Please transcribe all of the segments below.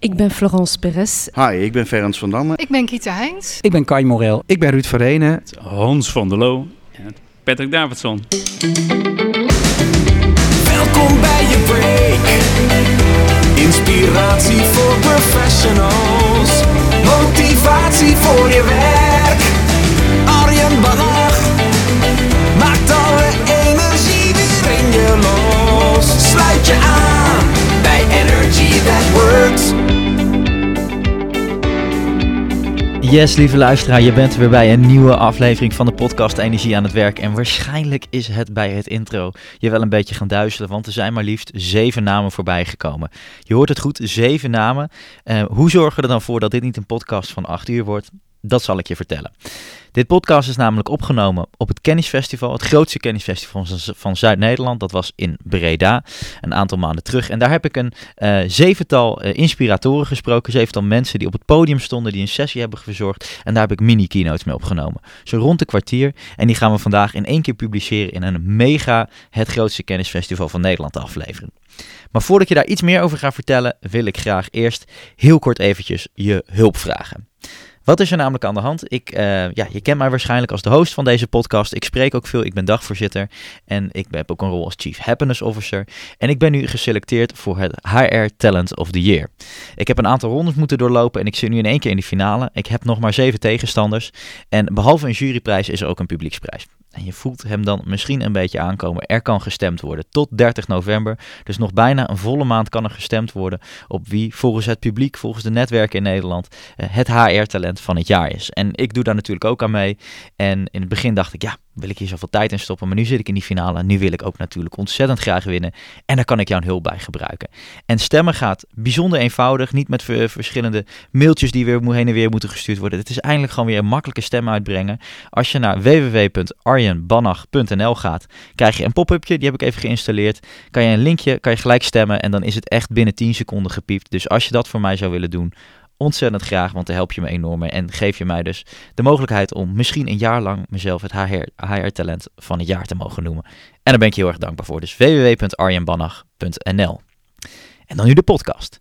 Ik ben Florence Perez. Hi, ik ben Ferens van Damme. Ik ben Kita Heins. Ik ben Kai Morel. Ik ben Ruud Verenen. Hans van der Loo. En Patrick Davidson. Welkom bij je break. Inspiratie voor professionals. Motivatie voor je werk. Arjen Bannach maakt alle energie weer in je los. Sluit je aan Yes, lieve luisteraar, je bent weer bij een nieuwe aflevering van de podcast Energie aan het Werk. En waarschijnlijk is het bij het intro je wel een beetje gaan duizelen, want er zijn maar liefst zeven namen voorbij gekomen. Je hoort het goed, zeven namen. Uh, hoe zorgen we er dan voor dat dit niet een podcast van acht uur wordt? Dat zal ik je vertellen. Dit podcast is namelijk opgenomen op het Kennisfestival, het grootste kennisfestival van Zuid-Nederland. Dat was in Breda, een aantal maanden terug. En daar heb ik een uh, zevental uh, inspiratoren gesproken, zevental mensen die op het podium stonden, die een sessie hebben verzorgd. En daar heb ik mini-keynotes mee opgenomen. Zo rond een kwartier. En die gaan we vandaag in één keer publiceren in een mega, het grootste kennisfestival van Nederland aflevering. Maar voordat je daar iets meer over ga vertellen, wil ik graag eerst heel kort eventjes je hulp vragen. Wat is er namelijk aan de hand? Ik, uh, ja, je kent mij waarschijnlijk als de host van deze podcast. Ik spreek ook veel. Ik ben dagvoorzitter. En ik heb ook een rol als Chief Happiness Officer. En ik ben nu geselecteerd voor het HR Talent of the Year. Ik heb een aantal rondes moeten doorlopen. En ik zit nu in één keer in de finale. Ik heb nog maar zeven tegenstanders. En behalve een juryprijs is er ook een publieksprijs. En je voelt hem dan misschien een beetje aankomen. Er kan gestemd worden tot 30 november. Dus nog bijna een volle maand kan er gestemd worden op wie volgens het publiek, volgens de netwerken in Nederland, het HR-talent van het jaar is. En ik doe daar natuurlijk ook aan mee. En in het begin dacht ik, ja, wil ik hier zoveel tijd in stoppen. Maar nu zit ik in die finale. Nu wil ik ook natuurlijk ontzettend graag winnen. En daar kan ik jouw hulp bij gebruiken. En stemmen gaat bijzonder eenvoudig. Niet met verschillende mailtjes die weer heen en weer moeten gestuurd worden. Het is eigenlijk gewoon weer een makkelijke stem uitbrengen. Als je naar www.arjenbannach.nl gaat, krijg je een pop-upje. Die heb ik even geïnstalleerd. Kan je een linkje, kan je gelijk stemmen. En dan is het echt binnen 10 seconden gepiept. Dus als je dat voor mij zou willen doen, ontzettend graag, want daar help je me enorm. En geef je mij dus de mogelijkheid om misschien een jaar lang mezelf het HR-talent van het jaar te mogen noemen. En daar ben ik heel erg dankbaar voor. Dus www.arjenbannach.nl En dan nu de podcast.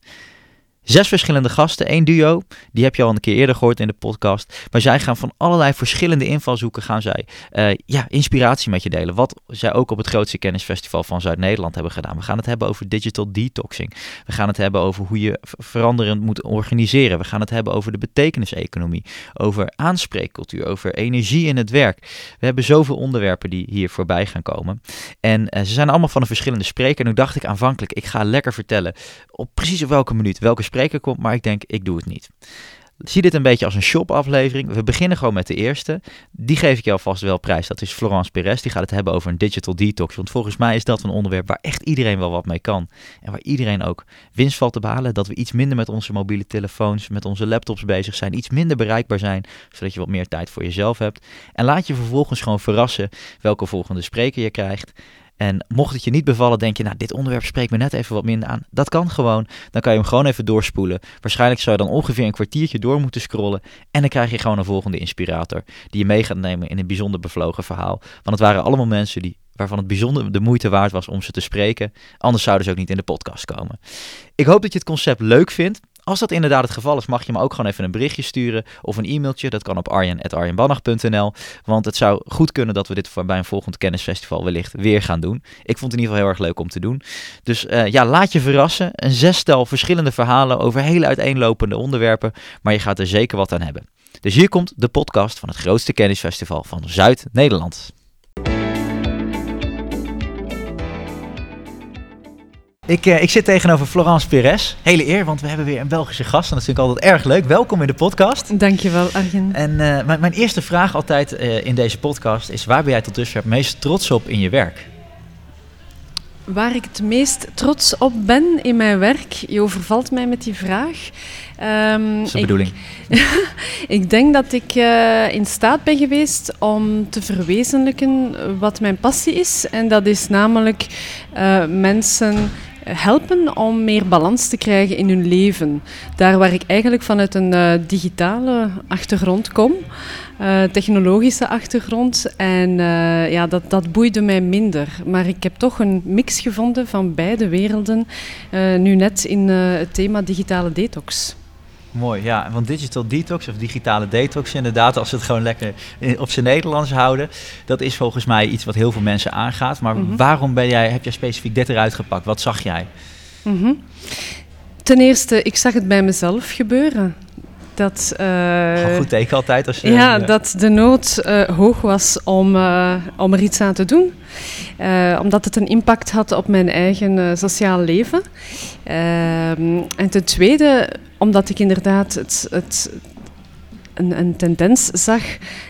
Zes verschillende gasten, één duo. Die heb je al een keer eerder gehoord in de podcast. Maar zij gaan van allerlei verschillende invalshoeken gaan zij uh, ja, inspiratie met je delen. Wat zij ook op het grootste kennisfestival van Zuid-Nederland hebben gedaan. We gaan het hebben over digital detoxing. We gaan het hebben over hoe je veranderend moet organiseren. We gaan het hebben over de betekeniseconomie. Over aanspreekcultuur. Over energie in het werk. We hebben zoveel onderwerpen die hier voorbij gaan komen. En uh, ze zijn allemaal van een verschillende spreker. En nu dacht ik aanvankelijk, ik ga lekker vertellen op precies op welke minuut, welke spreker komt, maar ik denk, ik doe het niet. Zie dit een beetje als een shop-aflevering. We beginnen gewoon met de eerste. Die geef ik je alvast wel prijs. Dat is Florence Perez. Die gaat het hebben over een digital detox. Want volgens mij is dat een onderwerp waar echt iedereen wel wat mee kan. En waar iedereen ook winst valt te behalen. Dat we iets minder met onze mobiele telefoons, met onze laptops bezig zijn. Iets minder bereikbaar zijn. Zodat je wat meer tijd voor jezelf hebt. En laat je vervolgens gewoon verrassen welke volgende spreker je krijgt. En mocht het je niet bevallen, denk je, nou, dit onderwerp spreekt me net even wat minder aan. Dat kan gewoon. Dan kan je hem gewoon even doorspoelen. Waarschijnlijk zou je dan ongeveer een kwartiertje door moeten scrollen. En dan krijg je gewoon een volgende inspirator. Die je mee gaat nemen in een bijzonder bevlogen verhaal. Want het waren allemaal mensen die waarvan het bijzonder de moeite waard was om ze te spreken. Anders zouden ze ook niet in de podcast komen. Ik hoop dat je het concept leuk vindt. Als dat inderdaad het geval is, mag je me ook gewoon even een berichtje sturen of een e-mailtje. Dat kan op arjen.arjenbannach.nl. Want het zou goed kunnen dat we dit bij een volgend kennisfestival wellicht weer gaan doen. Ik vond het in ieder geval heel erg leuk om te doen. Dus uh, ja, laat je verrassen. Een zestal verschillende verhalen over hele uiteenlopende onderwerpen. Maar je gaat er zeker wat aan hebben. Dus hier komt de podcast van het grootste kennisfestival van Zuid-Nederland. Ik, uh, ik zit tegenover Florence Perez. Hele eer, want we hebben weer een Belgische gast. En dat vind ik altijd erg leuk. Welkom in de podcast. Dankjewel, Arjen. En uh, mijn, mijn, eerste vraag altijd uh, in deze podcast is... waar ben jij tot dusver het meest trots op in je werk? Waar ik het meest trots op ben in mijn werk? Je overvalt mij met die vraag. Um, dat is de bedoeling. ik denk dat ik in staat ben geweest om te verwezenlijken wat mijn passie is. En dat is namelijk mensen helpen om meer balans te krijgen in hun leven. Daar waar ik eigenlijk vanuit een uh, digitale achtergrond kom. eh, technologische achtergrond. En eh, ja, dat, dat boeide mij minder. Maar ik heb toch een mix gevonden van beide werelden. eh, nu net in eh, het thema digitale detox. Mooi, ja. Want digital detox of digitale detox, inderdaad, als we het gewoon lekker op zijn Nederlands houden, dat is volgens mij iets wat heel veel mensen aangaat. Maar Mhm. waarom ben jij, heb jij specifiek dit eruit gepakt? Wat zag jij? Mhm. Ten eerste, ik zag het bij mezelf gebeuren. Dat, Gewoon goed teken altijd als je... ja, dat de nood eh, hoog was om, eh, om er iets aan te doen. Eh, omdat het een impact had op mijn eigen eh, sociaal leven. Ehm, en ten tweede, omdat ik inderdaad het, het, een, een tendens zag,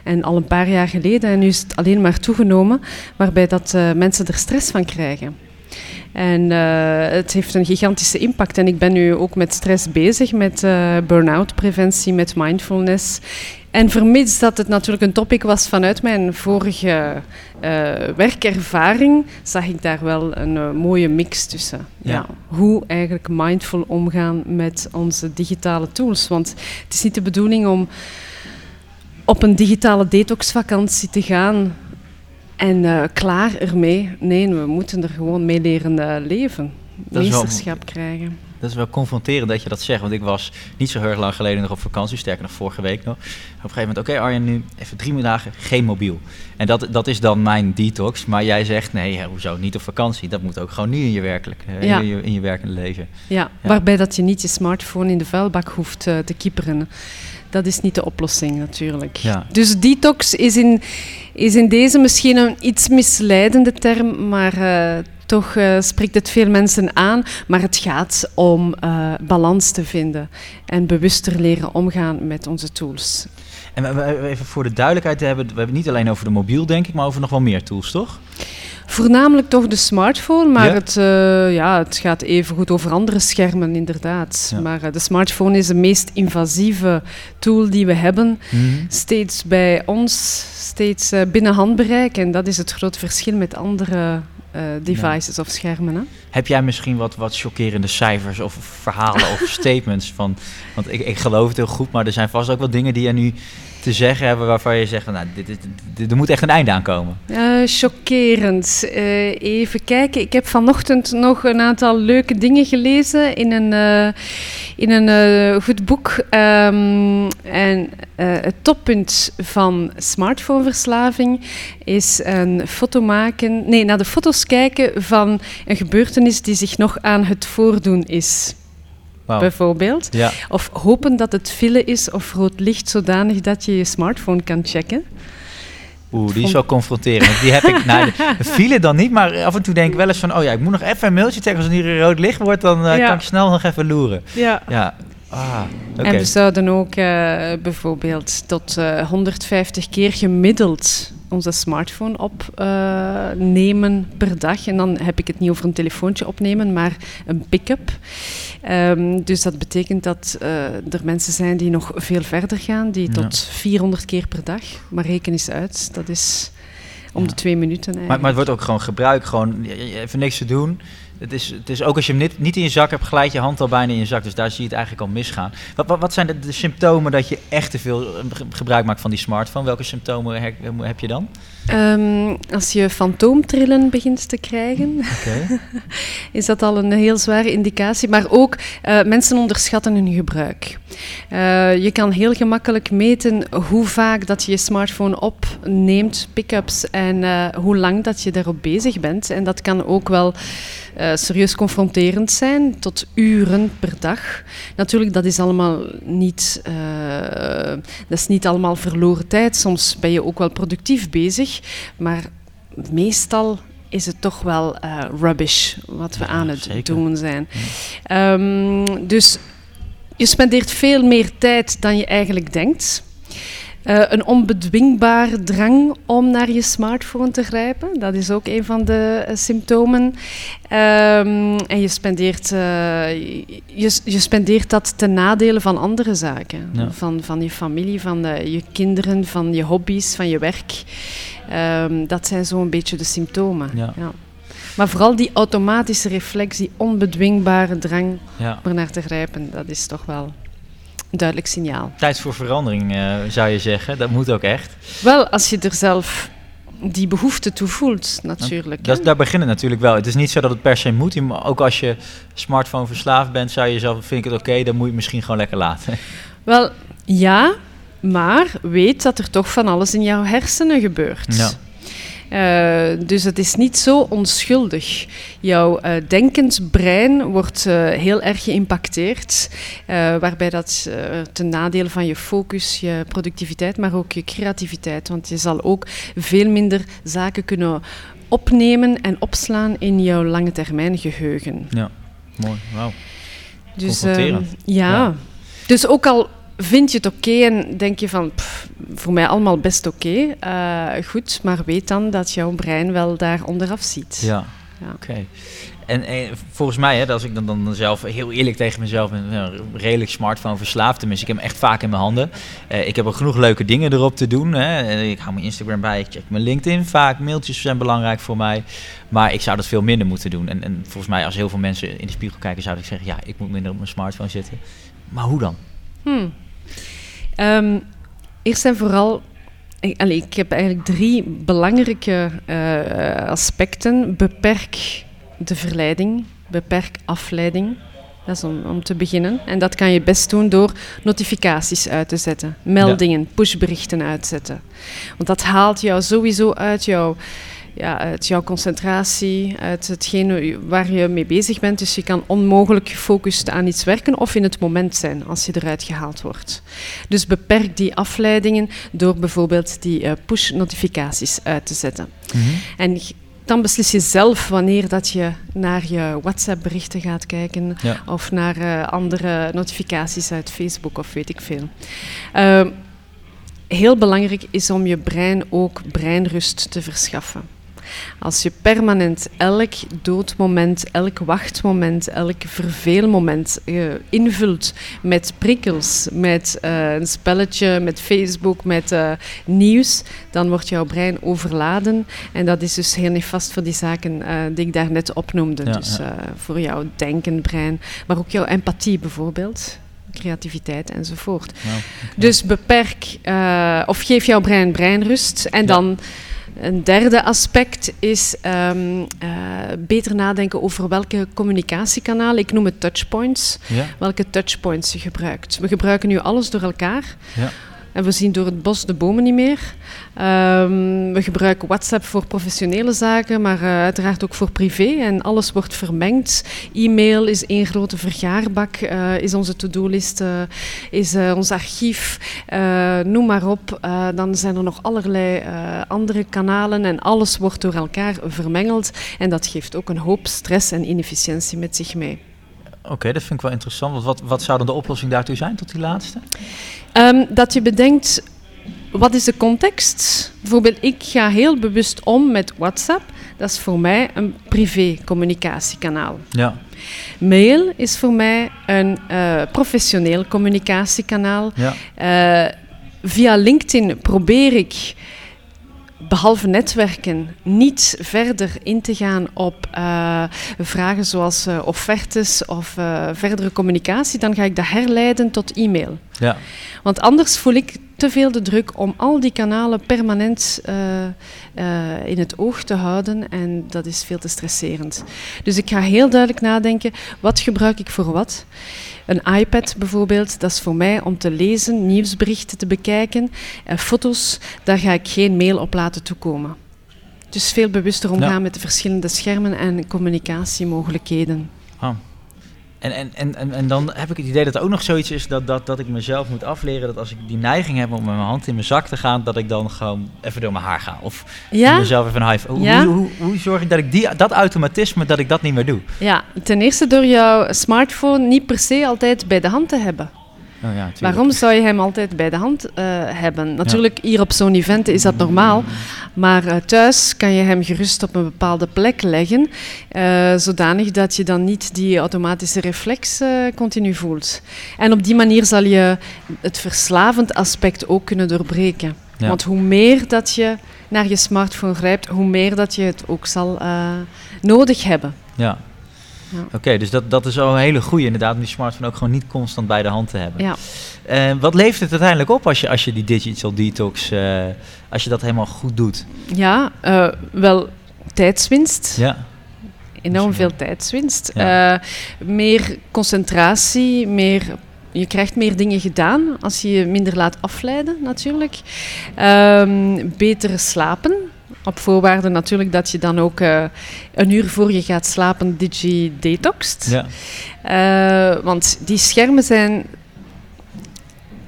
en al een paar jaar geleden, en nu is het alleen maar toegenomen, waarbij dat, eh, mensen er stress van krijgen. En het heeft een gigantische impact. En ik ben nu ook met stress bezig, met eh burn-out preventie, met mindfulness. En vermits dat het natuurlijk een topic was vanuit mijn vorige eh, werkervaring, zag ik daar wel een eh, mooie mix tussen. Ja. Ja. Hoe eigenlijk mindful omgaan met onze digitale tools. Want het is niet de bedoeling om op een digitale detoxvakantie te gaan en eh, klaar ermee. Nee, we moeten er gewoon mee leren leven. Dat is wel- Meesterschap krijgen. Dat is wel confronterend dat je dat zegt. Want ik was niet zo heel erg lang geleden nog op vakantie. Sterker nog, vorige week nog. Op een gegeven moment, oké Arjen, nu even drie dagen geen mobiel. En dat, dat is dan mijn detox. Maar jij zegt, nee, hè, hoezo niet op vakantie? Dat moet ook gewoon nu in je, werkelijk, Ja. in je, in je werkende leven. Ja, Ja. waarbij dat je niet je smartphone in de vuilbak hoeft eh, te kieperen. Dat is niet de oplossing natuurlijk. Ja. Dus detox is in, is in deze misschien een iets misleidende term, maar eh, toch eh, spreekt het veel mensen aan. Maar het gaat om eh, balans te vinden en bewuster leren omgaan met onze tools. En we- even voor de duidelijkheid te hebben, we hebben het niet alleen over de mobiel, denk ik, maar over nog wel meer tools, toch? Voornamelijk toch de smartphone, maar Ja? Het, eh, ja, het gaat even goed over andere schermen, inderdaad. Ja. Maar de smartphone is de meest invasieve tool die we hebben. Steeds bij ons, steeds eh, binnen handbereik. En dat is het grote verschil met andere eh, devices of schermen. Hè? Heb jij misschien wat, wat chockerende cijfers of verhalen of statements van... Want ik, ik geloof het heel goed, maar er zijn vast ook wel dingen die je nu te zeggen hebben waarvan je zegt... Nou, dit, dit, dit- er moet echt een einde aan komen. Chockerend. Eh, even kijken. Ik heb vanochtend nog een aantal leuke dingen gelezen in een, eh, in een eh, goed boek. Ehm, en het toppunt van smartphoneverslaving is een foto maken. Nee, naar de foto's kijken van een gebeurtenis die zich nog aan het voordoen is. Bijvoorbeeld. Ja. Of hopen dat het file is of rood licht zodanig dat je je smartphone kan checken. Oeh, die is wel confronterend. Die heb ik, nou, file dan niet, maar af en toe denk ik wel eens van... Oh ja, ik moet nog even een mailtje checken. Als er hier een rood licht wordt, dan eh, Ja. kan ik snel nog even loeren. Ja. Ja, ah. En we zouden ook eh, bijvoorbeeld tot eh, 150 keer gemiddeld onze smartphone opnemen per dag. En dan heb ik het niet over een telefoontje opnemen, maar een pick-up. Ehm, dus dat betekent dat eh, er mensen zijn die nog veel verder gaan, die Ja. tot 400 keer per dag. Maar reken eens uit, dat is om Ja. de twee minuten Maar, eigenlijk. maar het wordt ook gewoon gebruikt, gewoon even niks te doen. Het is, het is ook als je hem niet, niet in je zak hebt, glijdt je hand al bijna in je zak. Dus daar zie je het eigenlijk al misgaan. Wat, wat, wat zijn de, de symptomen dat je echt te veel eh, ge- gebruik maakt van die smartphone? Welke symptomen he- heb je dan? Ehm, als je fantoomtrillen begint te krijgen, is dat al een heel zware indicatie. Maar ook eh, mensen onderschatten hun gebruik. Eh, je kan heel gemakkelijk meten hoe vaak dat je je smartphone opneemt, pick-ups, en hoe lang dat je daarop bezig bent. En dat kan ook wel eh, serieus confronterend zijn, tot uren per dag. Natuurlijk, dat is allemaal niet, eh, dat is niet allemaal verloren tijd. Soms ben je ook wel productief bezig, maar meestal is het toch wel eh, rubbish wat we Ja, aan het zeker. doen zijn. Ehm, dus je spendeert veel meer tijd dan je eigenlijk denkt. Eh, een onbedwingbare drang om naar je smartphone te grijpen, dat is ook een van de eh, symptomen. Ehm, en je spendeert, eh, je, je spendeert dat ten nadele van andere zaken. Ja. Van, van je familie, van je kinderen, van je hobby's, van je werk. Ehm, dat zijn zo'n beetje de symptomen. Ja. Maar vooral die automatische reflex, die onbedwingbare drang Ja. om er naar te grijpen, dat is toch wel duidelijk signaal. Tijd voor verandering, eh, zou je zeggen. Dat moet ook echt. Wel, als je er zelf die behoefte toe voelt, natuurlijk. Dat, daar begint het natuurlijk wel. Het is niet zo dat het per se moet. Maar ook als je smartphone verslaafd bent, zou je jezelf, vind ik het oké, dan moet je het misschien gewoon lekker laten. Wel, ja, maar weet dat er toch van alles in jouw hersenen gebeurt. Ja. Eh, dus het is niet zo onschuldig. Jouw eh, denkend brein wordt eh, heel erg geïmpacteerd, waarbij dat ten nadele van je focus, je productiviteit, maar ook je creativiteit. Want je zal ook veel minder zaken kunnen opnemen en opslaan in jouw lange termijn geheugen. Ja, mooi. Wauw. Dus, ehm, ja. Ja. Dus ook al vind je het oké en denk je van, pff, voor mij allemaal best oké, eh, goed, maar weet dan dat jouw brein wel daar onderaf ziet. Ja, Ja. oké. En, eh, volgens mij, hè, als ik dan, dan zelf heel eerlijk tegen mezelf ben, ja, redelijk smartphone verslaafd. Tenminste, ik heb hem echt vaak in mijn handen. Eh, ik heb ook genoeg leuke dingen erop te doen. Hè. Ik hou mijn Instagram bij, ik check mijn LinkedIn vaak. Mailtjes zijn belangrijk voor mij. Maar ik zou dat veel minder moeten doen. En, en volgens mij, als heel veel mensen in de spiegel kijken, zou ik zeggen, ja, ik moet minder op mijn smartphone zitten. Maar hoe dan? Hmm. Ehm, eerst en vooral, ik, allee, ik heb eigenlijk drie belangrijke eh, aspecten. Beperk de verleiding, beperk afleiding. Dat is om, om te beginnen. En dat kan je best doen door notificaties uit te zetten, meldingen, pushberichten uitzetten. Want dat haalt jou sowieso uit jouw, ja, uit jouw concentratie, uit hetgene waar je mee bezig bent. Dus je kan onmogelijk gefocust aan iets werken of in het moment zijn als je eruit gehaald wordt. Dus beperk die afleidingen door bijvoorbeeld die eh, push-notificaties uit te zetten. En g- dan beslis je zelf wanneer dat je naar je WhatsApp-berichten gaat kijken Ja. of naar eh, andere notificaties uit Facebook of weet ik veel. Ehm, heel belangrijk is om je brein ook breinrust te verschaffen. Als je permanent elk doodmoment, elk wachtmoment, elk verveelmoment eh, invult met prikkels, met eh, een spelletje, met Facebook, met eh, nieuws, dan wordt jouw brein overladen. En dat is dus heel nefast voor die zaken die ik daarnet opnoemde. Ja, dus voor jouw denkend brein, maar ook jouw empathie bijvoorbeeld, creativiteit enzovoort. Nou, Dus beperk of geef jouw brein breinrust. En Ja. dan een derde aspect is ehm, eh, beter nadenken over welke communicatiekanalen, ik noem het touchpoints, ja, welke touchpoints je gebruikt. We gebruiken nu alles door elkaar. ja. En we zien door het bos de bomen niet meer. Ehm, we gebruiken WhatsApp voor professionele zaken, maar eh, uiteraard ook voor privé. En alles wordt vermengd. E-mail is één grote vergaarbak, eh, is onze to-do-list, eh, is ons archief, noem maar op. Dan zijn er nog allerlei andere kanalen en alles wordt door elkaar vermengeld. En dat geeft ook een hoop stress en inefficiëntie met zich mee. Oké, dat vind ik wel interessant. Want wat, wat zou dan de oplossing daartoe zijn, tot die laatste? Ehm, dat je bedenkt, wat is de context? Bijvoorbeeld, ik ga heel bewust om met WhatsApp. Dat is voor mij een privé communicatiekanaal. Ja, Mail is voor mij een eh, professioneel communicatiekanaal. ja, Eh, via LinkedIn probeer ik, behalve netwerken, niet verder in te gaan op eh, vragen zoals eh, offertes of eh, verdere communicatie. Dan ga ik dat herleiden tot e-mail. ja. Want anders voel ik te veel de druk om al die kanalen permanent eh, eh, in het oog te houden en dat is veel te stresserend. Dus ik ga heel duidelijk nadenken, wat gebruik ik voor wat? Een iPad bijvoorbeeld, dat is voor mij om te lezen, nieuwsberichten te bekijken. Eh, foto's, daar ga ik geen mail op laten toekomen. Dus veel bewuster omgaan Ja. met de verschillende schermen en communicatiemogelijkheden. Ah. En, en, en, en, dan heb ik het idee dat er ook nog zoiets is dat, dat, dat ik mezelf moet afleren. Dat als ik die neiging heb om met mijn hand in mijn zak te gaan, dat ik dan gewoon even door mijn haar ga. Of Ja? mezelf even een high hoe, Ja? hoe, hoe, hoe zorg ik dat ik die, dat automatisme, dat ik dat niet meer doe? Ja, ten eerste door jouw smartphone niet per se altijd bij de hand te hebben. Oh ja. Waarom zou je hem altijd bij de hand eh, hebben? Natuurlijk, hier op zo'n event is dat normaal. Maar eh, thuis kan je hem gerust op een bepaalde plek leggen. eh, zodanig dat je dan niet die automatische reflex continu voelt. En op die manier zal je het verslavend aspect ook kunnen doorbreken. Ja. Want hoe meer dat je naar je smartphone grijpt, hoe meer dat je het ook zal nodig hebben. Ja. Ja. Oké, dus dat, dat is al een hele goede inderdaad, om die smartphone ook gewoon niet constant bij de hand te hebben. Ja. Eh, wat levert het uiteindelijk op als je, als je die digital detox, eh, als je dat helemaal goed doet? Ja, eh, wel tijdswinst. Ja, Enorm veel tijdswinst. Ja. Meer concentratie, meer, je krijgt meer dingen gedaan als je je minder laat afleiden, natuurlijk. Ehm, beter slapen. Op voorwaarde natuurlijk dat je dan ook eh, een uur voor je gaat slapen digi-detoxt. ja, Eh, want die schermen zijn.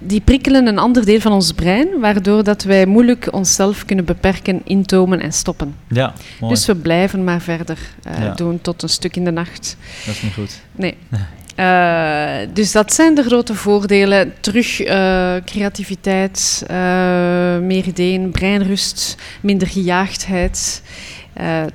Die prikkelen een ander deel van ons brein, waardoor dat wij moeilijk onszelf kunnen beperken, intomen en stoppen. ja, mooi. Dus we blijven maar verder eh, Ja. doen tot een stuk in de nacht. dat is niet goed. Nee. Eh, dus dat zijn de grote voordelen. Terug eh, creativiteit, eh, meer ideeën, breinrust, minder gejaagdheid.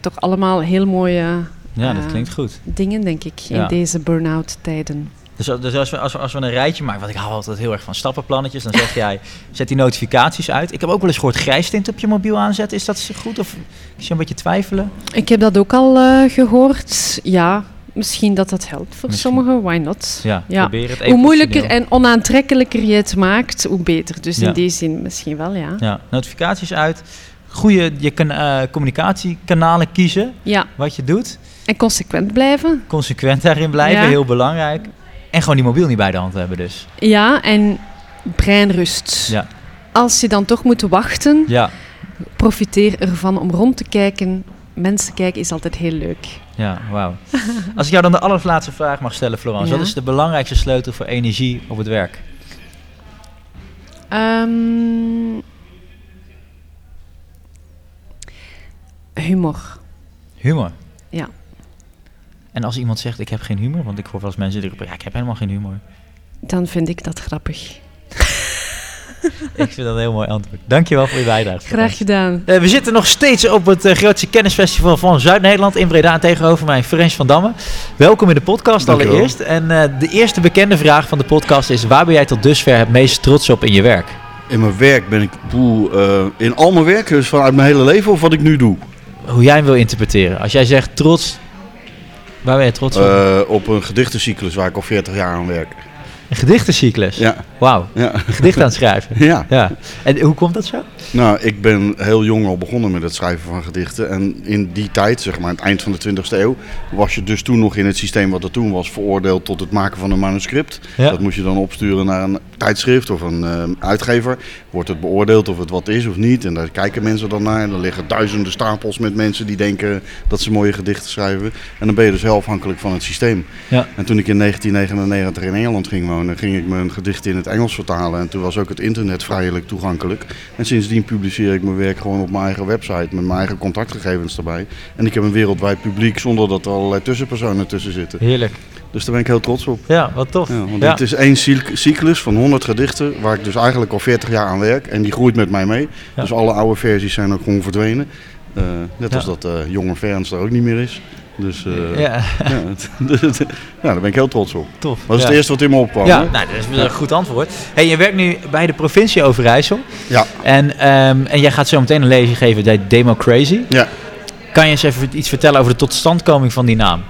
Toch allemaal heel mooie Ja, dat klinkt goed. dingen, denk ik, in deze burn-out tijden. Dus, dus als, we, als, we, als we een rijtje maken, want ik hou altijd heel erg van stappenplannetjes, dan zeg jij, zet die notificaties uit. Ik heb ook wel eens gehoord grijstint op je mobiel aanzetten. Is dat goed of is je een beetje twijfelen? Ik heb dat ook al eh, gehoord. Ja, misschien dat dat helpt voor Misschien. sommigen. Why not? Ja, Ja. probeer het Hoe moeilijker en onaantrekkelijker je het maakt, hoe beter. Dus Ja. in die zin misschien wel, ja. Ja, notificaties uit. Goede je kan, eh, communicatiekanalen kiezen, Ja, wat je doet. en consequent blijven. Consequent daarin blijven, heel belangrijk. En gewoon die mobiel niet bij de hand hebben dus. Ja, en breinrust. Ja, Als je dan toch moet wachten, ja, profiteer ervan om rond te kijken. Mensen kijken is altijd heel leuk. Ja wauw. Als ik jou dan de allerlaatste vraag mag stellen, Florence. Ja. Wat is de belangrijkste sleutel voor energie op het werk? Ehm, humor. Humor. Ja. En als iemand zegt, ik heb geen humor, want ik hoor wel eens mensen die roepen, ja, ik heb helemaal geen humor. Dan vind ik dat grappig. Ik vind dat een heel mooi antwoord. Dankjewel voor je bijdrage. Graag gedaan. Eh, we zitten nog steeds op het eh, grootste kennisfestival van Zuid-Nederland in Breda. En tegenover mij Frens van Damme. Welkom in de podcast Dankjewel. allereerst. En eh, de eerste bekende vraag van de podcast is... waar ben jij tot dusver het meest trots op in je werk? In mijn werk ben ik eh, in al mijn werk, dus vanuit mijn hele leven of wat ik nu doe. Hoe jij hem wil interpreteren. Als jij zegt trots, waar ben je trots op? Eh, op een gedichtencyclus waar ik al 40 jaar aan werk. Een gedichtencyclus? Ja, Wauw, ja, gedicht aan het schrijven. ja. Ja. En hoe komt dat zo? Nou, ik ben heel jong al begonnen met het schrijven van gedichten. En in die tijd, zeg maar, aan het eind van de 20e eeuw, was je dus toen nog in het systeem wat er toen was veroordeeld tot het maken van een manuscript. Ja. Dat moest je dan opsturen naar een tijdschrift of een eh, uitgever. Wordt het beoordeeld of het wat is of niet. En daar kijken mensen dan naar. En dan liggen duizenden stapels met mensen die denken dat ze mooie gedichten schrijven. En dan ben je dus heel afhankelijk van het systeem. Ja. En toen ik in 1999 in Engeland ging wonen, ging ik mijn gedichten in het Engels vertalen. En toen was ook het internet vrijelijk toegankelijk. En sindsdien publiceer ik mijn werk gewoon op mijn eigen website met mijn eigen contactgegevens erbij. En ik heb een wereldwijd publiek zonder dat er allerlei tussenpersonen tussen zitten. Heerlijk. Dus daar ben ik heel trots op. Ja, wat tof. Ja, want Ja. dit is één cyc- cyclus van 100 gedichten waar ik dus eigenlijk al 40 jaar aan werk. En die groeit met mij mee. Ja. Dus alle oude versies zijn ook gewoon verdwenen. Eh, net als dat eh, jonge Ferns er ook niet meer is. Dus eh, Ja, ja, het- ja, daar ben ik heel trots op. tof. Dat is ja. het eerste wat in me opkwam. Ja, nou, dat is een goed antwoord. Hey, je werkt nu bij de provincie Overijssel. Ja. En, ehm, en jij gaat zo meteen een lezing geven bij Demo Crazy. Ja. Kan je eens even iets vertellen over de totstandkoming van die naam?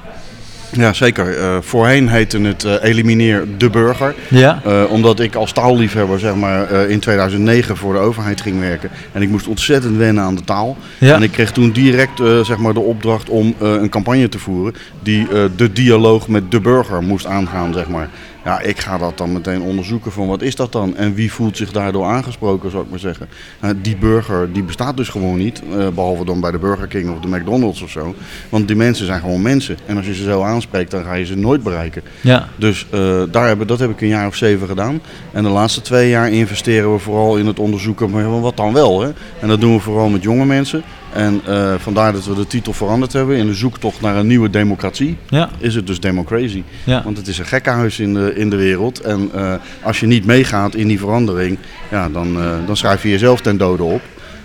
Ja, zeker. Eh, voorheen heette het eh, Elimineer de Burger. Ja. Eh, omdat ik als taalliefhebber zeg maar, in 2009 voor de overheid ging werken. En ik moest ontzettend wennen aan de taal. Ja. En ik kreeg toen direct zeg maar, de opdracht om een campagne te voeren. Die de dialoog met de burger moest aangaan. Zeg maar. Ja, ik ga dat dan meteen onderzoeken van wat is dat dan? En wie voelt zich daardoor aangesproken, zou ik maar zeggen. Eh, die burger die bestaat dus gewoon niet. eh, behalve dan bij de Burger King of de McDonald's of zo. Want die mensen zijn gewoon mensen. En als je ze zo aanspreekt, dan ga je ze nooit bereiken. Ja. Dus eh, daar hebben, dat heb ik een jaar of zeven gedaan. En de laatste twee jaar investeren we vooral in het onderzoeken van wat dan wel. Hè? En dat doen we vooral met jonge mensen. En eh, vandaar dat we de titel veranderd hebben. In de zoektocht naar een nieuwe democratie Ja. is het dus Democracy. Ja. Want het is een gekkenhuis in de, in de wereld. En eh, als je niet meegaat in die verandering, ja, dan, eh, dan schrijf je jezelf ten dode op.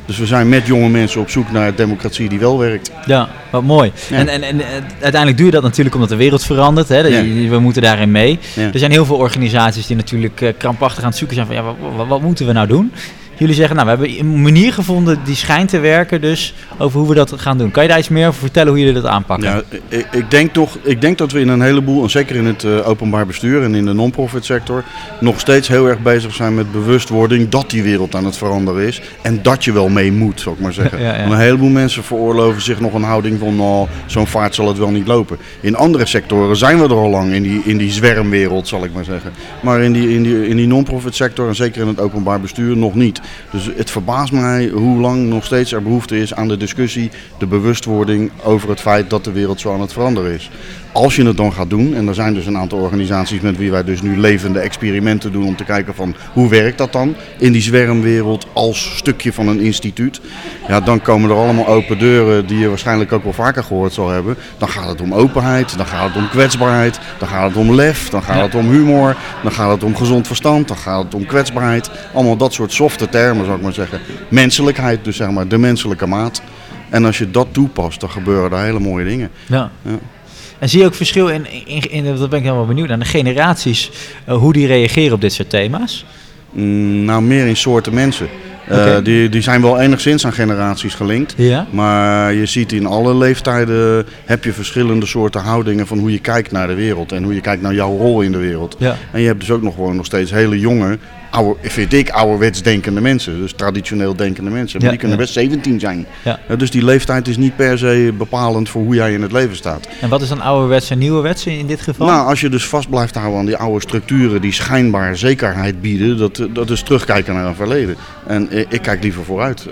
Dus we zijn met jonge mensen op zoek naar democratie die wel werkt. Ja, wat mooi. Ja. En, en, en uiteindelijk doe je dat natuurlijk omdat de wereld verandert. Hè? Ja. We moeten daarin mee. Ja. Er zijn heel veel organisaties die natuurlijk krampachtig aan het zoeken zijn van ja, wat moeten we nou doen? Jullie zeggen, nou, we hebben een manier gevonden die schijnt te werken, dus over hoe we dat gaan doen. Kan je daar iets meer over vertellen hoe jullie dat aanpakken? Ja, ik, ik, denk toch, ik denk dat we in een heleboel, en zeker in het eh, openbaar bestuur en in de non-profit sector, nog steeds heel erg bezig zijn met bewustwording dat die wereld aan het veranderen is. En dat je wel mee moet, zou ik maar zeggen. Ja, ja. Want een heleboel mensen veroorloven zich nog een houding van, nou, zo'n vaart zal het wel niet lopen. In andere sectoren zijn we er al lang, in die, in die zwermwereld, zal ik maar zeggen. Maar in die, in die, in die non-profit sector, en zeker in het openbaar bestuur, nog niet. Dus het verbaast mij hoe lang nog steeds er behoefte is aan de discussie, de bewustwording over het feit dat de wereld zo aan het veranderen is. Als je het dan gaat doen, en er zijn dus een aantal organisaties met wie wij dus nu levende experimenten doen om te kijken van hoe werkt dat dan in die zwermwereld als stukje van een instituut. Ja, dan komen er allemaal open deuren die je waarschijnlijk ook wel vaker gehoord zal hebben. Dan gaat het om openheid, dan gaat het om kwetsbaarheid, dan gaat het om lef, dan gaat het om humor, dan gaat het om gezond verstand, dan gaat het om kwetsbaarheid. Allemaal dat soort softe termen zou ik maar zeggen. Menselijkheid, dus zeg maar de menselijke maat. En als je dat toepast, dan gebeuren er hele mooie dingen. Ja. Ja. En zie je ook verschil in, in, in, dat ben ik helemaal benieuwd naar, de generaties, eh, hoe die reageren op dit soort thema's? Mm, nou, meer in soorten mensen. Eh, die, die zijn wel enigszins aan generaties gelinkt. Ja. Maar je ziet in alle leeftijden heb je verschillende soorten houdingen van hoe je kijkt naar de wereld en hoe je kijkt naar jouw rol in de wereld. Ja. En je hebt dus ook nog gewoon nog steeds hele jonge, oude, vind ik, ouderwets denkende mensen. Dus traditioneel denkende mensen. Maar Ja, die kunnen ja. best 17 zijn. Ja. Dus die leeftijd is niet per se bepalend voor hoe jij in het leven staat. En wat is dan ouderwets en nieuwerwets in, in dit geval? Nou, als je dus vast blijft houden aan die oude structuren die schijnbaar zekerheid bieden, dat, dat is terugkijken naar een verleden. En ik, kijk liever vooruit,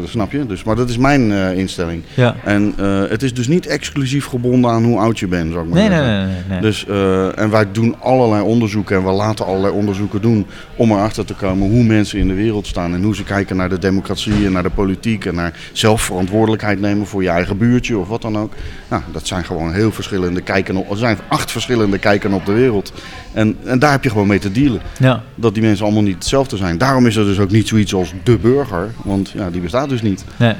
dat snap je? Dus, maar dat is mijn eh, instelling. ja. En eh, het is dus niet exclusief gebonden aan hoe oud je bent, zou ik maar Nee, nee, zeggen. nee. nee, nee. Dus, eh, en wij doen allerlei onderzoeken en we laten allerlei onderzoeken doen om erachter te komen hoe mensen in de wereld staan en hoe ze kijken naar de democratie en naar de politiek en naar zelfverantwoordelijkheid nemen voor je eigen buurtje of wat dan ook. Nou, dat zijn gewoon heel verschillende kijken op, er zijn acht verschillende kijken op de wereld. En, en daar heb je gewoon mee te dealen. ja. Dat die mensen allemaal niet hetzelfde zijn. Daarom is er dus ook niet zoiets als de burger, want ja, die bestaat dus niet. Nee.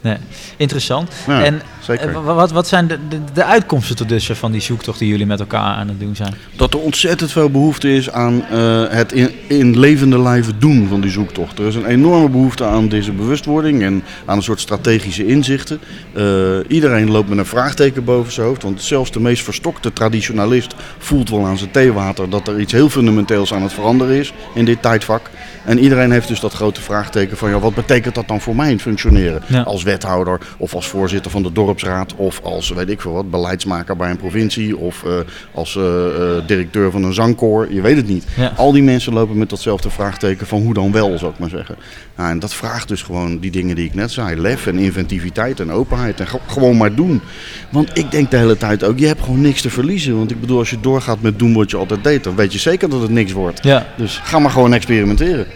Nee. Interessant. Ja, en zeker. eh, wa- wat, wat zijn de, de, de uitkomsten tot dusver van die zoektocht die jullie met elkaar aan het doen zijn? dat er ontzettend veel behoefte is aan eh, het in, in levende lijven doen van die zoektocht. Er is een enorme behoefte aan deze bewustwording en aan een soort strategische inzichten. Eh, iedereen loopt met een vraagteken boven zijn hoofd, want zelfs de meest verstokte traditionalist voelt wel aan zijn theewater dat er iets heel fundamenteels aan het veranderen is in dit tijdvak. En iedereen heeft dus dat grote vraagteken van ja, wat betekent dat dan voor mij functioneren? Ja. Als wethouder of als voorzitter van de dorpsraad of als weet ik veel wat, beleidsmaker bij een provincie of eh, als eh, eh, directeur van een zangkoor. Je weet het niet. Ja. Al die mensen lopen met datzelfde vraagteken van hoe dan wel, zou ik maar zeggen. Nou, en dat vraagt dus gewoon die dingen die ik net zei. Lef en inventiviteit en openheid en ge- gewoon maar doen. Want ik denk de hele tijd ook, je hebt gewoon niks te verliezen. Want ik bedoel, als je doorgaat met doen wat je altijd deed, dan weet je zeker dat het niks wordt. Ja. Dus ga maar gewoon experimenteren.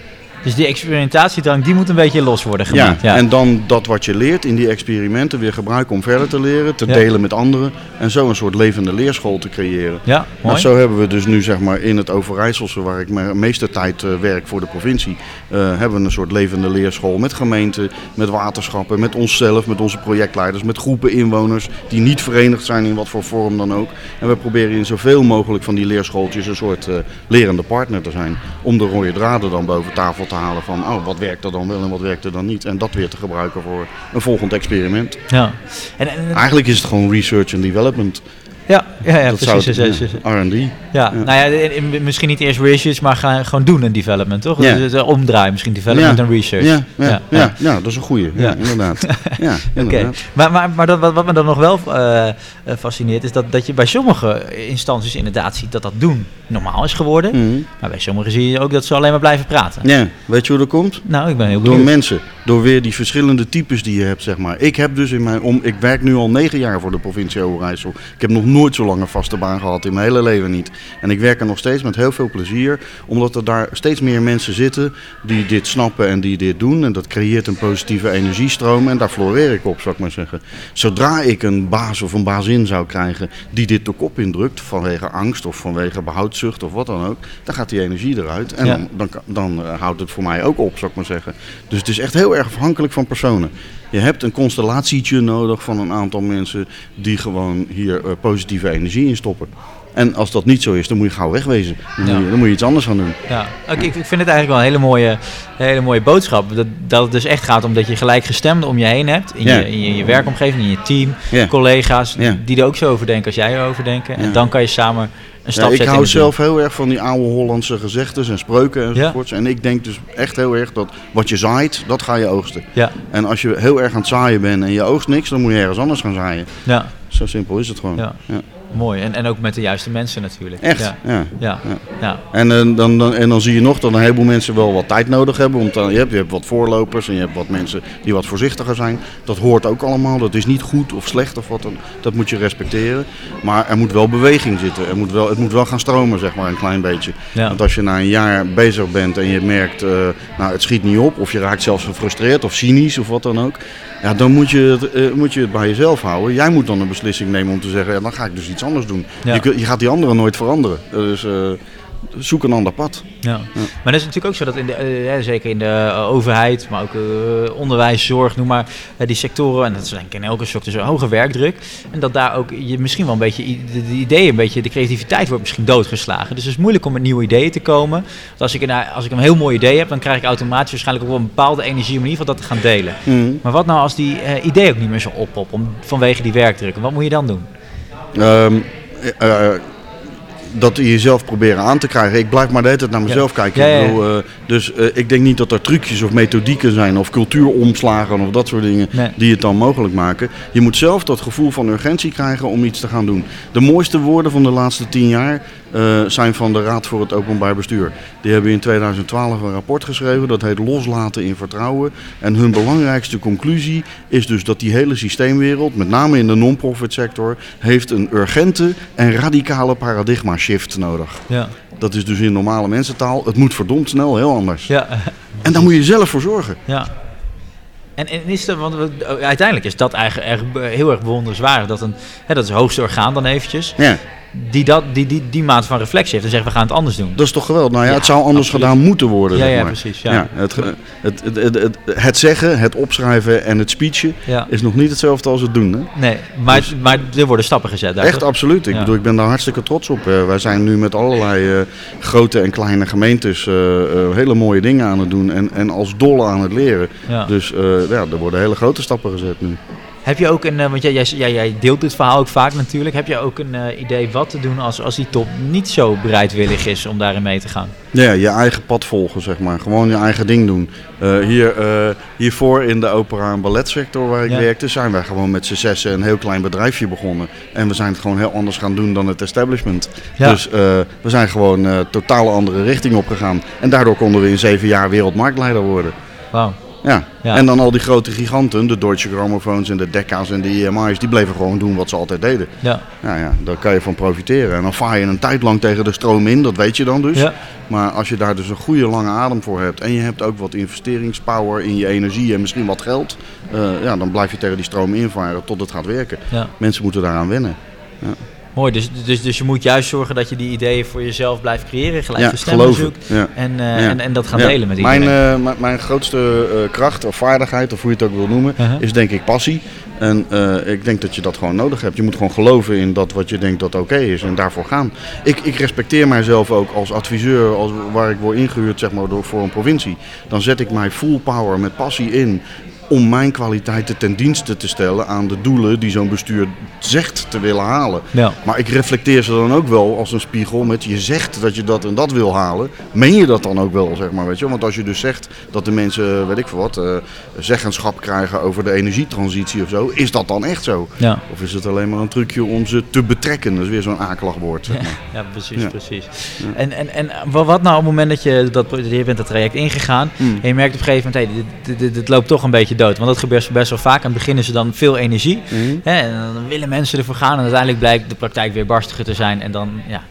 Dus die experimentatiedrang, die moet een beetje los worden gemaakt. Ja. en dan dat wat je leert in die experimenten weer gebruiken om verder te leren, te Ja. delen met anderen. En zo een soort levende leerschool te creëren. ja, mooi. Nou, zo hebben we dus nu zeg maar in het Overijsselse, waar ik de meeste tijd eh, werk voor de provincie, eh, hebben we een soort levende leerschool met gemeenten, met waterschappen, met onszelf, met onze projectleiders, met groepen inwoners die niet verenigd zijn in wat voor vorm dan ook. En we proberen in zoveel mogelijk van die leerschooltjes een soort eh, lerende partner te zijn. Om de rode draden dan boven tafel te halen van oh, wat werkt er dan wel en wat werkt er dan niet. En dat weer te gebruiken voor een volgend experiment. Ja. En, en, Eigenlijk is het gewoon research and development. ja, ja, precies. ja, R&D. Ja, nou ja, misschien niet eerst research, maar gaan, gewoon doen een development, toch? Ja. Dus, eh, omdraaien, misschien development en research. Ja, ja, ja, dat is een goeie. Ja, Ja. inderdaad. Ja, Oké, inderdaad. maar, maar, maar dat, wat, wat me dan nog wel eh, eh, fascineert, is dat, dat je bij sommige instanties inderdaad ziet dat dat doen normaal is geworden. Mhm. Maar bij sommigen zie je ook dat ze alleen maar blijven praten. Ja, weet je hoe dat komt? Nou, ik ben heel Door benieuwd. mensen. Door weer die verschillende types die je hebt, zeg maar. Ik heb dus in mijn om, ik werk nu al negen jaar voor de provincie Overijssel. Ik heb nog nooit zo lang een vaste baan gehad in mijn hele leven niet. En ik werk er nog steeds met heel veel plezier, omdat er daar steeds meer mensen zitten die dit snappen en die dit doen. En dat creëert een positieve energiestroom en daar floreer ik op, zou ik maar zeggen. Zodra ik een baas of een bazin zou krijgen die dit de kop indrukt vanwege angst of vanwege behoudzucht of wat dan ook, dan gaat die energie eruit. En Ja. dan, dan, dan eh, houdt het voor mij ook op, zou ik maar zeggen. Dus het is echt heel erg afhankelijk van personen. Je hebt een constellatietje nodig van een aantal mensen die gewoon hier eh, positieve energie in stoppen. En als dat niet zo is, dan moet je gauw wegwezen. Dan, Ja. moet, je, dan moet je iets anders gaan doen. Ja, ik, ik vind het eigenlijk wel een hele mooie, hele mooie boodschap. Dat, dat het dus echt gaat om dat je gelijkgestemden om je heen hebt. In, Ja. je, in je, je werkomgeving, in je team, collega's die er ook zo over denken als jij erover denken. En dan kan je samen een stap Ja, ik hou zelf heel erg van die oude Hollandse gezegdes en spreuken enzovoorts. En ik denk dus echt heel erg dat wat je zaait, dat ga je oogsten. Ja, En als je heel erg aan het zaaien bent en je oogst niks, dan moet je ergens anders gaan zaaien. ja, Zo simpel is het gewoon. ja. Mooi. En, en ook met de juiste mensen natuurlijk. Echt, Ja, ja. ja, ja. En, eh, dan, dan, en dan zie je nog dat een heleboel mensen wel wat tijd nodig hebben. Want dan, je, hebt, je hebt wat voorlopers en je hebt wat mensen die wat voorzichtiger zijn. Dat hoort ook allemaal. Dat is niet goed of slecht of wat dan. Dat moet je respecteren. Maar er moet wel beweging zitten. Er moet wel, het moet wel gaan stromen, zeg maar, een klein beetje. Ja. Want als je na een jaar bezig bent en je merkt, eh, nou het schiet niet op. Of je raakt zelfs gefrustreerd of cynisch of wat dan ook. Ja, dan moet je, het, eh, moet je het bij jezelf houden. Jij moet dan een beslissing nemen om te zeggen, ja, dan ga ik dus iets anders doen. Ja. Je, je gaat die anderen nooit veranderen. Dus eh, zoek een ander pad. Ja. Maar dat is natuurlijk ook zo dat in de, eh, zeker in de eh, overheid, maar ook eh, onderwijs, zorg, noem maar, die sectoren, en dat is denk ik in elke sector zo'n hoge werkdruk. En dat daar ook je misschien wel een beetje, de, de ideeën, een beetje, de creativiteit wordt misschien doodgeslagen. Dus het is moeilijk om met nieuwe ideeën te komen. Want als ik, een, als ik een heel mooi idee heb, dan krijg ik automatisch waarschijnlijk ook wel een bepaalde energie om in ieder geval dat te gaan delen. Mhm. Maar wat nou als die idee ook niet meer zo oppopt om, vanwege die werkdruk? Wat moet je dan doen? Ehm, eh, eh, dat jezelf proberen aan te krijgen. Ik blijf maar de hele tijd naar mezelf kijken. Ja, ja, Ik bedoel, eh, dus eh, ik denk niet dat er trucjes of methodieken zijn of cultuuromslagen of dat soort dingen Nee. die het dan mogelijk maken. Je moet zelf dat gevoel van urgentie krijgen om iets te gaan doen. De mooiste woorden van de laatste tien jaar eh, zijn van de Raad voor het Openbaar Bestuur. Die hebben in 2012 een rapport geschreven, dat heet Loslaten in Vertrouwen. En hun belangrijkste conclusie is dus dat die hele systeemwereld, met name in de non-profit sector, heeft een urgente en radicale paradigma shift nodig. Ja. Dat is dus in normale mensentaal, het moet verdomd snel heel anders. Ja. En daar moet je zelf voor zorgen. Ja. En, en is er, want we- uiteindelijk is dat eigenlijk erg, heel erg bewonderenswaardig. Dat, een, hè, dat is het hoogste orgaan dan eventjes. Ja, Die, dat, die, die, die maat van reflectie heeft en zegt we gaan het anders doen. dat is toch geweldig. Nou ja, Ja, het zou anders absoluut. gedaan moeten worden. Ja, zeg ja, precies, ja. het, het, het, het, het, het zeggen, het opschrijven en het speechen Ja. is nog niet hetzelfde als het doen. Hè? Nee, maar, maar er worden stappen gezet. daar, Echt toch? absoluut. Ik bedoel, ik ben daar hartstikke trots op. Eh, wij zijn nu met allerlei eh, grote en kleine gemeentes eh, hele mooie dingen aan het doen en, en als dolle aan het leren. Ja. Dus ja, er worden hele grote stappen gezet nu. Heb je ook een, eh, want jij, jij, jij, deelt dit verhaal ook vaak natuurlijk. Heb je ook een eh, idee wat te doen als, als die top niet zo bereidwillig is om daarin mee te gaan? Ja, je eigen pad volgen, zeg maar. Gewoon je eigen ding doen. Eh, hier, hiervoor in de opera- en balletsector waar ik Ja. werkte, zijn wij gewoon met z'n zessen een heel klein bedrijfje begonnen. En we zijn het gewoon heel anders gaan doen dan het establishment. Ja. Dus we zijn gewoon eh totaal andere richting opgegaan. En daardoor konden we in zeven jaar wereldmarktleider worden. Wauw. Ja. Ja. en dan al die grote giganten, de Deutsche Gramophones en de Decca's en de EMI's, die bleven gewoon doen wat ze altijd deden. Ja. Ja, ja, daar kan je van profiteren. En dan vaar je een tijd lang tegen de stroom in, dat weet je dan dus. Ja. Maar als je daar dus een goede lange adem voor hebt en je hebt ook wat investeringspower in je energie en misschien wat geld, eh, ja, dan blijf je tegen die stroom invaren tot het gaat werken. Ja. Mensen moeten daaraan wennen. Mooi, dus, dus, dus je moet juist zorgen dat je die ideeën voor jezelf blijft creëren, gelijk Ja, stemmen zoekt Ja. en, eh, Ja. en, en dat gaan delen met iedereen. eh, mijn, mijn grootste eh, kracht of vaardigheid, of hoe je het ook wil noemen, Uh-huh. is denk ik passie. En ik denk dat je dat gewoon nodig hebt. Je moet gewoon geloven in dat wat je denkt dat oké is en daarvoor gaan. Ik, ik respecteer mijzelf ook als adviseur, als, waar ik word ingehuurd zeg maar, door, voor een provincie. Dan zet ik mij full power met passie in om mijn kwaliteiten ten dienste te stellen aan de doelen die zo'n bestuur zegt te willen halen. Ja. Maar ik reflecteer ze dan ook wel als een spiegel met je zegt dat je dat en dat wil halen. Meen je dat dan ook wel, zeg maar, weet je? Want als je dus zegt dat de mensen, weet ik veel wat, eh, zeggenschap krijgen over de energietransitie of zo, is dat dan echt zo? Ja. Of is het alleen maar een trucje om ze te betrekken? Dat is weer zo'n akelig woord. Zeg maar. Ja, precies, Ja. precies. En, en, en wa- wat nou op het moment dat je, dat, je bent dat traject ingegaan Hmm. en je merkt op een gegeven moment, hey, dit, dit, dit, dit loopt toch een beetje dood. Want dat gebeurt best wel vaak. Aan het begin is er dan veel energie. Mhm. Hè, en dan willen mensen ervoor gaan en uiteindelijk blijkt de praktijk weer barstiger te zijn. En dan ja,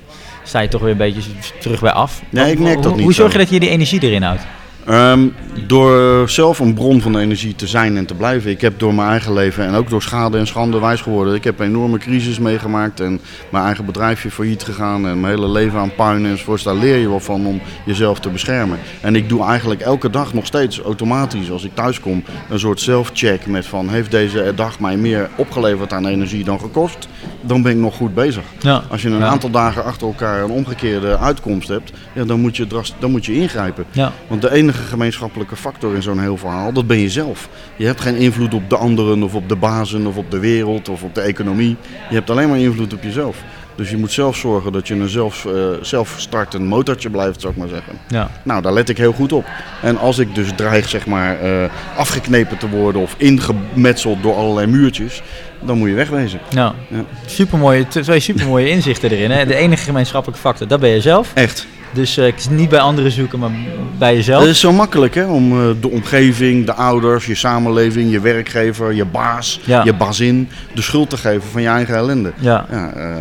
sta je toch weer een beetje terug bij af. Ja, ik merk dat hoe, niet Hoe zorg zo. je dat je die energie erin houdt? Ehm, door zelf een bron van energie te zijn en te blijven. Ik heb door mijn eigen leven en ook door schade en schande wijs geworden. Ik heb een enorme crisis meegemaakt en mijn eigen bedrijfje failliet gegaan en mijn hele leven aan puin enzovoorts. Daar leer je wel van om jezelf te beschermen. En ik doe eigenlijk elke dag nog steeds automatisch als ik thuis kom een soort self-check met van heeft deze dag mij meer opgeleverd aan energie dan gekost? Dan ben ik nog goed bezig. Ja. Als je een Ja. aantal dagen achter elkaar een omgekeerde uitkomst hebt, ja, dan, moet je dan moet je ingrijpen. Ja. Want de enige gemeenschappelijke factor in zo'n heel verhaal, dat ben je zelf. Je hebt geen invloed op de anderen of op de bazen of op de wereld of op de economie. Je hebt alleen maar invloed op jezelf. Dus je moet zelf zorgen dat je een zelf, eh, zelfstartend motortje blijft, zou ik maar zeggen. Ja. Nou, daar let ik heel goed op. En als ik dus dreig, zeg maar, eh, afgeknepen te worden of ingemetseld door allerlei muurtjes, dan moet je wegwezen. Ja. Ja. Supermooie, twee supermooie inzichten erin. Hè? De enige gemeenschappelijke factor, dat ben je zelf. Echt. Dus eh, niet bij anderen zoeken, maar bij jezelf. Het is zo makkelijk hè, om eh, de omgeving, de ouders, je samenleving, je werkgever, je baas, Ja. je bazin de schuld te geven van je eigen ellende. Ja. Ja, eh,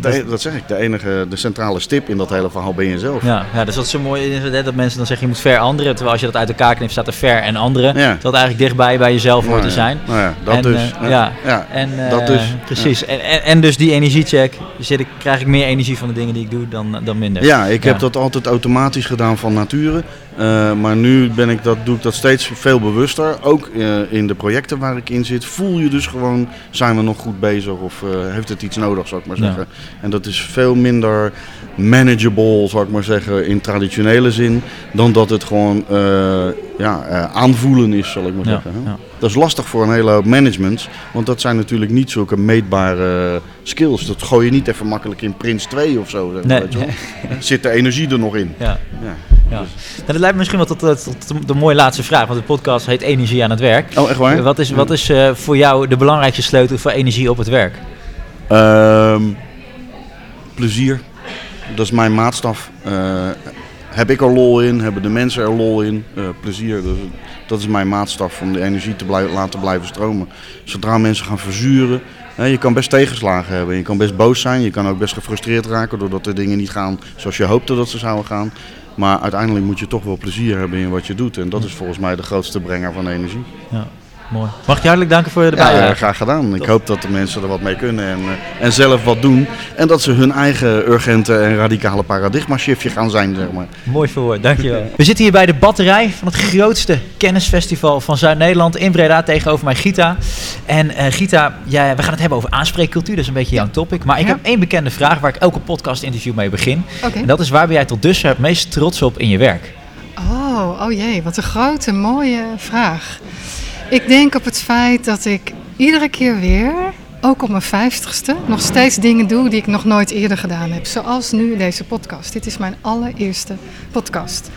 de- dat zeg ik, de enige, de centrale stip in dat hele verhaal ben je zelf. Ja, ja, dus dat is zo mooi is hè, dat mensen dan zeggen je moet ver anderen. Terwijl als je dat uit elkaar knipt staat er ver en anderen. Ja. Dat eigenlijk dichtbij bij jezelf hoort Nou te ja, zijn. Nou ja, dat en, dus. eh, ja. ja. En, eh, dat dus. Precies. En, en, en dus die energiecheck. Zit ik, krijg ik meer energie van de dingen die ik doe dan, dan minder. Ja, ik heb dat altijd automatisch gedaan van nature. Eh, maar nu ben ik dat, doe ik dat steeds veel bewuster. Ook eh, in de projecten waar ik in zit, voel je dus gewoon, zijn we nog goed bezig of eh, heeft het iets nodig, zou ik maar Ja. zeggen. En dat is veel minder manageable, zou ik maar zeggen, in traditionele zin, dan dat het gewoon ja, aanvoelen is, zal ik maar Ja, zeggen. ja. Dat is lastig voor een hele hoop managements, want dat zijn natuurlijk niet zulke meetbare skills. Dat gooi je niet even makkelijk in Prins 2 of zo. zeg maar, Nee. Zit de energie er nog in? Ja. Ja. Nou, dat lijkt me misschien wel tot, tot, tot de mooie laatste vraag. Want de podcast heet Energie aan het werk. Oh, echt waar? Wat is, wat is eh, voor jou de belangrijkste sleutel voor energie op het werk? Ehm, plezier. Dat is mijn maatstaf. Eh, heb ik er lol in? Hebben de mensen er lol in? Eh, plezier. Dat, is- dat is mijn maatstaf om de energie te blijven, laten blijven stromen. Zodra mensen gaan verzuren. je kan best tegenslagen hebben. Je kan best boos zijn. Je kan ook best gefrustreerd raken doordat de dingen niet gaan zoals je hoopte dat ze zouden gaan. Maar uiteindelijk moet je toch wel plezier hebben in wat je doet. En dat is volgens mij de grootste brenger van energie. Ja, mooi. Mag ik je hartelijk danken voor de Ja, bijdrage? ja, graag gedaan. Ik hoop dat de mensen er wat mee kunnen en, eh, en zelf wat doen. En dat ze hun eigen urgente en radicale paradigma-shiftje gaan zijn, zeg maar. Mooi verwoord, dankjewel. We zitten hier bij de batterij van het grootste kennisfestival van Zuid-Nederland in Breda. Tegenover mij Gita. En eh, Gita, jij, we gaan het hebben over aanspreekcultuur. Dat is een beetje jouw topic. Maar ik Ja. heb één bekende vraag waar ik elke podcast interview mee begin. Oké. En dat is waar ben jij tot dusver het meest trots op in je werk? Oh, oh jee, wat een grote, mooie vraag. Ik denk op het feit dat ik iedere keer weer, ook op mijn vijftigste, nog steeds dingen doe die ik nog nooit eerder gedaan heb. Zoals nu deze podcast. Dit is mijn allereerste podcast.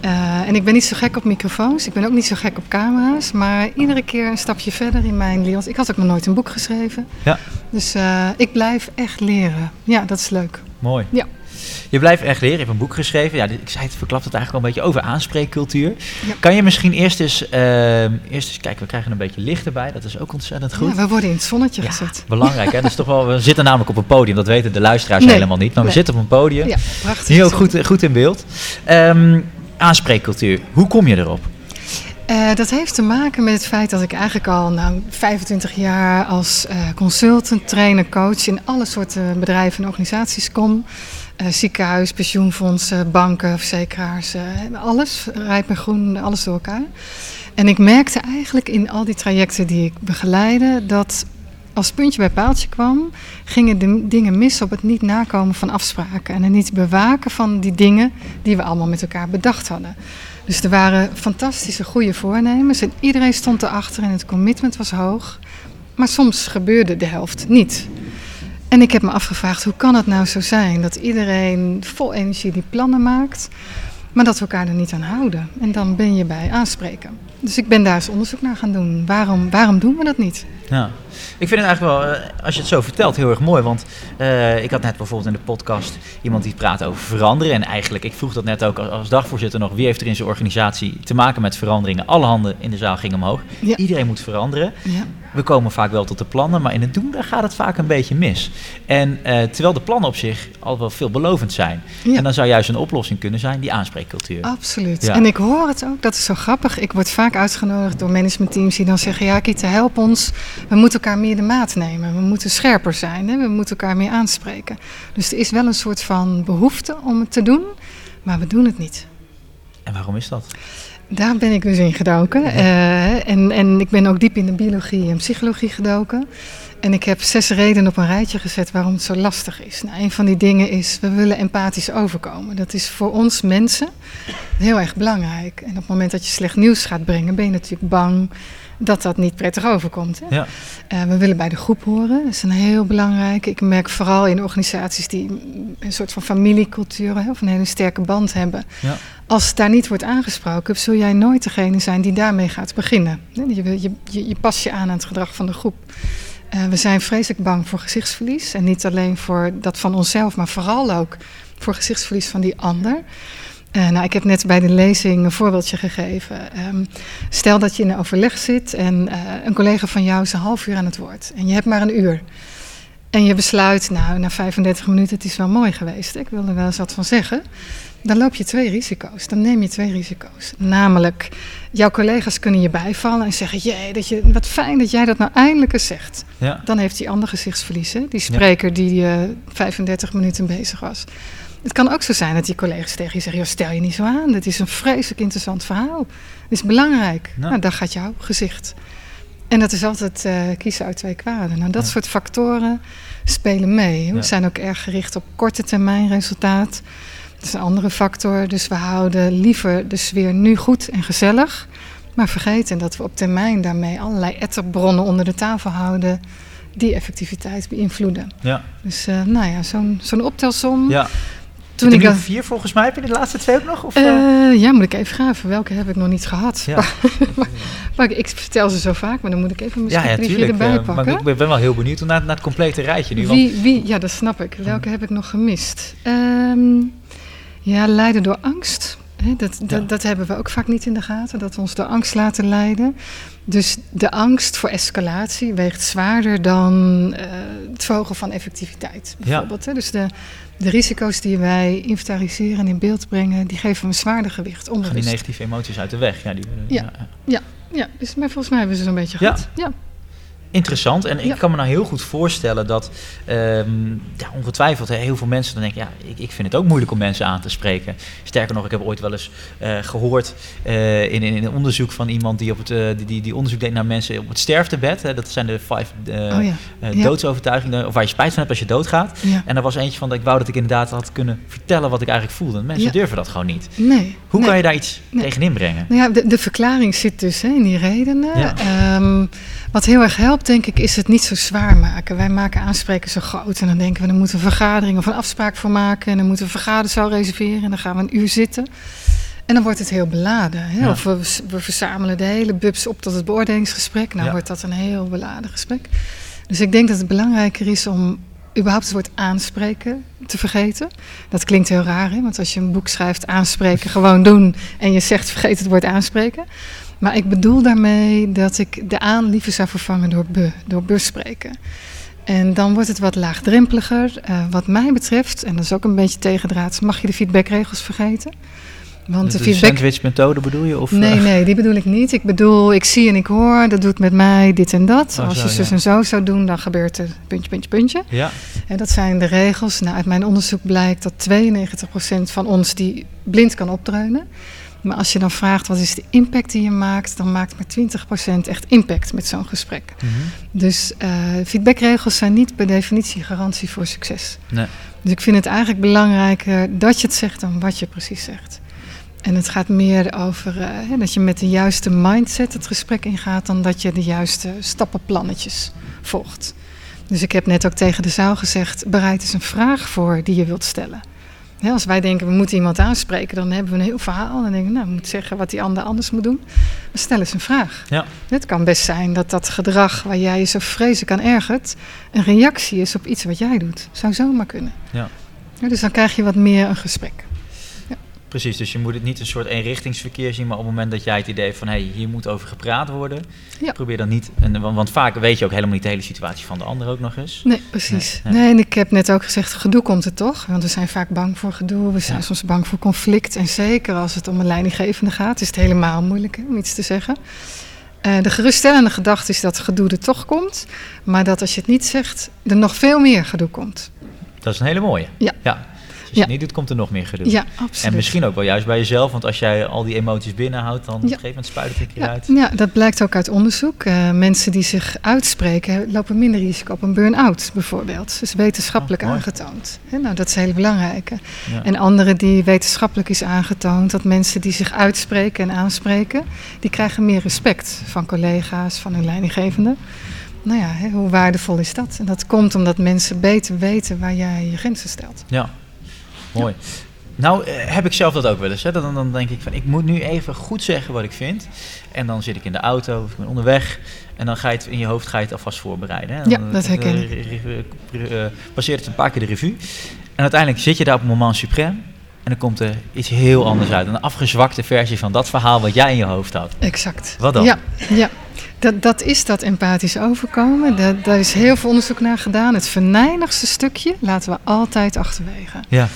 Eh, en ik ben niet zo gek op microfoons, ik ben ook niet zo gek op camera's, maar iedere keer een stapje verder in mijn wereld. Ik had ook nog nooit een boek geschreven. Ja. Dus eh, ik blijf echt leren. Ja, dat is leuk. Mooi. Ja. Je blijft echt leren. Je hebt een boek geschreven. Ja, ik zei het, verklapt het eigenlijk al een beetje over aanspreekcultuur. Ja. Kan je misschien eerst eens, ehm, eerst eens kijken, we krijgen een beetje licht erbij. Dat is ook ontzettend goed. Ja, we worden in het zonnetje Ja, gezet. belangrijk. Hè? Dat is toch wel, we zitten namelijk op een podium. Dat weten de luisteraars Nee. helemaal niet. Maar we zitten op een podium. Ja, prachtig. Hier ook goed, goed in beeld. Ehm, aanspreekcultuur. Hoe kom je erop? Eh, dat heeft te maken met het feit dat ik eigenlijk al nou, 25 jaar als eh, consultant, trainer, coach in alle soorten bedrijven en organisaties kom. Eh, ziekenhuis, pensioenfondsen, banken, verzekeraars, eh, alles. Rijp en groen, alles door elkaar. En ik merkte eigenlijk in al die trajecten die ik begeleide dat als puntje bij paaltje kwam, gingen de dingen mis op het niet nakomen van afspraken en het niet bewaken van die dingen die we allemaal met elkaar bedacht hadden. Dus er waren fantastische goede voornemens en iedereen stond erachter en het commitment was hoog. Maar soms gebeurde de helft niet. En ik heb me afgevraagd, hoe kan het nou zo zijn dat iedereen vol energie die plannen maakt, maar dat we elkaar er niet aan houden? En dan ben je bij aanspreken. Dus ik ben daar eens onderzoek naar gaan doen. Waarom, waarom doen we dat niet? Ja. Ik vind het eigenlijk wel, eh, als je het zo vertelt, heel erg mooi. Want eh, ik had net bijvoorbeeld in de podcast iemand die praat over veranderen. En eigenlijk, ik vroeg dat net ook als, als dagvoorzitter nog, wie heeft er in zijn organisatie te maken met veranderingen? Alle handen in de zaal gingen omhoog. Ja. Iedereen moet veranderen. Ja. we komen vaak wel tot de plannen, maar in het doen daar gaat het vaak een beetje mis. En eh, terwijl de plannen op zich al wel veelbelovend zijn. Ja. En dan zou juist een oplossing kunnen zijn, die aanspreekcultuur. Absoluut. En ik hoor het ook, dat is zo grappig. Ik word vaak uitgenodigd door managementteams die dan zeggen... ja, Kita, help ons. We moeten elkaar meer de maat nemen. We moeten scherper zijn. Hè? We moeten elkaar meer aanspreken. Dus er is wel een soort van behoefte om het te doen, maar we doen het niet. En waarom is dat? Daar ben ik dus in gedoken. Eh, en, en ik ben ook diep in de biologie en psychologie gedoken. En ik heb zes redenen op een rijtje gezet waarom het zo lastig is. Nou, een van die dingen is, we willen empathisch overkomen. Dat is voor ons mensen heel erg belangrijk. En op het moment dat je slecht nieuws gaat brengen, ben je natuurlijk bang dat dat niet prettig overkomt. Hè? Ja. Eh, we willen bij de groep horen. Dat is een heel belangrijk. Ik merk vooral in organisaties die een soort van familiecultuur hè, of een hele sterke band hebben. Ja. Als het daar niet wordt aangesproken, zul jij nooit degene zijn die daarmee gaat beginnen. Je, je, je, je pas je aan aan het gedrag van de groep. Eh, we zijn vreselijk bang voor gezichtsverlies. En niet alleen voor dat van onszelf, maar vooral ook voor gezichtsverlies van die ander. Eh, nou, ik heb net bij de lezing een voorbeeldje gegeven. Ehm, stel dat je in een overleg zit en eh, een collega van jou is een half uur aan het woord. En je hebt maar een uur. En je besluit, nou, na 35 minuten, het is wel mooi geweest. Ik wil er wel eens wat van zeggen. Dan loop je twee risico's. Dan neem je twee risico's. Namelijk, jouw collega's kunnen je bijvallen en zeggen: Jee, dat je, wat fijn dat jij dat nou eindelijk eens zegt. Ja. Dan heeft die ander gezichtsverlies, hè? die spreker die eh 35 minuten bezig was. Het kan ook zo zijn dat die collega's tegen je zeggen: "Joh, stel je niet zo aan, dit is een vreselijk interessant verhaal. Dit is belangrijk. Nou, daar gaat jouw gezicht. En dat is altijd eh, kiezen uit twee kwaden. Nou, dat Ja. soort factoren spelen mee. We Ja. zijn ook erg gericht op korte termijn resultaat. Dat is een andere factor. Dus we houden liever de sfeer nu goed en gezellig. Maar vergeten dat we op termijn daarmee allerlei etterbronnen onder de tafel houden. die effectiviteit beïnvloeden. Ja. Dus eh, nou ja, zo'n zo'n optelsom. ja. Toen ik er nu vier volgens mij. Heb je de laatste twee ook nog? Of, eh? Eh, ja, moet ik even graven. Welke heb ik nog niet gehad? Ja. Maar ik, ik vertel ze zo vaak, maar dan moet ik even mijn ja, ja, tuurlijk. erbij eh, pakken. maar ik ben wel heel benieuwd naar, naar het complete rijtje nu. Want, Wie, ja, dat snap ik. Welke heb ik nog gemist? Ehm, ja, lijden door angst. Dat, dat, Ja. dat hebben we ook vaak niet in de gaten, dat we ons door angst laten leiden. Dus de angst voor escalatie weegt zwaarder dan eh, het verhogen van effectiviteit, bijvoorbeeld. Dus de, de risico's die wij inventariseren en in beeld brengen, die geven een zwaarder gewicht. gaan die negatieve emoties uit de weg. Ja, die, Ja. Ja, dus, maar volgens mij hebben ze zo'n beetje Ja. gehad. Ja. Interessant. En ik kan me nou heel goed voorstellen dat ehm, ja, ongetwijfeld hè, heel veel mensen dan denken, ja, ik, ik vind het ook moeilijk om mensen aan te spreken. Sterker nog, ik heb ooit wel eens eh, gehoord eh, in, in, in een onderzoek van iemand die, op het, eh, die, die, die onderzoek deed naar mensen op het sterftebed. Hè, dat zijn de vijf oh ja. doodsovertuigingen, of waar je spijt van hebt als je doodgaat. En er was eentje van dat ik wou dat ik inderdaad had kunnen vertellen wat ik eigenlijk voelde. En mensen durven dat gewoon niet. Nee. Hoe nee. kan je daar iets Nee. tegen inbrengen? Nou ja, de, de verklaring zit dus hè, in die redenen. Ja. Wat heel erg helpt, denk ik, is het niet zo zwaar maken. Wij maken aanspreken zo groot. En dan denken we, dan moeten we een vergadering of een afspraak voor maken. En dan moeten we een vergaderzaal reserveren. En dan gaan we een uur zitten. En dan wordt het heel beladen. Hè? Ja. Of we, we verzamelen de hele bubs op tot het beoordelingsgesprek. Nou Ja. wordt dat een heel beladen gesprek. Dus ik denk dat het belangrijker is om überhaupt het woord aanspreken te vergeten. Dat klinkt heel raar, hè? want als je een boek schrijft, aanspreken, gewoon doen. En je zegt, vergeet het woord aanspreken. Maar ik bedoel daarmee dat ik de aan liever zou vervangen door be, door bespreken. En dan wordt het wat laagdrempeliger. Eh, wat mij betreft, en dat is ook een beetje tegendraads, mag je de feedbackregels vergeten. Want de de, de feedback. sandwich-methode bedoel je? Of, Nee, eh, nee, die bedoel ik niet. Ik bedoel, ik zie en ik hoor, dat doet met mij dit en dat. Oh, Als zo, je zus ja. en zo zou doen, dan gebeurt er puntje, puntje, puntje. Ja, En dat zijn de regels. Nou, uit mijn onderzoek blijkt dat 92% van ons die blind kan opdreunen. Maar als je dan vraagt wat is de impact die je maakt, dan maakt maar 20% echt impact met zo'n gesprek. Mhm. Dus eh, feedbackregels zijn niet per definitie garantie voor succes. Nee. Dus ik vind het eigenlijk belangrijker dat je het zegt dan wat je precies zegt. En het gaat meer over eh, dat je met de juiste mindset het gesprek ingaat dan dat je de juiste stappenplannetjes volgt. Dus ik heb net ook tegen de zaal gezegd: bereid eens een vraag voor die je wilt stellen. Als wij denken we moeten iemand aanspreken, dan hebben we een heel verhaal. Dan denken we, nou, we moeten zeggen wat die ander anders moet doen. Maar stel eens een vraag. Ja. Het kan best zijn dat dat gedrag waar jij je zo vreselijk aan ergert, een reactie is op iets wat jij doet. Zou zomaar kunnen. Ja. Ja, dus dan krijg je wat meer een gesprek. Precies, dus je moet het niet een soort eenrichtingsverkeer zien, maar op het moment dat jij het idee hebt van hé, hey, hier moet over gepraat worden, Ja. probeer dan niet, en, want, want vaak weet je ook helemaal niet de hele situatie van de ander ook nog eens. Nee, precies. Nee, Nee, nee. en ik heb net ook gezegd, gedoe komt er toch? Want we zijn vaak bang voor gedoe, we zijn Ja. soms bang voor conflict. En zeker als het om een leidinggevende gaat, is het helemaal moeilijk hè, om iets te zeggen. Eh, de geruststellende gedachte is dat gedoe er toch komt, maar dat als je het niet zegt, er nog veel meer gedoe komt. Dat is een hele mooie. Ja. Als je Ja. het niet doet, komt er nog meer gedoe. Ja, absoluut. En misschien ook wel juist bij jezelf, want als jij al die emoties binnenhoudt, dan op een gegeven moment spuit het een keer uit. ja, dat blijkt ook uit onderzoek. Eh, mensen die zich uitspreken lopen minder risico op een burn-out bijvoorbeeld. Dat is wetenschappelijk Oh, aangetoond. Nou, dat is belangrijke. Ja. En andere die wetenschappelijk is aangetoond dat mensen die zich uitspreken en aanspreken, die krijgen meer respect van collega's, van hun leidinggevende. Nou ja, hoe waardevol is dat? En dat komt omdat mensen beter weten waar jij je grenzen stelt. Ja, mooi. Nou, eh, heb ik zelf dat ook wel eens. Hè? Dan, dan denk ik van, ik moet nu even goed zeggen wat ik vind. En dan zit ik in de auto of ik ben onderweg. En dan ga je het in je hoofd ga je het alvast voorbereiden. Hè? Ja, dat eh, herken ik. eh, passeert het een paar keer de revue. En uiteindelijk zit je daar op het moment suprême. En dan komt er iets heel anders uit. Een afgezwakte versie van dat verhaal wat jij in je hoofd had. Exact. Wat dan? Ja, ja. Dat, dat is dat empathisch overkomen. Daar, daar is heel veel onderzoek naar gedaan. Het venijnigste stukje laten we altijd achterwege. Ja,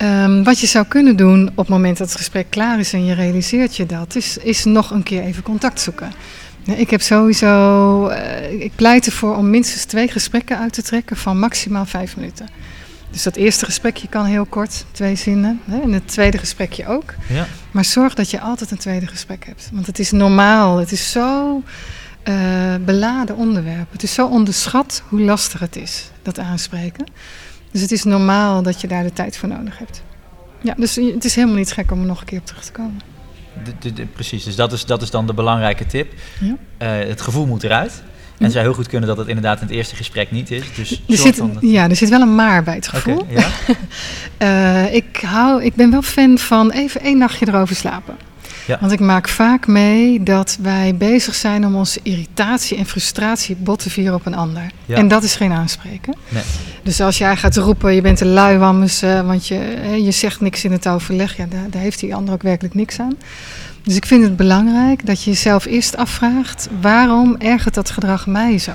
Ehm, wat je zou kunnen doen op het moment dat het gesprek klaar is en je realiseert je dat, is, is nog een keer even contact zoeken. Ik heb sowieso, eh, ik pleit ervoor om minstens twee gesprekken uit te trekken van maximaal vijf minuten. Dus dat eerste gesprekje kan heel kort, twee zinnen. Hè, en het tweede gesprekje ook. ja. Maar zorg dat je altijd een tweede gesprek hebt. Want het is normaal, het is zo eh, beladen onderwerp. Het is zo onderschat hoe lastig het is, dat aanspreken. Dus het is normaal dat je daar de tijd voor nodig hebt. Ja, dus het is helemaal niet gek om er nog een keer op terug te komen. De- de- de- precies, dus dat is, dat is dan de belangrijke tip. Ja. Eh, het gevoel moet eruit. En zou heel goed kunnen dat het inderdaad in het eerste gesprek niet is. Dus Er zit, ja, er zit wel een maar bij het gevoel. ja? Eh, ik, hou, ik ben wel fan van even één nachtje erover slapen. Ja. Want ik maak vaak mee dat wij bezig zijn om onze irritatie en frustratie bot te vieren op een ander. Ja. En dat is geen aanspreken. Nee. Dus als jij gaat roepen, je bent een luiwammers, eh, want je, je zegt niks in het overleg, ja, daar, daar heeft die ander ook werkelijk niks aan. Dus ik vind het belangrijk dat je jezelf eerst afvraagt, waarom ergert dat gedrag mij zo?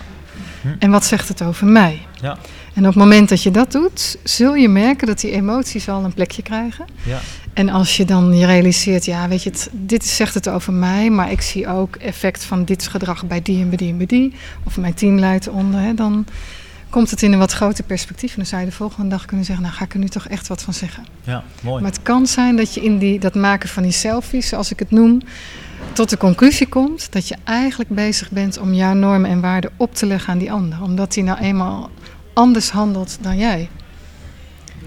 Hm. En wat zegt het over mij? Ja. En op het moment dat je dat doet, zul je merken dat die emoties al een plekje krijgen. Ja. En als je dan je realiseert, ja, weet je, het, dit zegt het over mij, maar ik zie ook effect van dit gedrag bij die en bij die en bij die, of mijn team leidt onder, hè, dan komt het in een wat groter perspectief. En dan zou je de volgende dag kunnen zeggen, nou ga ik er nu toch echt wat van zeggen. ja, mooi. Maar het kan zijn dat je in die, dat maken van die selfies, zoals ik het noem, tot de conclusie komt dat je eigenlijk bezig bent om jouw normen en waarden op te leggen aan die ander. Omdat die nou eenmaal anders handelt dan jij.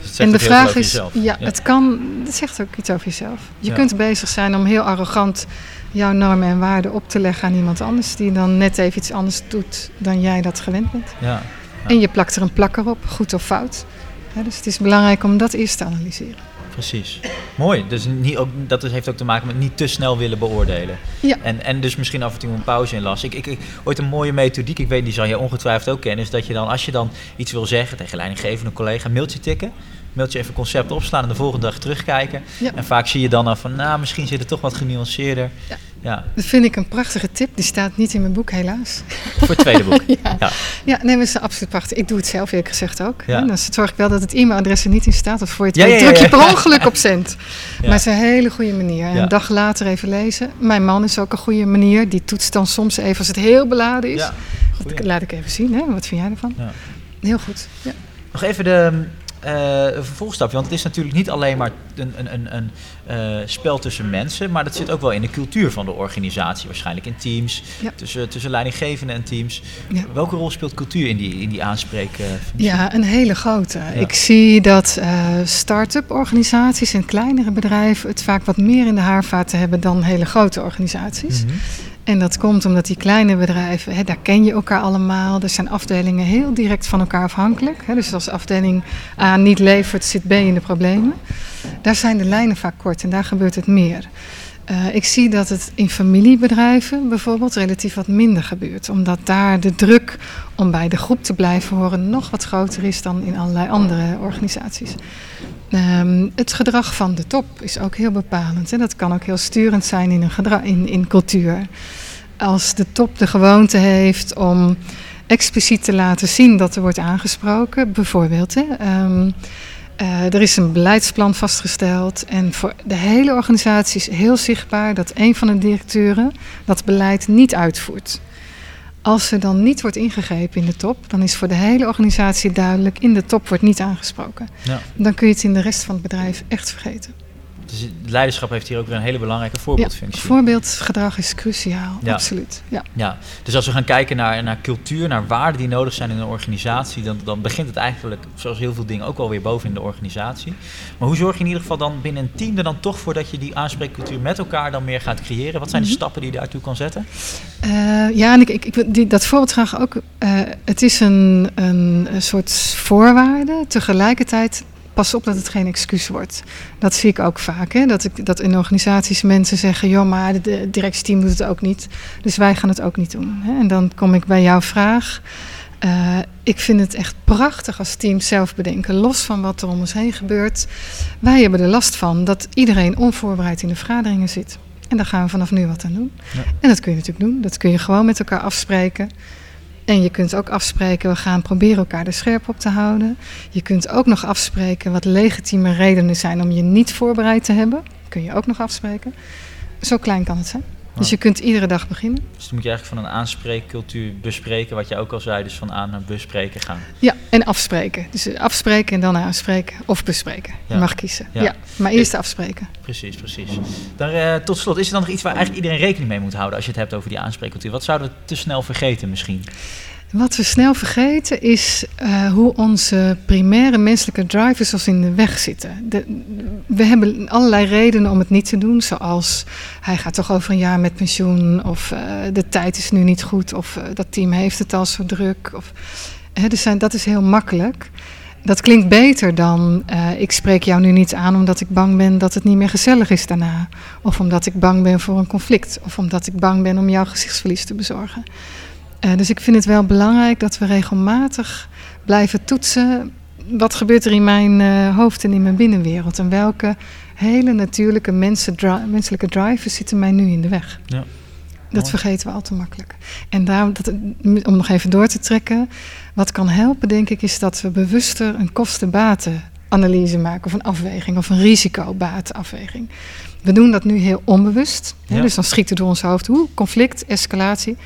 Dus en de vraag is, ja, het kan, het zegt ook iets over jezelf. Je Ja. kunt bezig zijn om heel arrogant jouw normen en waarden op te leggen aan iemand anders, die dan net even iets anders doet dan jij dat gewend bent. Ja, Ja. En je plakt er een plakker op, goed of fout. Dus het is belangrijk om dat eerst te analyseren. Precies. Mooi. Dus niet ook, dat is- heeft ook te maken met niet te snel willen beoordelen. Ja. En, en dus misschien af en toe een pauze inlassen. Ik, ik, ik, ooit een mooie methodiek, ik weet die zal je ongetwijfeld ook kennen, is dat je dan, als je dan iets wil zeggen tegen leidinggevende collega, mailtje tikken. Mailtje even concept opslaan en de volgende dag terugkijken. Ja. En vaak zie je dan al van, nou, misschien zit het toch wat genuanceerder. Ja. Ja, Dat vind ik een prachtige tip. Die staat niet in mijn boek, helaas. voor het tweede boek. ja. Ja. ja, nee, maar is absoluut prachtig. Ik doe het zelf eerlijk gezegd ook. Ja. Dan zorg ik wel dat het e-mailadres er niet in staat. Of voor je het Ja, druk je per ongeluk op cent. Maar het is een hele goede manier. En een dag later even lezen. Mijn man is ook een goede manier. Die toetst dan soms even als het heel beladen is. Dat laat ik even zien. Hè? Wat vind jij ervan? Ja. Heel goed. Ja. Nog even de eh, een vervolgstapje, want het is natuurlijk niet alleen maar een, een, een, een eh, spel tussen mensen, maar dat zit ook wel in de cultuur van de organisatie, waarschijnlijk in teams, Ja. tussen, tussen leidinggevenden en teams. Ja. Welke rol speelt cultuur in die, in die aanspreekfunctie? Ja, een hele grote. Ik zie dat eh start-up organisaties en kleinere bedrijven het vaak wat meer in de haarvaten hebben dan hele grote organisaties. Mhm. En dat komt omdat die kleine bedrijven, hè, daar ken je elkaar allemaal. Er zijn afdelingen heel direct van elkaar afhankelijk. Hè. Dus als afdeling A niet levert, zit B in de problemen. Daar zijn de lijnen vaak kort en daar gebeurt het meer. Eh, ik zie dat het in familiebedrijven bijvoorbeeld relatief wat minder gebeurt. Omdat daar de druk om bij de groep te blijven horen nog wat groter is dan in allerlei andere organisaties. Ehm, het gedrag van de top is ook heel bepalend. En dat kan ook heel sturend zijn in, een in, in cultuur. Als de top de gewoonte heeft om expliciet te laten zien dat er wordt aangesproken, bijvoorbeeld. Hè, ehm, eh, er is een beleidsplan vastgesteld en voor de hele organisatie is heel zichtbaar dat een van de directeuren dat beleid niet uitvoert. Als er dan niet wordt ingegrepen in de top, dan is voor de hele organisatie duidelijk: in de top wordt niet aangesproken. Ja. Dan kun je het in de rest van het bedrijf echt vergeten. Dus leiderschap heeft hier ook weer een hele belangrijke Ja, voorbeeldfunctie. voorbeeldgedrag is cruciaal, Ja. absoluut. Ja. Ja, dus als we gaan kijken naar, naar cultuur, naar waarden die nodig zijn in een organisatie, dan, dan begint het eigenlijk, zoals heel veel dingen, ook wel weer boven in de organisatie. Maar hoe zorg je in ieder geval dan binnen een team er dan toch voor dat je die aanspreekcultuur met elkaar dan meer gaat creëren? Wat zijn de Mhm. stappen die je daartoe kan zetten? Eh, ja, en ik, ik, ik wil die, dat voorbeeld graag ook. eh, het is een, een, een soort voorwaarde. Tegelijkertijd pas op dat het geen excuus wordt. Dat zie ik ook vaak. Hè? Dat, ik, dat in organisaties mensen zeggen: joh, maar het de directieteam doet het ook niet. Dus wij gaan het ook niet doen. Hè? En dan kom ik bij jouw vraag. Eh, ik vind het echt prachtig als teams zelf bedenken, los van wat er om ons heen gebeurt. Wij hebben er last van dat iedereen onvoorbereid in de vergaderingen zit. En daar gaan we vanaf nu wat aan doen. Ja. En dat kun je natuurlijk doen. Dat kun je gewoon met elkaar afspreken. En je kunt ook afspreken, we gaan proberen elkaar er scherp op te houden. Je kunt ook nog afspreken wat legitieme redenen zijn om je niet voorbereid te hebben. Kun je ook nog afspreken. Zo klein kan het zijn. Dus Ja. je kunt iedere dag beginnen. Dus dan moet je eigenlijk van een aanspreekcultuur bespreken, wat je ook al zei, dus van aan naar bespreken gaan. Ja, en afspreken. Dus afspreken en dan aanspreken. Of bespreken. Ja. Je mag kiezen. Ja. Ja. Maar eerst afspreken. Precies, precies. Dan, eh, tot slot, is er dan nog iets waar eigenlijk iedereen rekening mee moet houden als je het hebt over die aanspreekcultuur? Wat zouden we te snel vergeten misschien? Wat we snel vergeten is eh, hoe onze primaire menselijke drivers ons in de weg zitten. De, we hebben allerlei redenen om het niet te doen, zoals hij gaat toch over een jaar met pensioen, of eh, de tijd is nu niet goed, of eh, dat team heeft het al zo druk. Of, hè, dus zijn, dat is heel makkelijk. Dat klinkt beter dan ik spreek jou nu niet aan omdat ik bang ben dat het niet meer gezellig is daarna. Of omdat ik bang ben voor een conflict. Of omdat ik bang ben om jouw gezichtsverlies te bezorgen. Eh, dus ik vind het wel belangrijk dat we regelmatig blijven toetsen. Wat gebeurt er in mijn eh, hoofd en in mijn binnenwereld? En welke hele natuurlijke mensen, dri- menselijke drivers zitten mij nu in de weg? Ja. Dat Mooi. vergeten we al te makkelijk. En daarom, dat, om nog even door te trekken. Wat kan helpen, denk ik, is dat we bewuster een kosten-baten-analyse maken. Of een afweging, of een risico-batenafweging. We doen dat nu heel onbewust. Hè, Ja. Dus dan schiet er door ons hoofd, hoe conflict, escalatie.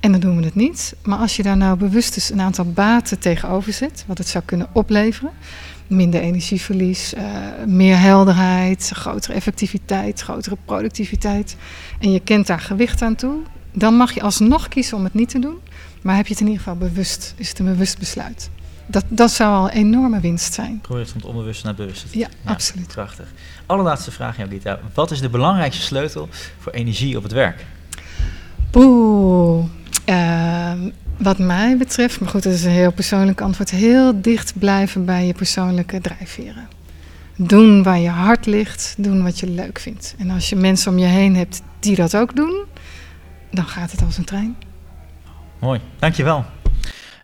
En dan doen we het niet. Maar als je daar nou bewust eens een aantal baten tegenover zet, wat het zou kunnen opleveren. Minder energieverlies, eh, meer helderheid, grotere effectiviteit, grotere productiviteit. En je kent daar gewicht aan toe. Dan mag je alsnog kiezen om het niet te doen. Maar heb je het in ieder geval bewust, is het een bewust besluit. Dat, dat zou al een enorme winst zijn. Probeer het van het onbewuste naar het bewuste. te Ja, doen. absoluut. Prachtig. Allerlaatste vraag, Jolita. Wat is de belangrijkste sleutel voor energie op het werk? Poeh. Ehm, wat mij betreft, maar goed, dat is een heel persoonlijk antwoord. Heel dicht blijven bij je persoonlijke drijfveren. Doen waar je hart ligt, doen wat je leuk vindt. En als je mensen om je heen hebt die dat ook doen, dan gaat het als een trein. Mooi, dankjewel.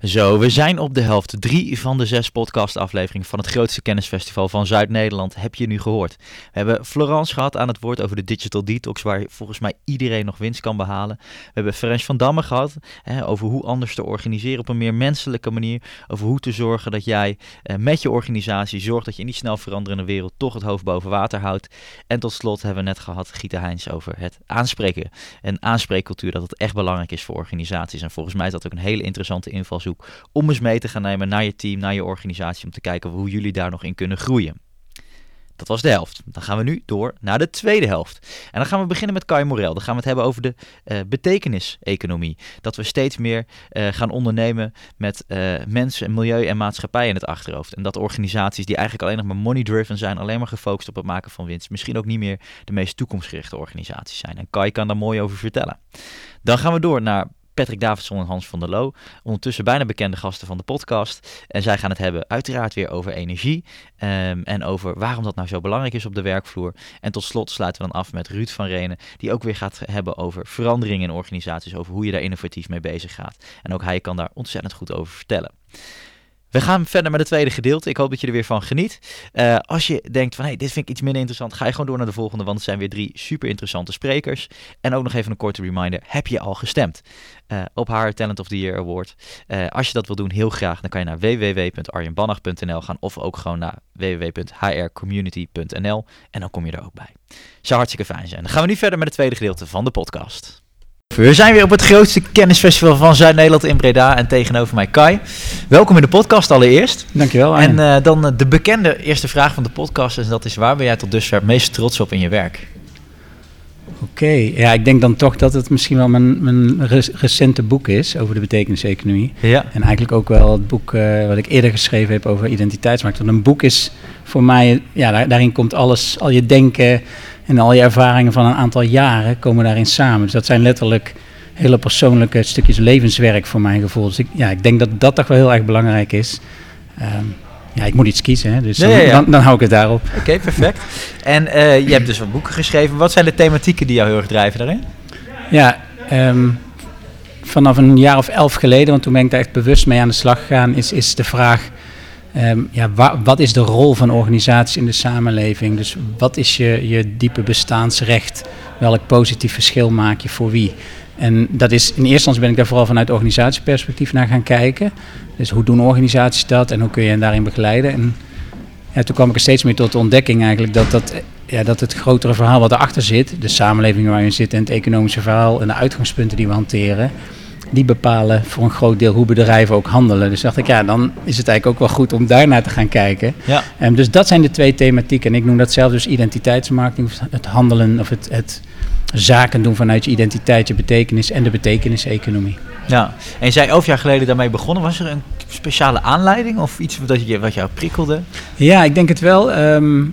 Zo, we zijn op de helft. Drie van de zes podcastafleveringen van het grootste kennisfestival van Zuid-Nederland heb je nu gehoord. We hebben Florence gehad aan het woord over de Digital Detox, waar volgens mij iedereen nog winst kan behalen. We hebben Ferenc van Damme gehad hè, over hoe anders te organiseren op een meer menselijke manier. Over hoe te zorgen dat jij eh, met je organisatie zorgt dat je in die snel veranderende wereld toch het hoofd boven water houdt. En tot slot hebben we net gehad Gita Heins over het aanspreken. En aanspreekcultuur, dat het echt belangrijk is voor organisaties. En volgens mij is dat ook een hele interessante invalshoek om eens mee te gaan nemen naar je team, naar je organisatie, om te kijken hoe jullie daar nog in kunnen groeien. Dat was de helft. Dan gaan we nu door naar de tweede helft. En dan gaan we beginnen met Kai Morel. Dan gaan we het hebben over de eh betekenis-economie. Dat we steeds meer eh, gaan ondernemen met eh, mensen, milieu en maatschappij in het achterhoofd. En dat organisaties die eigenlijk alleen nog maar money-driven zijn, alleen maar gefocust op het maken van winst, misschien ook niet meer de meest toekomstgerichte organisaties zijn. En Kai kan daar mooi over vertellen. Dan gaan we door naar Patrick Davidson en Hans van der Loo. Ondertussen bijna bekende gasten van de podcast. En zij gaan het hebben uiteraard weer over energie. ehm, en over waarom dat nou zo belangrijk is op de werkvloer. En tot slot sluiten we dan af met Ruud van Renen. Die ook weer gaat hebben over veranderingen in organisaties. Over hoe je daar innovatief mee bezig gaat. En ook hij kan daar ontzettend goed over vertellen. We gaan verder met het tweede gedeelte. Ik hoop dat je er weer van geniet. Eh, als je denkt van hey, dit vind ik iets minder interessant, ga je gewoon door naar de volgende, want het zijn weer drie super interessante sprekers. En ook nog even een korte reminder: heb je al gestemd eh, op haar Talent of the Year Award? Eh, als je dat wil doen, heel graag, dan kan je naar www.arjenbannach.nl gaan of ook gewoon naar www.hrcommunity.nl en dan kom je er ook bij. Zou hartstikke fijn zijn. Dan gaan we nu verder met het tweede gedeelte van de podcast. We zijn weer op het grootste kennisfestival van Zuid-Nederland in Breda en tegenover mij Kai. Welkom in de podcast allereerst. Dankjewel. Arjen. En eh, dan de bekende eerste vraag van de podcast en dat is waar ben jij tot dusver het meest trots op in je werk? Oké, ja, ik denk dan toch dat het misschien wel mijn, mijn re- recente boek is over de betekeniseconomie. Ja. En eigenlijk ook wel het boek eh, wat ik eerder geschreven heb over identiteitsmarkt. Want een boek is voor mij, ja, daar- daarin komt alles, al je denken en al je ervaringen van een aantal jaren komen daarin samen. Dus dat zijn letterlijk hele persoonlijke stukjes levenswerk voor mijn gevoel. Dus ik, ja, ik denk dat dat toch wel heel erg belangrijk is. Ehm, ja, ik moet iets kiezen, hè, dus dan, ja, ja. Dan, dan hou ik het daarop. Oké, perfect. En eh, je hebt dus wat boeken geschreven. Wat zijn de thematieken die jou heel erg drijven daarin? Ja, ehm, vanaf een jaar of elf geleden, want toen ben ik daar echt bewust mee aan de slag gegaan, is, is de vraag, ehm, ja, wa- wat is de rol van organisaties in de samenleving? Dus wat is je, je diepe bestaansrecht? Welk positief verschil maak je voor wie? En dat is, in eerste instantie ben ik daar vooral vanuit organisatieperspectief naar gaan kijken. Dus hoe doen organisaties dat en hoe kun je hen daarin begeleiden? En ja, toen kwam ik er steeds meer tot de ontdekking eigenlijk dat, dat, ja, dat het grotere verhaal wat erachter zit, de samenleving waar je zit en het economische verhaal en de uitgangspunten die we hanteren, die bepalen voor een groot deel hoe bedrijven ook handelen. Dus dacht ik, ja, dan is het eigenlijk ook wel goed om daarnaar te gaan kijken. Ja. En dus dat zijn de twee thematieken. En ik noem dat zelf dus identiteitsmarketing, of het handelen of het, het zaken doen vanuit je identiteit, je betekenis en de betekeniseconomie. Ja. En je zei elf jaar geleden daarmee begonnen. Was er een speciale aanleiding of iets dat je, wat jou prikkelde? Ja, ik denk het wel. Ehm,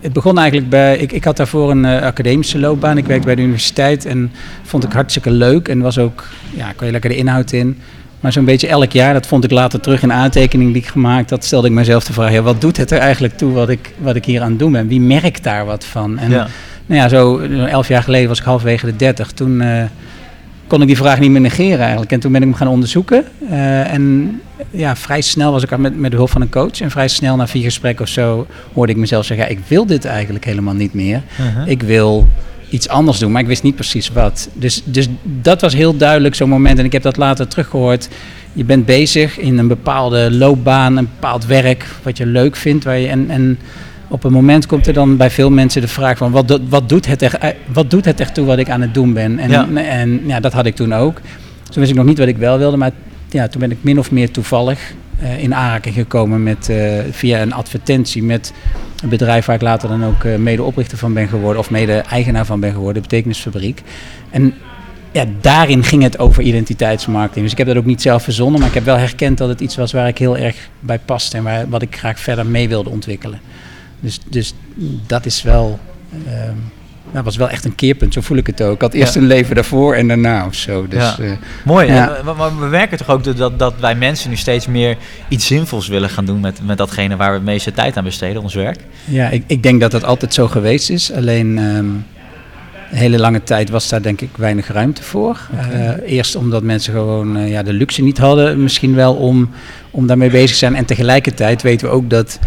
het begon eigenlijk bij. Ik, ik had daarvoor een eh, academische loopbaan. Ik werkte bij de universiteit en vond ik hartstikke leuk. En was ook, ja, kon je lekker de inhoud in. Maar zo'n beetje elk jaar, dat vond ik later terug in aantekeningen die ik gemaakt had, stelde ik mezelf de vraag: ja, wat doet het er eigenlijk toe wat ik, wat ik hier aan het doen ben? Wie merkt daar wat van? En Ja. Nou ja, zo elf jaar geleden was ik halverwege de dertig. Toen eh, kon ik die vraag niet meer negeren eigenlijk. En toen ben ik hem gaan onderzoeken. Eh, en ja, vrij snel was ik met, met de hulp van een coach. En vrij snel na vier gesprekken of zo hoorde ik mezelf zeggen... Ja, ik wil dit eigenlijk helemaal niet meer. Uh-huh. Ik wil iets anders doen, maar ik wist niet precies wat. Dus, dus dat was heel duidelijk zo'n moment. En ik heb dat later teruggehoord. Je bent bezig in een bepaalde loopbaan, een bepaald werk... wat je leuk vindt. Waar je, en, en op een moment komt er dan bij veel mensen de vraag van... wat, do- wat, doet, het er, eh, wat doet het echt toe wat ik aan het doen ben? En Ja. en ja, dat had ik toen ook. Toen wist ik nog niet wat ik wel wilde, maar ja, toen ben ik min of meer toevallig eh, in aanraking gekomen met, eh, via een advertentie met een bedrijf waar ik later dan ook mede-oprichter van ben geworden, of mede-eigenaar van ben geworden, de Betekenisfabriek. En ja, daarin ging het over identiteitsmarketing. Dus ik heb dat ook niet zelf verzonnen, maar ik heb wel herkend dat het iets was waar ik heel erg bij paste en waar, wat ik graag verder mee wilde ontwikkelen. Dus, dus dat is wel. ehm, dat was wel echt een keerpunt, zo voel ik het ook. Ik had eerst Ja. een leven daarvoor en daarna of zo. Dus, Ja. eh, Mooi. Ja. En, maar- we merken toch ook dat- dat, wij mensen nu steeds meer iets zinvols willen gaan doen met, met datgene waar we het meeste tijd aan besteden, ons werk. Ja, ik, ik denk dat dat altijd zo geweest is. Alleen ehm, een hele lange tijd was daar denk ik weinig ruimte voor. Eh, eerst omdat mensen gewoon eh, ja, de luxe niet hadden, misschien wel om, om daarmee bezig te zijn. En tegelijkertijd weten we ook dat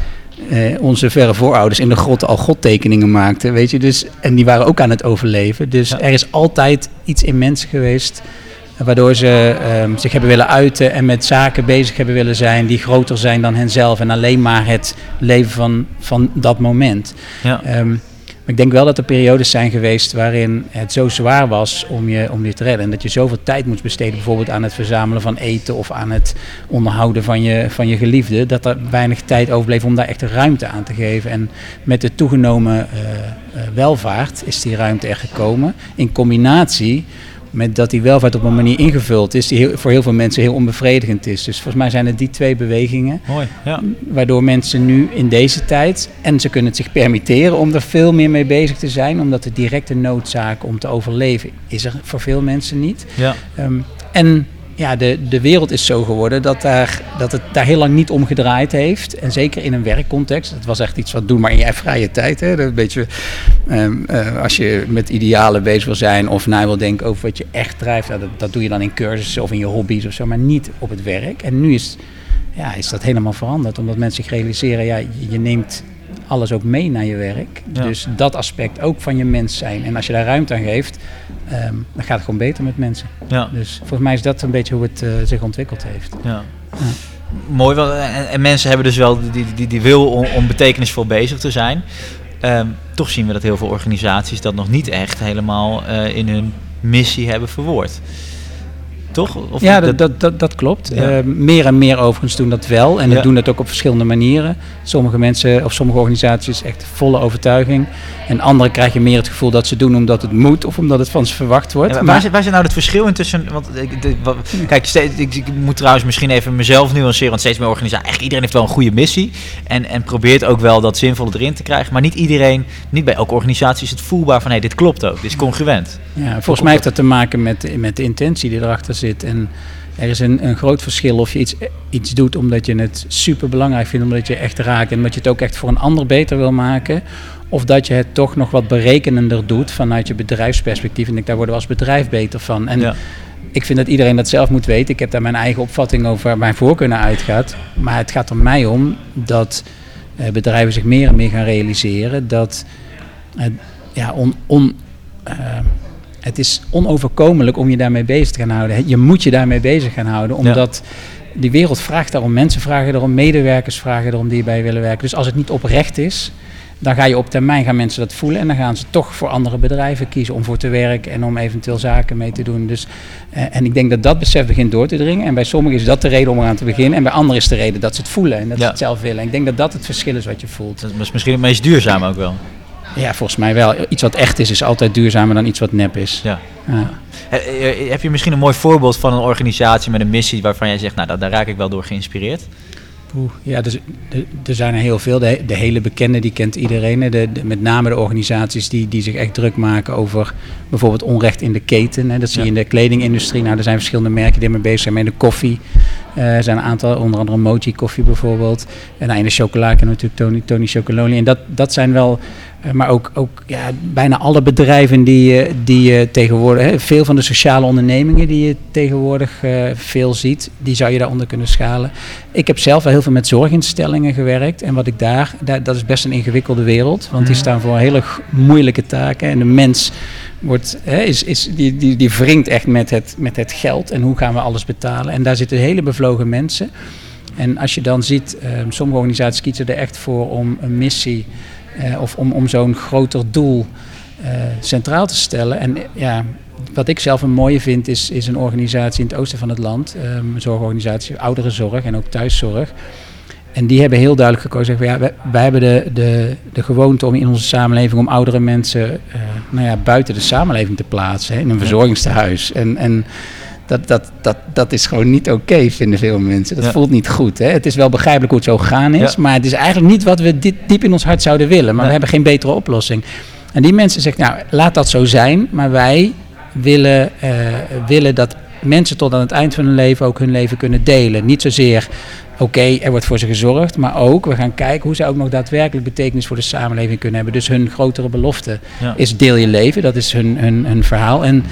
eh, onze verre voorouders in de grot al godtekeningen maakten. Weet je? Dus, en die waren ook aan het overleven. Dus Ja. er is altijd iets in mensen geweest. eh, Waardoor ze ehm, zich hebben willen uiten en met zaken bezig hebben willen zijn die groter zijn dan henzelf. En alleen maar het leven van, van dat moment. Ja. Ehm, ik denk wel dat er periodes zijn geweest waarin het zo zwaar was om je, om je te redden. En dat je zoveel tijd moest besteden, bijvoorbeeld aan het verzamelen van eten of aan het onderhouden van je, van je geliefde. Dat er weinig tijd overbleef om daar echt ruimte aan te geven. En met de toegenomen eh, eh, welvaart is die ruimte er gekomen. In combinatie met dat die welvaart op een manier ingevuld is die heel- voor heel veel mensen heel onbevredigend is. Dus volgens mij zijn het die twee bewegingen Mooi. Ja. waardoor mensen nu in deze tijd, en ze kunnen het zich permitteren om er veel meer mee bezig te zijn, omdat de directe noodzaak om te overleven is er voor veel mensen niet. Ja. Ehm, En ja, de, de wereld is zo geworden dat, daar, dat het daar heel lang niet om gedraaid heeft. En zeker in een werkcontext. Het was echt iets wat doe maar in je vrije tijd. Hè? Dat een beetje, ehm, eh, als je met idealen bezig wil zijn of na wil denken over wat je echt drijft. nou, dat, dat doe je dan in cursussen of in je hobby's of zo, maar niet op het werk. En nu is, ja, is dat helemaal veranderd. Omdat mensen zich realiseren, ja, je neemt alles ook mee naar je werk. Ja. Dus dat aspect ook van je mens zijn. En als je daar ruimte aan geeft, ehm, dan gaat het gewoon beter met mensen. Ja. Dus volgens mij is dat een beetje hoe het eh, zich ontwikkeld heeft. Ja. Mooi, wel, en, en mensen hebben dus wel die, die, die wil om, om betekenisvol bezig te zijn. Ehm, toch zien we dat heel veel organisaties dat nog niet echt helemaal eh, in hun missie hebben verwoord. Toch? Of ja, dat, dat, dat, dat klopt. Ja. Eh, meer en meer overigens doen dat wel. En Ja. dat doen dat ook op verschillende manieren. Sommige mensen of sommige organisaties echt volle overtuiging. En andere krijg je meer het gevoel dat ze doen omdat het moet of omdat het van ze verwacht wordt. Ja, maar Maar- waar, zit, waar zit nou het verschil in tussen... Want, ik- de- wat- kijk, steeds, ik, ik moet trouwens misschien even mezelf nuanceren. Want steeds meer organisaties... Eigenlijk iedereen heeft wel een goede missie. En, en probeert ook wel dat zinvolle erin te krijgen. Maar niet iedereen... Niet bij elke organisatie is het voelbaar van... Hé, dit klopt ook. Dit is congruent. Ja, volgens mij heeft dat te maken met, met de intentie die erachter zit. En er is een, een groot verschil of je iets, iets doet omdat je het super belangrijk vindt, omdat je echt raakt en omdat je het ook echt voor een ander beter wil maken. Of dat je het toch nog wat berekenender doet vanuit je bedrijfsperspectief. En ik, daar worden we als bedrijf beter van. En Ja. ik vind dat iedereen dat zelf moet weten. Ik heb daar mijn eigen opvatting over waar mijn voorkeur naar uitgaat. Maar het gaat er mij om dat eh, bedrijven zich meer en meer gaan realiseren dat ja, on, on, eh, het is onoverkomelijk om je daarmee bezig te gaan houden. Je moet je daarmee bezig gaan houden, omdat die wereld vraagt daarom. Mensen vragen erom, medewerkers vragen erom die erbij willen werken. Dus als het niet oprecht is, dan ga je op termijn gaan mensen dat voelen en dan gaan ze toch voor andere bedrijven kiezen om voor te werken en om eventueel zaken mee te doen. Dus, eh, en ik denk dat dat besef begint door te dringen. En bij sommigen is dat de reden om eraan te beginnen en bij anderen is de reden dat ze het voelen en dat Ja. ze het zelf willen. En ik denk dat dat het verschil is wat je voelt. Dat is misschien het meest duurzaam ook wel. Ja, volgens mij wel. Iets wat echt is, is altijd duurzamer dan iets wat nep is. Ja. Ja. Eh, Heb je misschien een mooi voorbeeld van een organisatie met een missie... waarvan jij zegt, nou, daar, raak ik wel door geïnspireerd? Oeh, ja, dus, er, zijn er heel veel. De, de hele bekende, die kent iedereen. De, de- met name de organisaties die, die zich echt druk maken over bijvoorbeeld onrecht in de keten. Hè. Dat zie je Ja. in de kledingindustrie. Nou, er zijn verschillende merken die ermee bezig zijn. Maar in de koffie eh, er zijn een aantal, onder andere Mochi koffie bijvoorbeeld. En nou, in de chocola kennen we natuurlijk Tony, Tony Chocolonely. En dat, dat zijn wel, maar ook, ook ja, bijna alle bedrijven die, je- die je tegenwoordig, hè, veel van de sociale ondernemingen die je tegenwoordig eh, veel ziet, die zou je daaronder kunnen schalen. Ik heb zelf wel heel veel met zorginstellingen gewerkt. En wat ik daar, dat is best een ingewikkelde wereld. Want die Mhm. staan voor hele moeilijke taken. En de mens wordt, hè, is, is, die, die, die wringt echt met het, met het geld. En hoe gaan we alles betalen? En daar zitten hele bevlogen mensen. En als je dan ziet, eh, sommige organisaties kiezen er echt voor om een missie eh, of om, om zo'n groter doel eh, centraal te stellen. En ja, wat ik zelf een mooie vind, is, is een organisatie in het oosten van het land, eh, een zorgorganisatie, ouderenzorg en ook thuiszorg. En die hebben heel duidelijk gekozen, zeggen, ja, wij, wij hebben de, de, de gewoonte om in onze samenleving om oudere mensen eh, nou ja, buiten de samenleving te plaatsen, hè, in een verzorgingstehuis. En, en dat, dat, dat, dat is gewoon niet oké, vinden veel mensen. Dat Ja. voelt niet goed. Hè? Het is wel begrijpelijk hoe het zo gegaan is, Ja. maar het is eigenlijk niet wat we dit, diep in ons hart zouden willen. Maar we hebben geen betere oplossing. En die mensen zeggen, nou, laat dat zo zijn, maar wij willen, eh, willen dat mensen tot aan het eind van hun leven ook hun leven kunnen delen. Niet zozeer, oké, er wordt voor ze gezorgd, maar ook, we gaan kijken hoe ze ook nog daadwerkelijk betekenis voor de samenleving kunnen hebben. Dus hun grotere belofte Ja. is deel je leven, dat is hun, hun, hun verhaal. En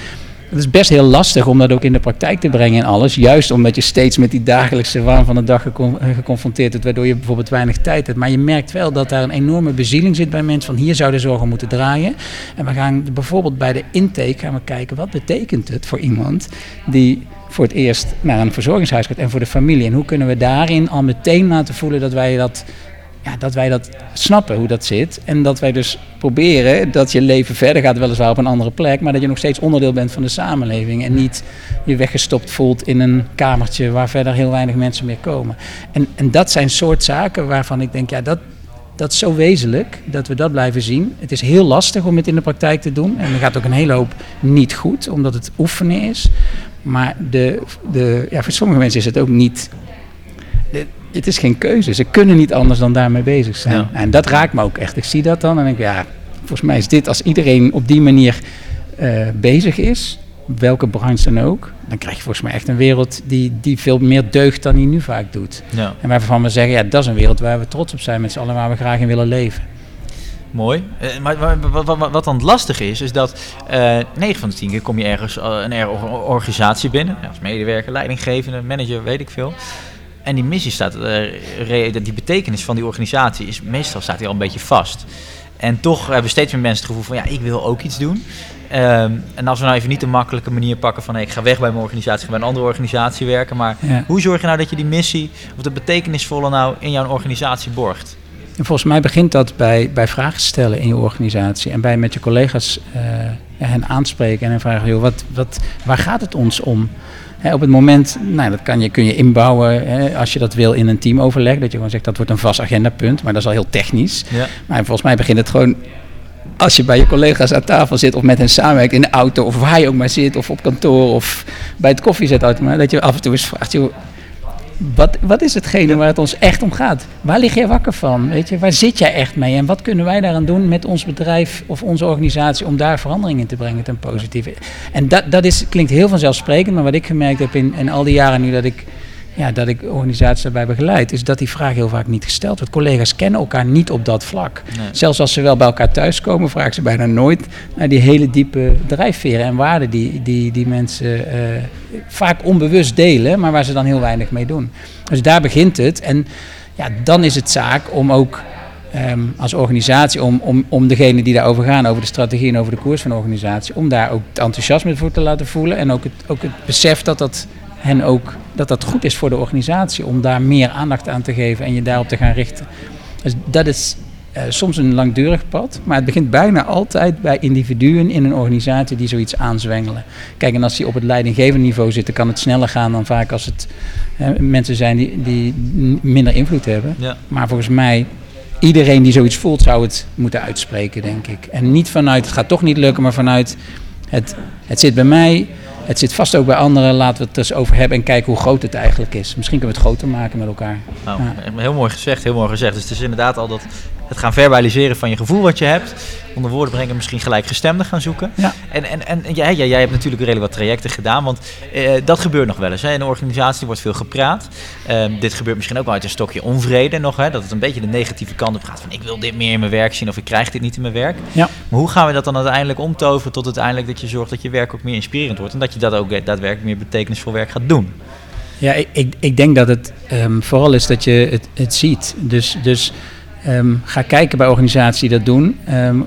het is best heel lastig om dat ook in de praktijk te brengen en alles. Juist omdat je steeds met die dagelijkse waan van de dag eh, geconfronteerd wordt, waardoor je bijvoorbeeld weinig tijd hebt. Maar je merkt wel dat daar een enorme bezieling zit bij mensen van hier zou de zorg om moeten draaien. En we gaan bijvoorbeeld bij de intake gaan we kijken wat betekent het voor iemand die voor het eerst naar een verzorgingshuis gaat en voor de familie. En hoe kunnen we daarin al meteen laten voelen dat wij dat ja, dat wij dat snappen hoe dat zit. En dat wij dus proberen dat je leven verder gaat, weliswaar op een andere plek, maar dat je nog steeds onderdeel bent van de samenleving. En niet je weggestopt voelt in een kamertje waar verder heel weinig mensen meer komen. En, en dat zijn soort zaken waarvan ik denk, ja, dat, dat is zo wezenlijk dat we dat blijven zien. Het is heel lastig om het in de praktijk te doen. En er gaat ook een hele hoop niet goed, omdat het oefenen is. Maar de, de, ja, voor sommige mensen is het ook niet het is geen keuze. Ze kunnen niet anders dan daarmee bezig zijn. Ja. En dat raakt me ook echt. Ik zie dat dan en denk ja, volgens mij is dit als iedereen op die manier eh, bezig is, welke branche dan ook, dan krijg je volgens mij echt een wereld die, die veel meer deugt dan die nu vaak doet. Ja. En waarvan we zeggen, ja, dat is een wereld waar we trots op zijn met z'n allen, waar we graag in willen leven. Mooi. Eh, maar maar wat, wat, wat dan lastig is, is dat eh 9 van de 10 keer kom je ergens een or- organisatie binnen. Als medewerker, leidinggevende, manager, weet ik veel. En die missie staat, eh, die betekenis van die organisatie is meestal staat die al een beetje vast. En toch hebben steeds meer mensen het gevoel van ja, ik wil ook iets doen. Ehm, en als we nou even niet de makkelijke manier pakken van hey, ik ga weg bij mijn organisatie, ik ga bij een andere organisatie werken. Maar Ja. hoe zorg je nou dat je die missie of de betekenisvolle nou in jouw organisatie borgt? En volgens mij begint dat bij, bij vragen stellen in je organisatie en bij met je collega's eh, hen aanspreken en hen vragen, joh, wat, wat, waar gaat het ons om? Op het moment, nou, dat kan je, kun je inbouwen als je dat wil in een teamoverleg, dat je gewoon zegt dat wordt een vast agendapunt, maar dat is al heel technisch. Ja. Maar volgens mij begint het gewoon als je bij je collega's aan tafel zit of met hen samenwerkt in de auto of waar je ook maar zit of op kantoor of bij het koffiezetautomaat, dat je af en toe eens vraagt, joh, wat, wat is hetgene waar het ons echt om gaat? Waar lig jij wakker van? Weet je, waar zit jij echt mee? En wat kunnen wij daaraan doen met ons bedrijf of onze organisatie om daar verandering in te brengen ten positieve? En dat, dat is, klinkt heel vanzelfsprekend, maar wat ik gemerkt heb in, in al die jaren nu dat ik, ja, dat ik organisaties daarbij begeleid, is dat die vraag heel vaak niet gesteld wordt. Collega's kennen elkaar niet op dat vlak. Nee. Zelfs als ze wel bij elkaar thuiskomen, vragen ze bijna nooit naar die hele diepe drijfveren en waarden die, die, die mensen eh, vaak onbewust delen, maar waar ze dan heel weinig mee doen. Dus daar begint het. En ja, dan is het zaak om ook ehm, als organisatie, om, om, om degene die daarover gaan, over de strategie en over de koers van de organisatie, om daar ook het enthousiasme voor te laten voelen en ook het, ook het besef dat dat hen ook dat dat goed is voor de organisatie om daar meer aandacht aan te geven en je daarop te gaan richten. Dus dat is eh, soms een langdurig pad, maar het begint bijna altijd bij individuen in een organisatie die zoiets aanzwengelen. Kijk, en als die op het leidinggevende niveau zitten, kan het sneller gaan dan vaak als het eh, mensen zijn die, die minder invloed hebben. Ja. Maar volgens mij, iedereen die zoiets voelt, zou het moeten uitspreken, denk ik. En niet vanuit, het gaat toch niet lukken, maar vanuit, het, het zit bij mij, het zit vast ook bij anderen, laten we het eens over hebben en kijken hoe groot het eigenlijk is. Misschien kunnen we het groter maken met elkaar. Nou, Ja. Heel mooi gezegd, heel mooi gezegd. Dus het is inderdaad al dat het gaan verbaliseren van je gevoel wat je hebt. Onder woorden brengen, misschien gelijkgestemden gaan zoeken. Ja. En, en, en jij, jij, jij hebt natuurlijk redelijk wat trajecten gedaan, want eh, dat gebeurt nog wel eens. Hè. In een organisatie wordt veel gepraat. Ehm, dit gebeurt misschien ook wel uit een stokje onvrede nog. Hè, dat het een beetje de negatieve kant op gaat van ik wil dit meer in mijn werk zien of ik krijg dit niet in mijn werk. Ja. Maar hoe gaan we dat dan uiteindelijk omtoveren tot uiteindelijk dat je zorgt dat je werk ook meer inspirerend wordt. En dat je dat ook daadwerkelijk meer betekenisvol werk gaat doen. Ja, ik, ik, ik denk dat het ehm, vooral is dat je het, het ziet. Dus, dus ehm, ga kijken bij organisaties die dat doen. Ehm,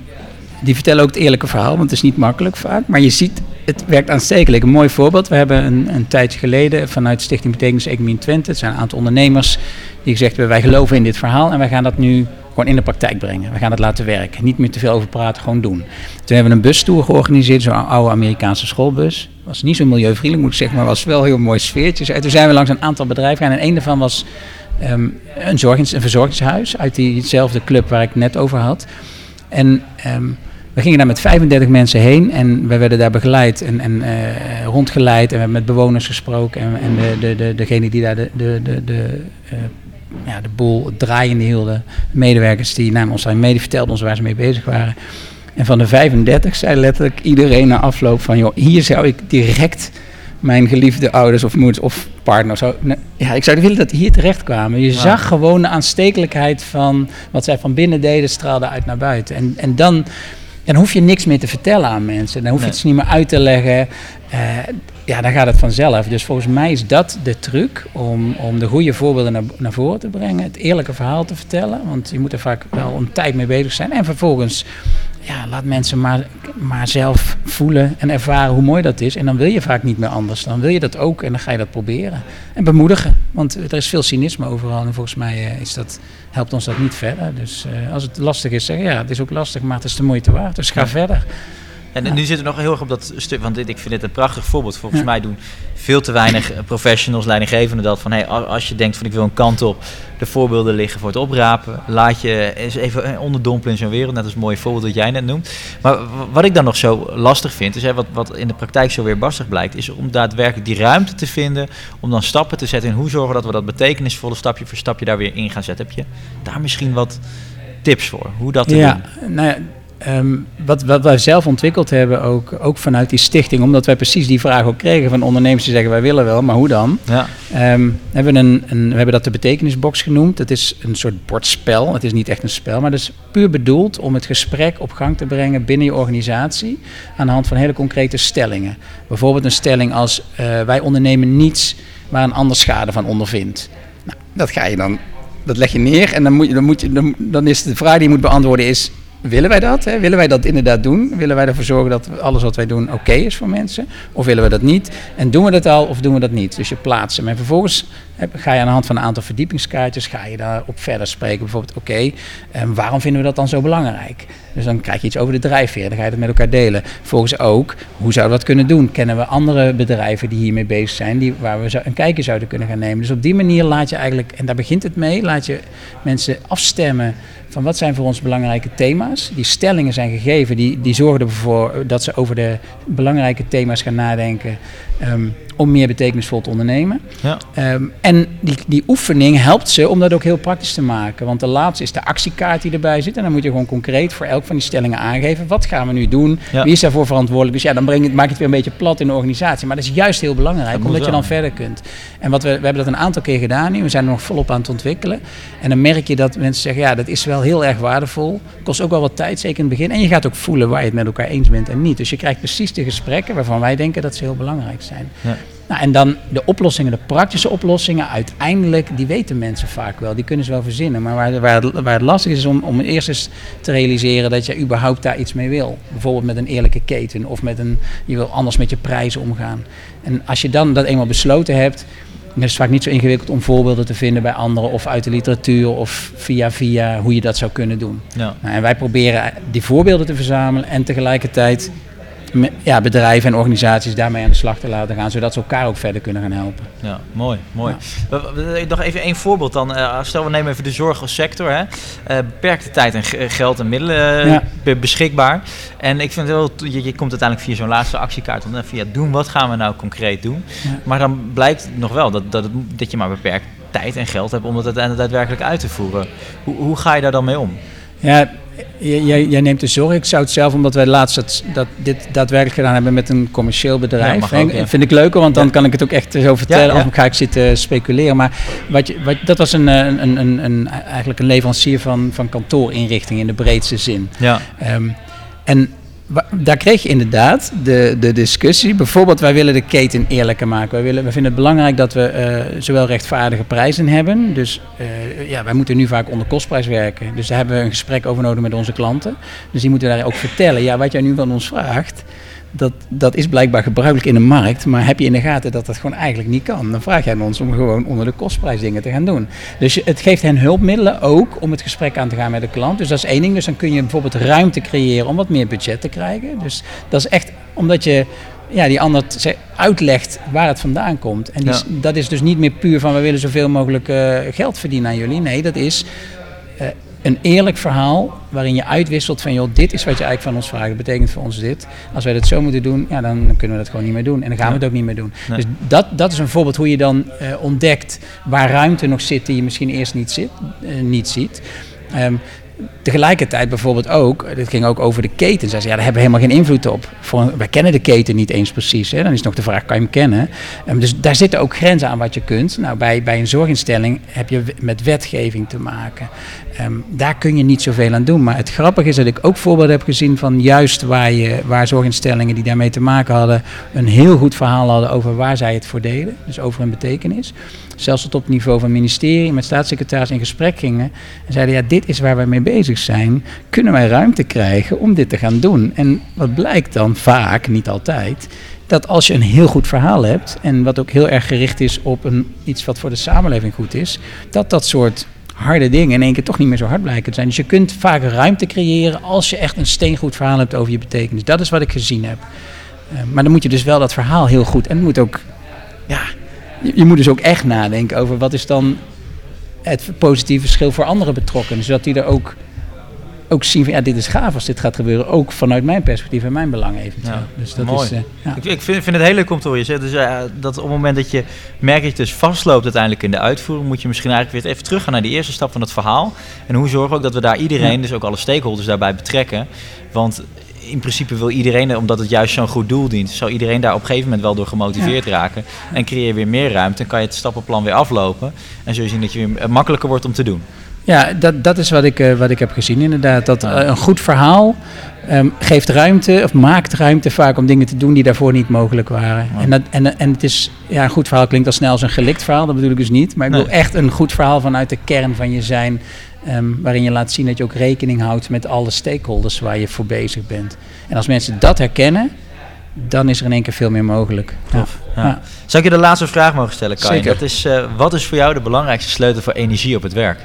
die vertellen ook het eerlijke verhaal, want het is niet makkelijk vaak. Maar je ziet, het werkt aanstekelijk. Een mooi voorbeeld. We hebben een, een tijdje geleden vanuit Stichting Betekenis Economie in Twente... het zijn een aantal ondernemers die gezegd hebben... wij geloven in dit verhaal en wij gaan dat nu gewoon in de praktijk brengen. We gaan het laten werken. Niet meer te veel over praten, gewoon doen. Toen hebben we een bustour georganiseerd, zo'n oude Amerikaanse schoolbus. Was niet zo milieuvriendelijk, moet ik zeggen, maar was wel heel mooi sfeertje. En toen zijn we langs een aantal bedrijven gegaan en een daarvan was ehm, een, zorgings, een verzorgingshuis uit diezelfde club waar ik net over had. En ehm, we gingen daar met 35 mensen heen en we werden daar begeleid en, en eh, rondgeleid. En we hebben met bewoners gesproken en, en de, de, de, degene die daar de, de, de, de, eh, ja, de boel draaiende hielden, medewerkers die namen ons mee, die vertelden ons waar ze mee bezig waren. En van de 35 zei letterlijk iedereen na afloop van, joh, hier zou ik direct mijn geliefde ouders of moeders of partner zo. nee, Ja, ik zou willen dat die hier terecht kwamen. Je zag gewoon de aanstekelijkheid van wat zij van binnen deden, straalde uit naar buiten. En, en dan, dan hoef je niks meer te vertellen aan mensen. Dan hoef je Nee. het niet meer uit te leggen. Eh, ja, dan gaat het vanzelf. Dus volgens mij is dat de truc om, om de goede voorbeelden naar, naar voren te brengen. Het eerlijke verhaal te vertellen. Want je moet er vaak wel een tijd mee bezig zijn. En vervolgens, ja, laat mensen maar, maar zelf voelen en ervaren hoe mooi dat is. En dan wil je vaak niet meer anders. Dan wil je dat ook en dan ga je dat proberen. En bemoedigen. Want er is veel cynisme overal. En volgens mij eh, is dat, helpt ons dat niet verder. Dus eh, als het lastig is, zeg je, ja, het is ook lastig, maar het is de moeite waard. Dus ga Ja. verder. En Ja. nu zit er nog heel erg op dat stuk, want dit, ik vind dit een prachtig voorbeeld. Volgens Ja. mij doen veel te weinig eh, professionals, leidinggevenden dat van hey, als je denkt van ik wil een kant op, de voorbeelden liggen voor het oprapen. Laat je eens even eh, onderdompelen in zo'n wereld, net als het mooie voorbeeld dat jij net noemt. Maar wat ik dan nog zo lastig vind, is hè, wat, wat in de praktijk zo weer barstig blijkt, is om daadwerkelijk die ruimte te vinden, om dan stappen te zetten in hoe zorgen dat we dat betekenisvolle stapje voor stapje daar weer in gaan zetten. Heb je daar misschien wat tips voor, hoe dat te Ja, doen? nou ja, ehm, wat, wat wij zelf ontwikkeld hebben, ook, ook vanuit die stichting, omdat wij precies die vraag ook kregen van ondernemers die zeggen wij willen wel, maar hoe dan? Ja. Ehm, hebben we, een, een, we hebben dat de betekenisbox genoemd. Het is een soort bordspel. Het is niet echt een spel, maar het is puur bedoeld om het gesprek op gang te brengen binnen je organisatie aan de hand van hele concrete stellingen. Bijvoorbeeld een stelling als eh, wij ondernemen niets waar een ander schade van ondervindt. Nou, dat ga je dan, dat leg je neer en dan, moet je, dan, moet je, dan, dan is de vraag die je moet beantwoorden is, willen wij dat? Hè? Willen wij dat inderdaad doen? Willen wij ervoor zorgen dat alles wat wij doen oké is voor mensen? Of willen we dat niet? En doen we dat al of doen we dat niet? Dus je plaatst hem. En vervolgens ga je aan de hand van een aantal verdiepingskaartjes, ga je daarop verder spreken. Bijvoorbeeld, oké, en waarom vinden we dat dan zo belangrijk? Dus dan krijg je iets over de drijfveer, dan ga je dat met elkaar delen. Vervolgens ook, hoe zouden we dat kunnen doen? Kennen we andere bedrijven die hiermee bezig zijn, die, waar we een kijkje zouden kunnen gaan nemen? Dus op die manier laat je eigenlijk, en daar begint het mee, laat je mensen afstemmen van wat zijn voor ons belangrijke thema's. Die stellingen zijn gegeven, die, die zorgen ervoor dat ze over de belangrijke thema's gaan nadenken ehm, om meer betekenisvol te ondernemen. Ja. Ehm, en die, die oefening helpt ze om dat ook heel praktisch te maken. Want de laatste is de actiekaart die erbij zit. En dan moet je gewoon concreet voor elk van die stellingen aangeven. Wat gaan we nu doen? Ja. Wie is daarvoor verantwoordelijk? Dus ja, dan breng je, maak je het weer een beetje plat in de organisatie. Maar dat is juist heel belangrijk, Dat omdat je dan verder kunt. En wat we, we hebben dat een aantal keer gedaan nu. We zijn er nog volop aan het ontwikkelen. En dan merk je dat mensen zeggen, ja, dat is wel heel erg waardevol. Kost ook wel wat tijd, zeker in het begin. En je gaat ook voelen waar je het met elkaar eens bent en niet. Dus je krijgt precies de gesprekken waarvan wij denken dat ze heel belangrijk zijn. Ja. Nou, en dan de oplossingen, de praktische oplossingen, uiteindelijk, die weten mensen vaak wel. Die kunnen ze wel verzinnen. Maar waar, waar, het, waar het lastig is, is om, om eerst eens te realiseren dat je überhaupt daar iets mee wil. Bijvoorbeeld met een eerlijke keten of met een, je wil anders met je prijzen omgaan. En als je dan dat eenmaal besloten hebt, dan is het vaak niet zo ingewikkeld om voorbeelden te vinden bij anderen of uit de literatuur of via via hoe je dat zou kunnen doen. Ja. Nou, en wij proberen die voorbeelden te verzamelen en tegelijkertijd ja, bedrijven en organisaties daarmee aan de slag te laten gaan, zodat ze elkaar ook verder kunnen gaan helpen. Ja, mooi, mooi. We- Nog even één voorbeeld dan. Eh, stel, we nemen even de zorgsector. Hè. Eh, beperkte tijd en ge- geld en middelen eh, Ja. beschikbaar. En ik vind het wel, je, je komt uiteindelijk via zo'n laatste actiekaart. Dan via doen, wat gaan we nou concreet doen? Ja. Maar dan blijkt nog wel dat, dat, het- dat je maar beperkt tijd en geld hebt om het uiteindelijk daadwerkelijk uit te voeren. Hoe, hoe ga je daar dan mee om? Ja, jij, jij neemt de zorg. Ik zou het zelf, omdat wij laatst dat, dat dit daadwerkelijk gedaan hebben met een commercieel bedrijf. Ja, ook. Vind ik leuker, want dan Ja. kan ik het ook echt zo vertellen. Of ga ik zitten speculeren. Maar wat je, wat, dat was een, eh, een, een, een, eigenlijk een leverancier van, van kantoorinrichtingen in de breedste zin. Ja, Ehm, en daar kreeg je inderdaad de, de discussie. Bijvoorbeeld, wij willen de keten eerlijker maken. Wij, willen, vinden het belangrijk dat we eh, zowel rechtvaardige prijzen hebben. Dus eh, ja, wij moeten nu vaak onder kostprijs werken. Dus daar hebben we een gesprek over nodig met onze klanten. Dus die moeten daar ook vertellen. Ja, wat jij nu van ons vraagt. Dat, dat is blijkbaar gebruikelijk in de markt, maar heb je in de gaten dat dat gewoon eigenlijk niet kan? Dan vraag jij aan ons om gewoon onder de kostprijs dingen te gaan doen. Dus het geeft hen hulpmiddelen ook om het gesprek aan te gaan met de klant. Dus dat is één ding. Dus dan kun je bijvoorbeeld ruimte creëren om wat meer budget te krijgen. Dus dat is echt omdat je ja, die ander uitlegt waar het vandaan komt. En die, Ja. s- dat is dus niet meer puur van we willen zoveel mogelijk eh, geld verdienen aan jullie. Nee, dat is eh, een eerlijk verhaal waarin je uitwisselt van joh, dit is wat je eigenlijk van ons vraagt. Dat betekent voor ons dit. Als wij dat zo moeten doen, ja, dan kunnen we dat gewoon niet meer doen. En dan gaan we het ook niet meer doen. Nee. Dus dat, dat is een voorbeeld hoe je dan eh, ontdekt waar ruimte nog zit die je misschien eerst niet, zit, eh, niet ziet. Ehm, tegelijkertijd bijvoorbeeld ook, dit ging ook over de keten. Zij zei, ja, daar hebben we helemaal geen invloed op. Voor, wij kennen de keten niet eens precies. Hè. Dan is nog de vraag, kan je hem kennen? Ehm, dus daar zitten ook grenzen aan wat je kunt. Nou, bij, bij een zorginstelling heb je met wetgeving te maken. Ehm, daar kun je niet zoveel aan doen. Maar het grappige is dat ik ook voorbeelden heb gezien van juist waar, je, waar zorginstellingen die daarmee te maken hadden, een heel goed verhaal hadden over waar zij het voor deden. Dus over hun betekenis. Zelfs tot op het niveau van ministerie met staatssecretaris in gesprek gingen. En zeiden, ja, dit is waar wij mee bezig zijn. Kunnen wij ruimte krijgen om dit te gaan doen? En wat blijkt dan vaak, niet altijd, dat als je een heel goed verhaal hebt en wat ook heel erg gericht is op een, iets wat voor de samenleving goed is, dat dat soort harde dingen in één keer toch niet meer zo hard blijken te zijn. Dus je kunt vaak ruimte creëren als je echt een steengoed verhaal hebt over je betekenis. Dat is wat ik gezien heb. Eh, maar dan moet je dus wel dat verhaal heel goed. En het moet ook, ja, je, moet dus ook echt nadenken over wat is dan het positieve verschil voor andere betrokkenen. Zodat die er ook ook zien van ja, dit is gaaf als dit gaat gebeuren. Ook vanuit mijn perspectief en mijn belang eventueel. Ja, dus dat mooi. is. eh, ja. Ik, ik vind, vind het heel leuk om te horen. Je zegt dus, eh, dat op het moment dat je merkt dat je dus vastloopt uiteindelijk in de uitvoering, moet je misschien eigenlijk weer even teruggaan naar die eerste stap van het verhaal. En hoe zorgen we ook dat we daar iedereen, dus ook alle stakeholders daarbij betrekken. Want in principe wil iedereen, omdat het juist zo'n goed doel dient, zou iedereen daar op een gegeven moment wel door gemotiveerd raken. En creëer je weer meer ruimte en kan je het stappenplan weer aflopen. En zul je zien dat je weer eh, makkelijker wordt om te doen. Ja, dat, dat is wat ik, eh, wat ik heb gezien inderdaad. Dat eh, een goed verhaal ehm, geeft ruimte of maakt ruimte vaak om dingen te doen die daarvoor niet mogelijk waren. En, dat, en, en het is, ja, een goed verhaal klinkt al snel als een gelikt verhaal, dat bedoel ik dus niet. Maar ik Nee. bedoel echt een goed verhaal vanuit de kern van je zijn. Ehm, waarin je laat zien dat je ook rekening houdt met alle stakeholders waar je voor bezig bent. En als mensen dat herkennen, dan is er in één keer veel meer mogelijk. Tof, ja. Ja. Zou ik je de laatste vraag mogen stellen, Kai? Zeker. Dat is, eh, wat is voor jou de belangrijkste sleutel voor energie op het werk?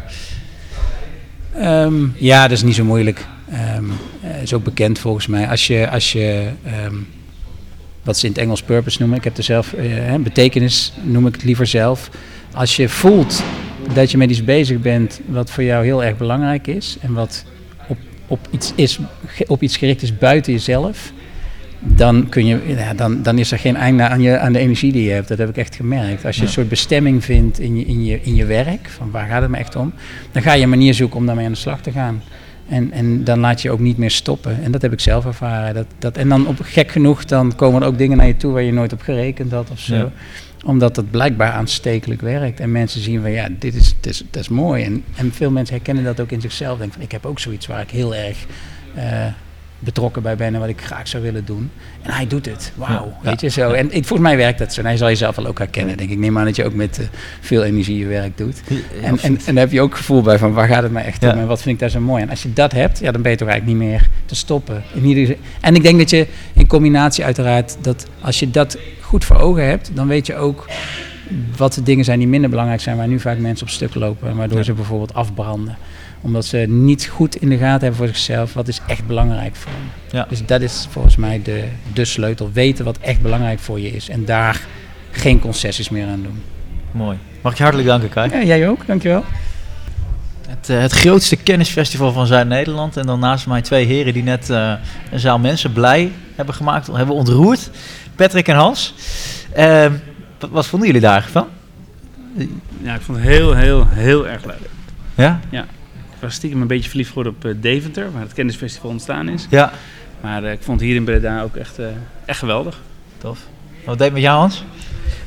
Ehm, ja, dat is niet zo moeilijk. Eh, is ook bekend volgens mij. Als je, als je wat ze in het Engels purpose noemen, ik heb er zelf, eh, betekenis noem ik het liever zelf. Als je voelt dat je met iets bezig bent wat voor jou heel erg belangrijk is en wat op, op, iets, is, op iets gericht is buiten jezelf, dan, kun je, ja, dan, dan is er geen einde aan, je, aan de energie die je hebt. Dat heb ik echt gemerkt. Als je Ja. een soort bestemming vindt in je, in, je, in je werk, van waar gaat het me echt om, dan ga je een manier zoeken om daarmee aan de slag te gaan. En, en dan laat je ook niet meer stoppen. En dat heb ik zelf ervaren. Dat, dat, en dan op gek genoeg, dan komen er ook dingen naar je toe waar je nooit op gerekend had of zo. Ja. Omdat het blijkbaar aanstekelijk werkt. En mensen zien van ja, dit is, is, dat is mooi. En, en veel mensen herkennen dat ook in zichzelf. Denken van ik heb ook zoiets waar ik heel erg eh, betrokken bij ben en wat ik graag zou willen doen. En hij doet het. Wauw. Ja. Weet je zo. En ik, volgens mij werkt dat zo. En hij zal jezelf wel ook herkennen. Denk ik. Neem aan dat je ook met eh, veel energie je werk doet. En, en, en daar heb je ook gevoel bij van waar gaat het mij echt om en wat vind ik daar zo mooi. En als je dat hebt, ja, dan ben je toch eigenlijk niet meer te stoppen. In ieder, en ik denk dat je in combinatie uiteraard, dat als je dat goed voor ogen hebt, dan weet je ook wat de dingen zijn die minder belangrijk zijn, waar nu vaak mensen op stuk lopen. En waardoor ze bijvoorbeeld afbranden. Omdat ze niet goed in de gaten hebben voor zichzelf, wat is echt belangrijk voor je. Ja. Dus dat is volgens mij de, de sleutel. Weten wat echt belangrijk voor je is. En daar geen concessies meer aan doen. Mooi. Mag ik je hartelijk danken, Kai? Ja, jij ook, dankjewel. Het, eh, het grootste kennisfestival van Zuid-Nederland. En dan naast mij twee heren die net eh, een zaal mensen blij hebben gemaakt, hebben ontroerd. Patrick en Hans. Ehm, wat, wat vonden jullie daar eigenlijk van? Ja, ik vond het heel, heel, heel erg leuk. Ja? Ik was stiekem een beetje verliefd geworden op eh, Deventer, waar het kennisfestival ontstaan is. Ja. Maar eh, ik vond hier in Breda ook echt, eh, echt geweldig. Tof. Wat deed het met jou, Hans?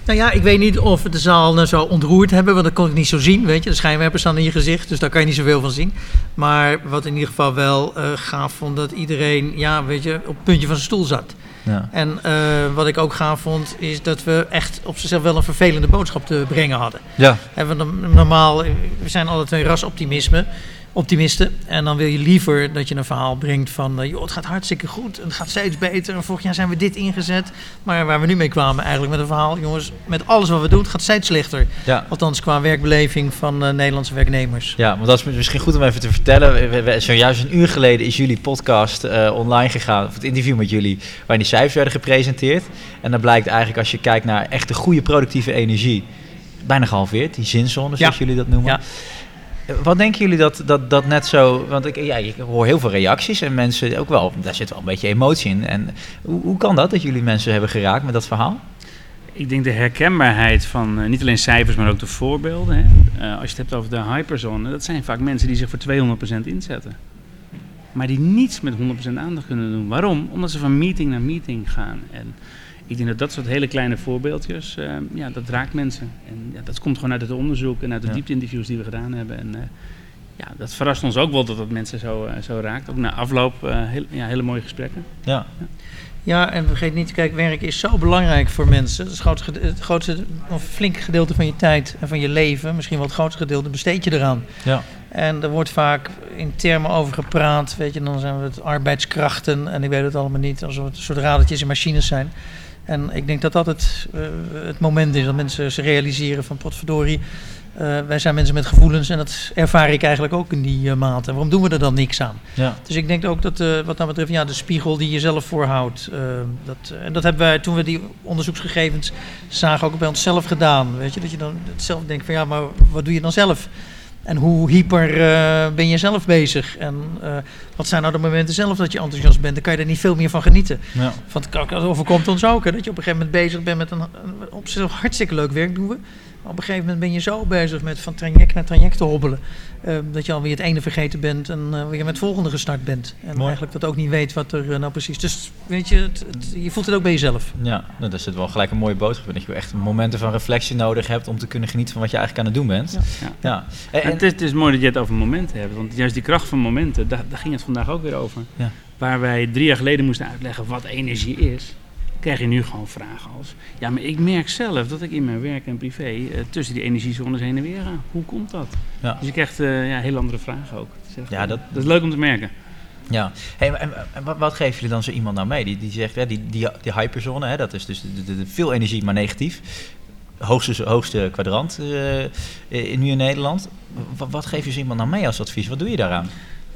Nou ja, ik weet niet of we de zaal nou zo ontroerd hebben, want dat kon ik niet zo zien. Weet je, de schijnwerpers staan in je gezicht, dus daar kan je niet zoveel van zien. Maar wat in ieder geval wel eh, gaaf vond, dat iedereen, ja, weet je, op het puntje van zijn stoel zat. Ja. En eh, wat ik ook gaaf vond, is dat we echt op zichzelf wel een vervelende boodschap te brengen hadden. Ja. Want norm- normaal, we zijn alle twee rasoptimisme. Optimisten. En dan wil je liever dat je een verhaal brengt van... eh, joh, het gaat hartstikke goed en het gaat steeds beter. En vorig jaar zijn we dit ingezet. Maar waar we nu mee kwamen eigenlijk met een verhaal... jongens, met alles wat we doen, het gaat steeds slechter. Ja. Althans qua werkbeleving van eh, Nederlandse werknemers. Ja, maar dat is misschien goed om even te vertellen. Zojuist een uur geleden is jullie podcast eh, online gegaan, of het interview met jullie, waarin die cijfers werden gepresenteerd. En dan blijkt eigenlijk, als je kijkt naar echte goede productieve energie, bijna gehalveerd, die zinzone, zoals Ja. jullie dat noemen. Ja. Wat denken jullie dat, dat, dat net zo, want ik, ja, ik hoor heel veel reacties en mensen ook wel, daar zit wel een beetje emotie in. En hoe, hoe kan dat, dat jullie mensen hebben geraakt met dat verhaal? Ik denk de herkenbaarheid van eh, niet alleen cijfers, maar ook de voorbeelden. Hè. Eh, als je het hebt over de hyperzone, dat zijn vaak mensen die zich voor 200% inzetten. Maar die niets met 100% aandacht kunnen doen. Waarom? Omdat ze van meeting naar meeting gaan. En ik denk dat dat soort hele kleine voorbeeldjes, eh, ja, dat raakt mensen. En ja, dat komt gewoon uit het onderzoek en uit de Ja. diepte-interviews die we gedaan hebben. En eh, ja, dat verrast ons ook wel dat het mensen zo, eh, zo raakt. Ook na afloop eh, heel, ja, hele mooie gesprekken. Ja, Ja, en vergeet niet, kijk, werk is zo belangrijk voor mensen. Het, grootste, het grootste, of flink gedeelte van je tijd en van je leven, misschien wel het grootste gedeelte, besteed je eraan. ja, En er wordt vaak in termen over gepraat, weet je, dan zijn we het arbeidskrachten en ik weet het allemaal niet, alsof het een soort radertjes en machines zijn. En ik denk dat dat het, eh, het moment is dat mensen zich realiseren van potverdorie, eh, wij zijn mensen met gevoelens en dat ervaar ik eigenlijk ook in die eh, mate. Waarom doen we er dan niks aan? ja. Dus ik denk ook dat wat dat betreft, ja, de spiegel die je zelf voorhoudt. dat, en dat hebben wij toen we die onderzoeksgegevens zagen ook bij onszelf gedaan. Weet je, dat je dan zelf denkt van ja, maar wat doe je dan zelf? En hoe hyper eh, ben je zelf bezig? En eh, wat zijn nou de momenten zelf dat je enthousiast bent? Dan kan je er niet veel meer van genieten. Ja. Want het overkomt ons ook. Hè? Dat je op een gegeven moment bezig bent met een, een op zich hartstikke leuk werk doen we. Op een gegeven moment ben je zo bezig met van traject naar traject te hobbelen. eh, dat je alweer het ene vergeten bent en eh, weer met het volgende gestart bent. En Mooi. eigenlijk dat ook niet weet wat er eh, nou precies... Dus weet je, het, het- je voelt het ook bij jezelf. Ja, nou, daar zit wel gelijk een mooie boodschap. Dat je echt momenten van reflectie nodig hebt om te kunnen genieten van wat je eigenlijk aan het doen bent. Ja. Ja. En- En het, is, het is mooi dat je het over momenten hebt. Want juist die kracht van momenten, daar, daar ging het vandaag ook weer over. Ja. Waar wij drie jaar geleden moesten uitleggen wat energie is, krijg je nu gewoon vragen als... Ja, maar ik merk zelf dat ik in mijn werk en privé eh, tussen die energiezones heen en weer ga. Hoe komt dat? Ja. Dus je krijgt eh, ja, heel andere vragen ook. Echt, Ja, dat- dat is leuk om te merken. Ja, hey, en, wat, geven jullie dan zo iemand nou mee? Die, die zegt, hè, die, die, die hyperzone, hè, dat is dus de, de- de- veel energie, maar negatief. Hoogste, hoogste kwadrant in, nu in Nederland. Wat, wat geef je zo iemand nou mee als advies? Wat doe je daaraan?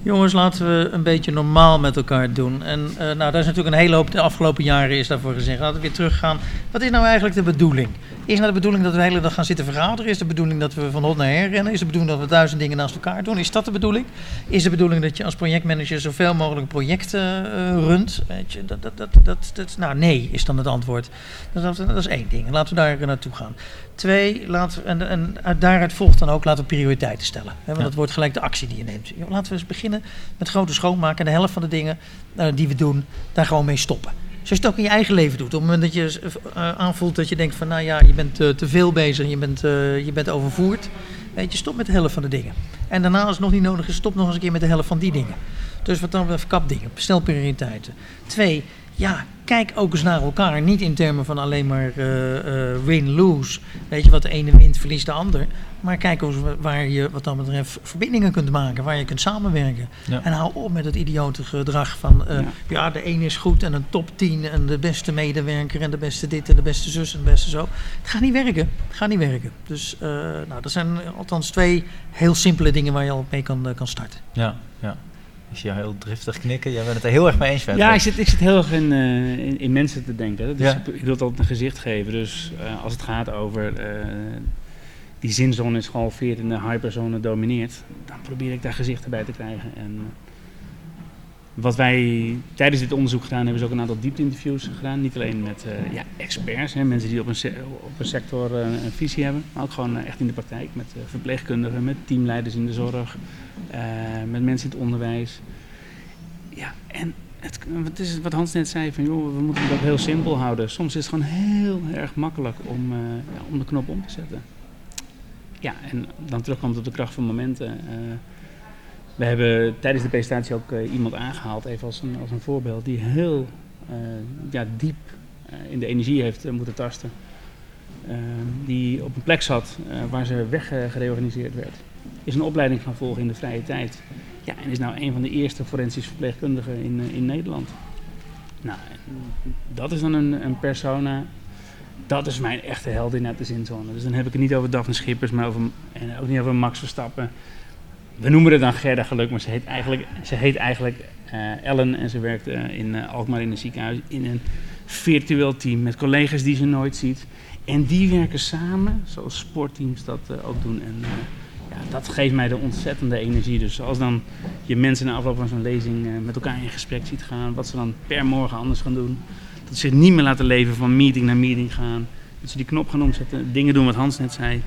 Jongens, laten we een beetje normaal met elkaar doen. En eh, nou, daar is natuurlijk een hele hoop de afgelopen jaren is daarvoor gezegd. Laten we weer teruggaan. Wat is nou eigenlijk de bedoeling? Is nou de bedoeling dat we de hele dag gaan zitten vergaderen? Is de bedoeling dat we van hot naar her rennen? Is de bedoeling dat we duizend dingen naast elkaar doen? Is dat de bedoeling? Is de bedoeling dat je als projectmanager zoveel mogelijk projecten eh, runt? Weet je, dat, dat, dat, dat, dat, nou, nee is dan het antwoord. Dat, dat, dat is één ding. Laten we daar naartoe gaan. Twee, laten we, en, en uit daaruit volgt dan ook laten we prioriteiten stellen. Hè, want Ja. dat wordt gelijk de actie die je neemt. Laten we eens beginnen met grote schoonmaken. En de helft van de dingen eh, die we doen, daar gewoon mee stoppen. Zoals je het ook in je eigen leven doet. Op het moment dat je eh, aanvoelt dat je denkt van... nou ja, je bent eh, te veel bezig, je bent, eh, je bent overvoerd. Weet je, stop met de helft van de dingen. En daarna, als het nog niet nodig is, stop nog eens een keer met de helft van die dingen. Dus wat dan betreft kapdingen, stel prioriteiten. Twee, ja, kijk ook eens naar elkaar. Niet in termen van alleen maar eh, eh, win-lose. Weet je, wat de ene wint, verliest de ander. Maar kijk eens wa- waar je wat dan betreft verbindingen kunt maken. Waar je kunt samenwerken. Ja. En hou op met het idiote gedrag van... eh, Ja. ja. de een is goed en een top 10 en de beste medewerker... en de beste dit en de beste zus en de beste zo. Het gaat niet werken. Het gaat niet werken. Dus nou, dat zijn althans twee heel simpele dingen... waar je al mee kan, kan starten. Ja, ja. Ik zie jou heel driftig knikken. Jij bent het er heel erg mee eens. Ja, ik zit, ik zit heel erg in, eh, in, in mensen te denken. Dus Ja. ik, ik wil het altijd een gezicht geven. Dus eh, als het gaat over eh, die zinzone is gehalveerd en de hyperzone domineert, dan probeer ik daar gezichten bij te krijgen. En wat wij tijdens dit onderzoek gedaan hebben, is ook een aantal diepte-interviews gedaan. Niet alleen met eh, ja, experts, hè, mensen die op een, op een sector eh, een visie hebben, maar ook gewoon eh, echt in de praktijk met verpleegkundigen, met teamleiders in de zorg, met mensen in het onderwijs. Ja, en het, wat, is wat Hans net zei, van joh, we moeten ook heel simpel houden. Soms is het gewoon heel erg makkelijk om, ja, om de knop om te zetten. Ja, en dan terugkomt op de kracht van momenten. We hebben tijdens de presentatie ook eh, iemand aangehaald, even als een, als een voorbeeld, die heel eh, ja, diep eh, in de energie heeft moeten tasten. Die op een plek zat waar ze weggereorganiseerd werd. Is een opleiding gaan volgen in de vrije tijd. Ja, en is nou een van de eerste forensisch verpleegkundigen in, in Nederland. Nou, dat is dan een, een persona. Dat is mijn echte heldin uit de zinzone. Dus dan heb ik het niet over Daphne Schippers, maar over, en ook niet over Max Verstappen. We noemen haar dan Gerda Geluk, maar ze heet eigenlijk, ze heet eigenlijk eh, Ellen en ze werkt eh, in eh, Alkmaar in een ziekenhuis in een virtueel team met collega's die ze nooit ziet. En die werken samen, zoals sportteams dat ook doen. En ja, dat geeft mij de ontzettende energie. Dus als dan je mensen na afloop van zo'n lezing met elkaar in gesprek ziet gaan, wat ze dan per morgen anders gaan doen. Dat ze zich niet meer laten leven van meeting naar meeting gaan. Dat ze die knop gaan omzetten, dingen doen wat Hans net zei,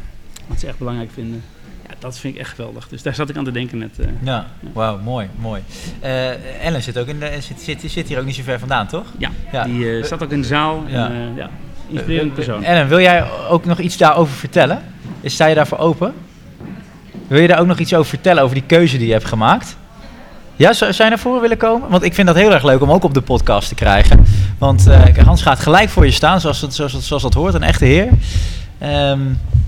wat ze echt belangrijk vinden. Ja, dat vind ik echt geweldig. Dus daar zat ik aan te denken net. eh, Ja, wauw, mooi, mooi. Eh, Ellen zit, ook in de, zit, zit, zit hier ook niet zo ver vandaan, toch? ja, Ja. die eh, zat ook in de zaal. Ja. En, eh, ja, inspirerend persoon. Ellen, wil jij ook nog iets daarover vertellen? Is- Sta je daarvoor open? Wil je daar ook nog iets over vertellen, over die keuze die je hebt gemaakt? Ja, zou je naar voren willen komen? Want ik vind dat heel erg leuk om ook op de podcast te krijgen. Want eh, Hans gaat gelijk voor je staan, zoals, zoals, zoals dat hoort, een echte heer. Ehm, k-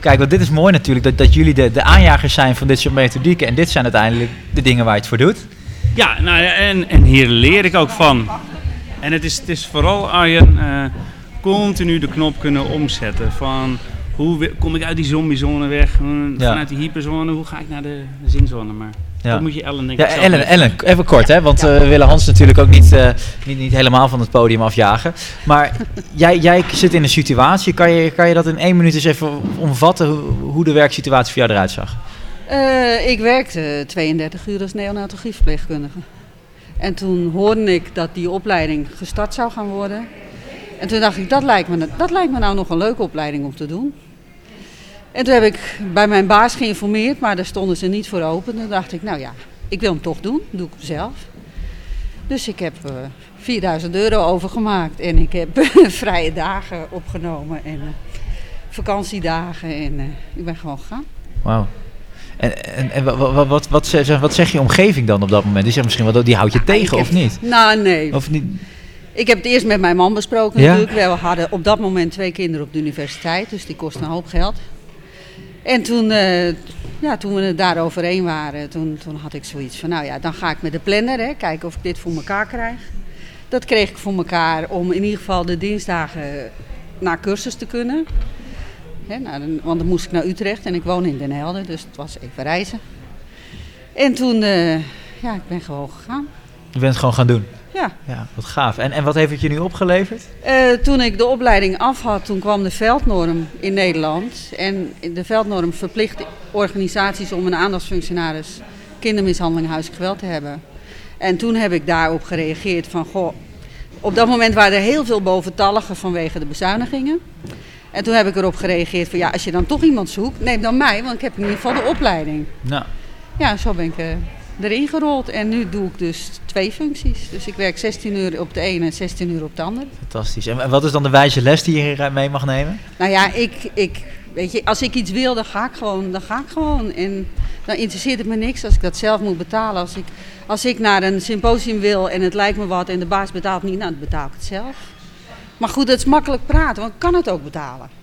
kijk, want dit is mooi natuurlijk, dat, dat jullie de, de aanjagers zijn van dit soort methodieken. En dit zijn uiteindelijk de dingen waar je het voor doet. Ja, nou, ja, en, en hier leer ik ook van. En het is, het is vooral, Arjen, eh, continu de knop kunnen omzetten. Van hoe kom ik uit die zombiezone weg? Ja. Vanuit die hyperzone, hoe ga ik naar de zinzone? Maar Dat Ja. moet je Ellen denk Ja, ik zelf Ellen. Ellen, even kort, hè, want eh, we willen Hans natuurlijk ook niet, eh, niet, niet helemaal van het podium afjagen. Maar jij, jij zit in een situatie, kan je, kan je dat in één minuut eens even omvatten hoe, hoe de werksituatie voor jou eruit zag? Eh, ik werkte 32 uur als neonatologieverpleegkundige. En toen hoorde ik dat die opleiding gestart zou gaan worden. En toen dacht ik, dat lijkt me, dat lijkt me nou nog een leuke opleiding om te doen. En toen heb ik bij mijn baas geïnformeerd, maar daar stonden ze niet voor open. Toen dacht ik, nou ja, ik wil hem toch doen, doe ik hem zelf. Dus ik heb eh 4000 euro overgemaakt en ik heb vrije dagen opgenomen en eh, vakantiedagen en eh, ik ben gewoon gegaan. Wauw. En, en, en wat, wat, wat, zeg, wat zegt je omgeving dan op dat moment? Die zegt misschien, wel, die houdt je tegen ik of niet? Nou, nee. Of niet? Ik heb het eerst met mijn man besproken Ja? natuurlijk. We hadden op dat moment twee kinderen op de universiteit, dus die kostten een hoop geld. En toen, eh, ja, toen we het daar overheen waren, toen, toen had ik zoiets van, nou ja, dan ga ik met de planner, hè, kijken of ik dit voor elkaar krijg. Dat kreeg ik voor elkaar om in ieder geval de dinsdagen naar cursus te kunnen. Hè, want dan moest ik naar Utrecht en ik woon in Den Helder, dus het was even reizen. En toen, eh, ja, ik ben gewoon gegaan. Je bent het gewoon gaan doen. Ja. Ja, wat gaaf. En, en wat heeft het je nu opgeleverd? Eh, toen ik de opleiding af had, toen kwam de veldnorm in Nederland. En de veldnorm verplicht organisaties om een aandachtsfunctionaris kindermishandeling huiselijk geweld te hebben. En toen heb ik daarop gereageerd van, goh, op dat moment waren er heel veel boventalligen vanwege de bezuinigingen. En toen heb ik erop gereageerd van, ja, als je dan toch iemand zoekt, neem dan mij, want ik heb in ieder geval de opleiding. Nou, Ja, zo ben ik eh, erin gerold. En nu doe ik dus twee functies. Dus ik werk 16 uur op de ene en 16 uur op de andere. fantastisch. En, wat is dan de wijze les die je mee mag nemen? Nou ja, ik, ik, weet je, als ik iets wil, dan ga ik gewoon. Dan ga ik gewoon. En dan interesseert het me niks als ik dat zelf moet betalen. Als ik, als ik naar een symposium wil en het lijkt me wat en de baas betaalt niet, nou, dan betaal ik het zelf. Maar goed, het is makkelijk praten, want ik kan het ook betalen.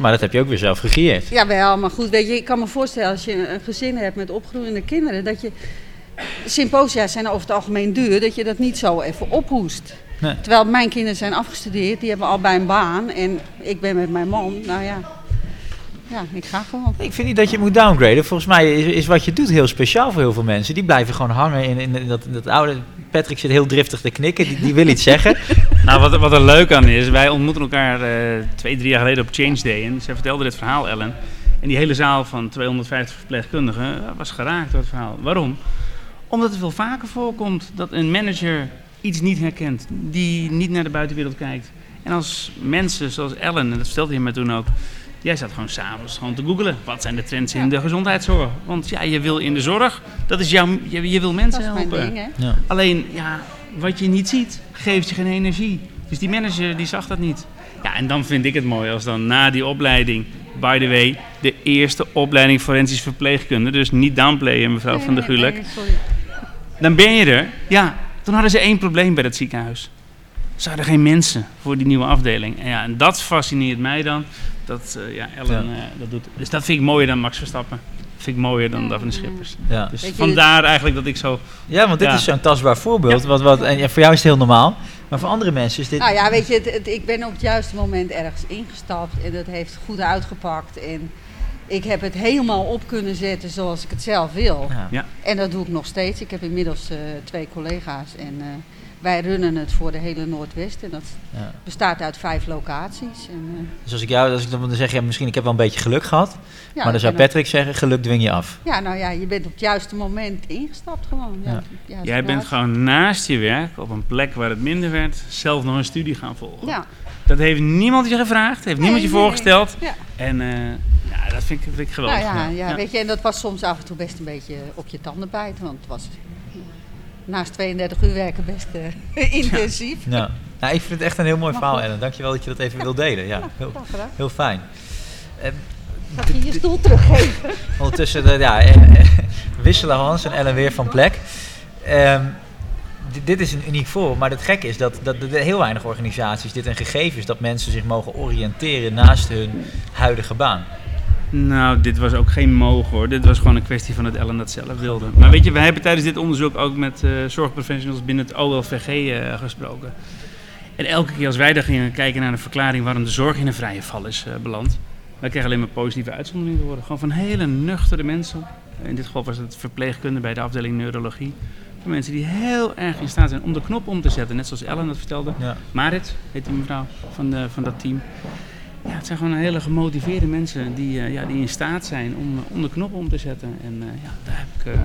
Maar dat heb je ook weer zelf gecreëerd. Jawel, maar goed, weet je, ik kan me voorstellen als je een gezin hebt met opgroeiende kinderen, dat je. Symposia zijn over het algemeen duur, dat je dat niet zo even ophoest. Nee. Terwijl mijn kinderen zijn afgestudeerd, die hebben al bij een baan en ik ben met mijn man, nou ja. Ja, ik ga gewoon. Ik vind niet dat je het moet downgraden. Volgens mij is, is wat je doet heel speciaal voor heel veel mensen. Die blijven gewoon hangen in, in dat, in dat oude... Patrick zit heel driftig te knikken, die, die wil iets zeggen. Nou, wat, wat er leuk aan is, wij ontmoeten elkaar eh, twee, drie jaar geleden op Change Day. En zij vertelde dit verhaal, Ellen. En die hele zaal van 250 verpleegkundigen eh, was geraakt door het verhaal. Waarom? Omdat het veel vaker voorkomt dat een manager iets niet herkent, die niet naar de buitenwereld kijkt. En als mensen zoals Ellen, en dat vertelde je me toen ook, jij zat gewoon s'avonds gewoon te googelen. Wat zijn de trends in de gezondheidszorg? Want ja, je wil in de zorg, dat is jouw, je, je wil mensen Dat is mijn helpen. ding, hè? Ja. Alleen, ja, wat je niet ziet, geeft je geen energie. Dus die manager, die zag dat niet. Ja, en dan vind ik het mooi als dan na die opleiding, by the way, de eerste opleiding forensisch verpleegkunde, dus niet downplayen mevrouw van der nee, Gulik, nee, sorry. dan ben je er. Ja, toen hadden ze één probleem bij het ziekenhuis. Ze hadden geen mensen voor die nieuwe afdeling. En ja, en dat fascineert mij dan, dat eh, ja, Ellen Ja. eh, dat doet. Dus dat vind ik mooier dan Max Verstappen. Dat vind ik mooier dan Daphne Schippers. Ja. Dus Weet vandaar eigenlijk dat ik zo... ja, want dit Ja. is zo'n tastbaar voorbeeld. Wat, wat, en voor jou is het heel normaal. Maar voor andere mensen is dit... Nou ja, weet je, het, het- ik ben op het juiste moment ergens ingestapt en dat heeft goed uitgepakt. En ik heb het helemaal op kunnen zetten zoals ik het zelf wil. Ja. Ja. En dat doe ik nog steeds. Ik heb inmiddels eh, twee collega's en eh, wij runnen het voor de hele Noordwest. En dat Ja. bestaat uit vijf locaties. En, eh, Dus als ik jou, als ik dan zeg, ja, misschien ik heb wel een beetje geluk gehad. ja, maar dan zou Patrick zeggen, geluk dwing je af. Ja, nou ja, je bent op het juiste moment ingestapt gewoon. Ja, Jij bent gewoon naast je werk, op een plek waar het minder werd, zelf nog een studie gaan volgen. Ja, Dat heeft niemand je gevraagd, heeft niemand je Nee, nee. voorgesteld. ja. En eh, ja, dat vind ik, vind ik geweldig. Nou ja, ja, Ja. weet je, en dat was soms af en toe best een beetje op je tanden bijten. Want het was naast 32 uur werken best eh, intensief. Ja. Nou, ik vind het echt een heel mooi verhaal, Ellen. Dankjewel dat je dat even wil delen. Ja, heel, fijn. Eh, Zal ik je je stoel teruggeven? Ondertussen de, ja, eh, eh, wisselen Hans en Ellen weer van plek. Ehm, dit- dit is een uniek voorbeeld, maar het gekke is dat, dat er heel weinig organisaties dit een gegeven is dat mensen zich mogen oriënteren naast hun huidige baan. Nou, dit was ook geen mogen hoor. Dit was gewoon een kwestie van dat Ellen dat zelf wilde. Maar weet je, wij hebben tijdens dit onderzoek ook met eh, zorgprofessionals binnen het OLVG eh, gesproken. En elke keer als wij daar gingen kijken naar een verklaring waarom de zorg in een vrije val is eh, beland, wij kregen alleen maar positieve uitzonderingen te horen. Gewoon van hele nuchtere mensen In dit geval was het verpleegkunde bij de afdeling neurologie. Voor mensen die heel erg in staat zijn om de knop om te zetten. Net zoals Ellen dat vertelde. Ja. Marit heet die mevrouw van, de, van dat team. Ja, het zijn gewoon hele gemotiveerde mensen die, eh, ja, die in staat zijn om, eh, om de knop om te zetten. En eh, ja, daar heb ik, eh,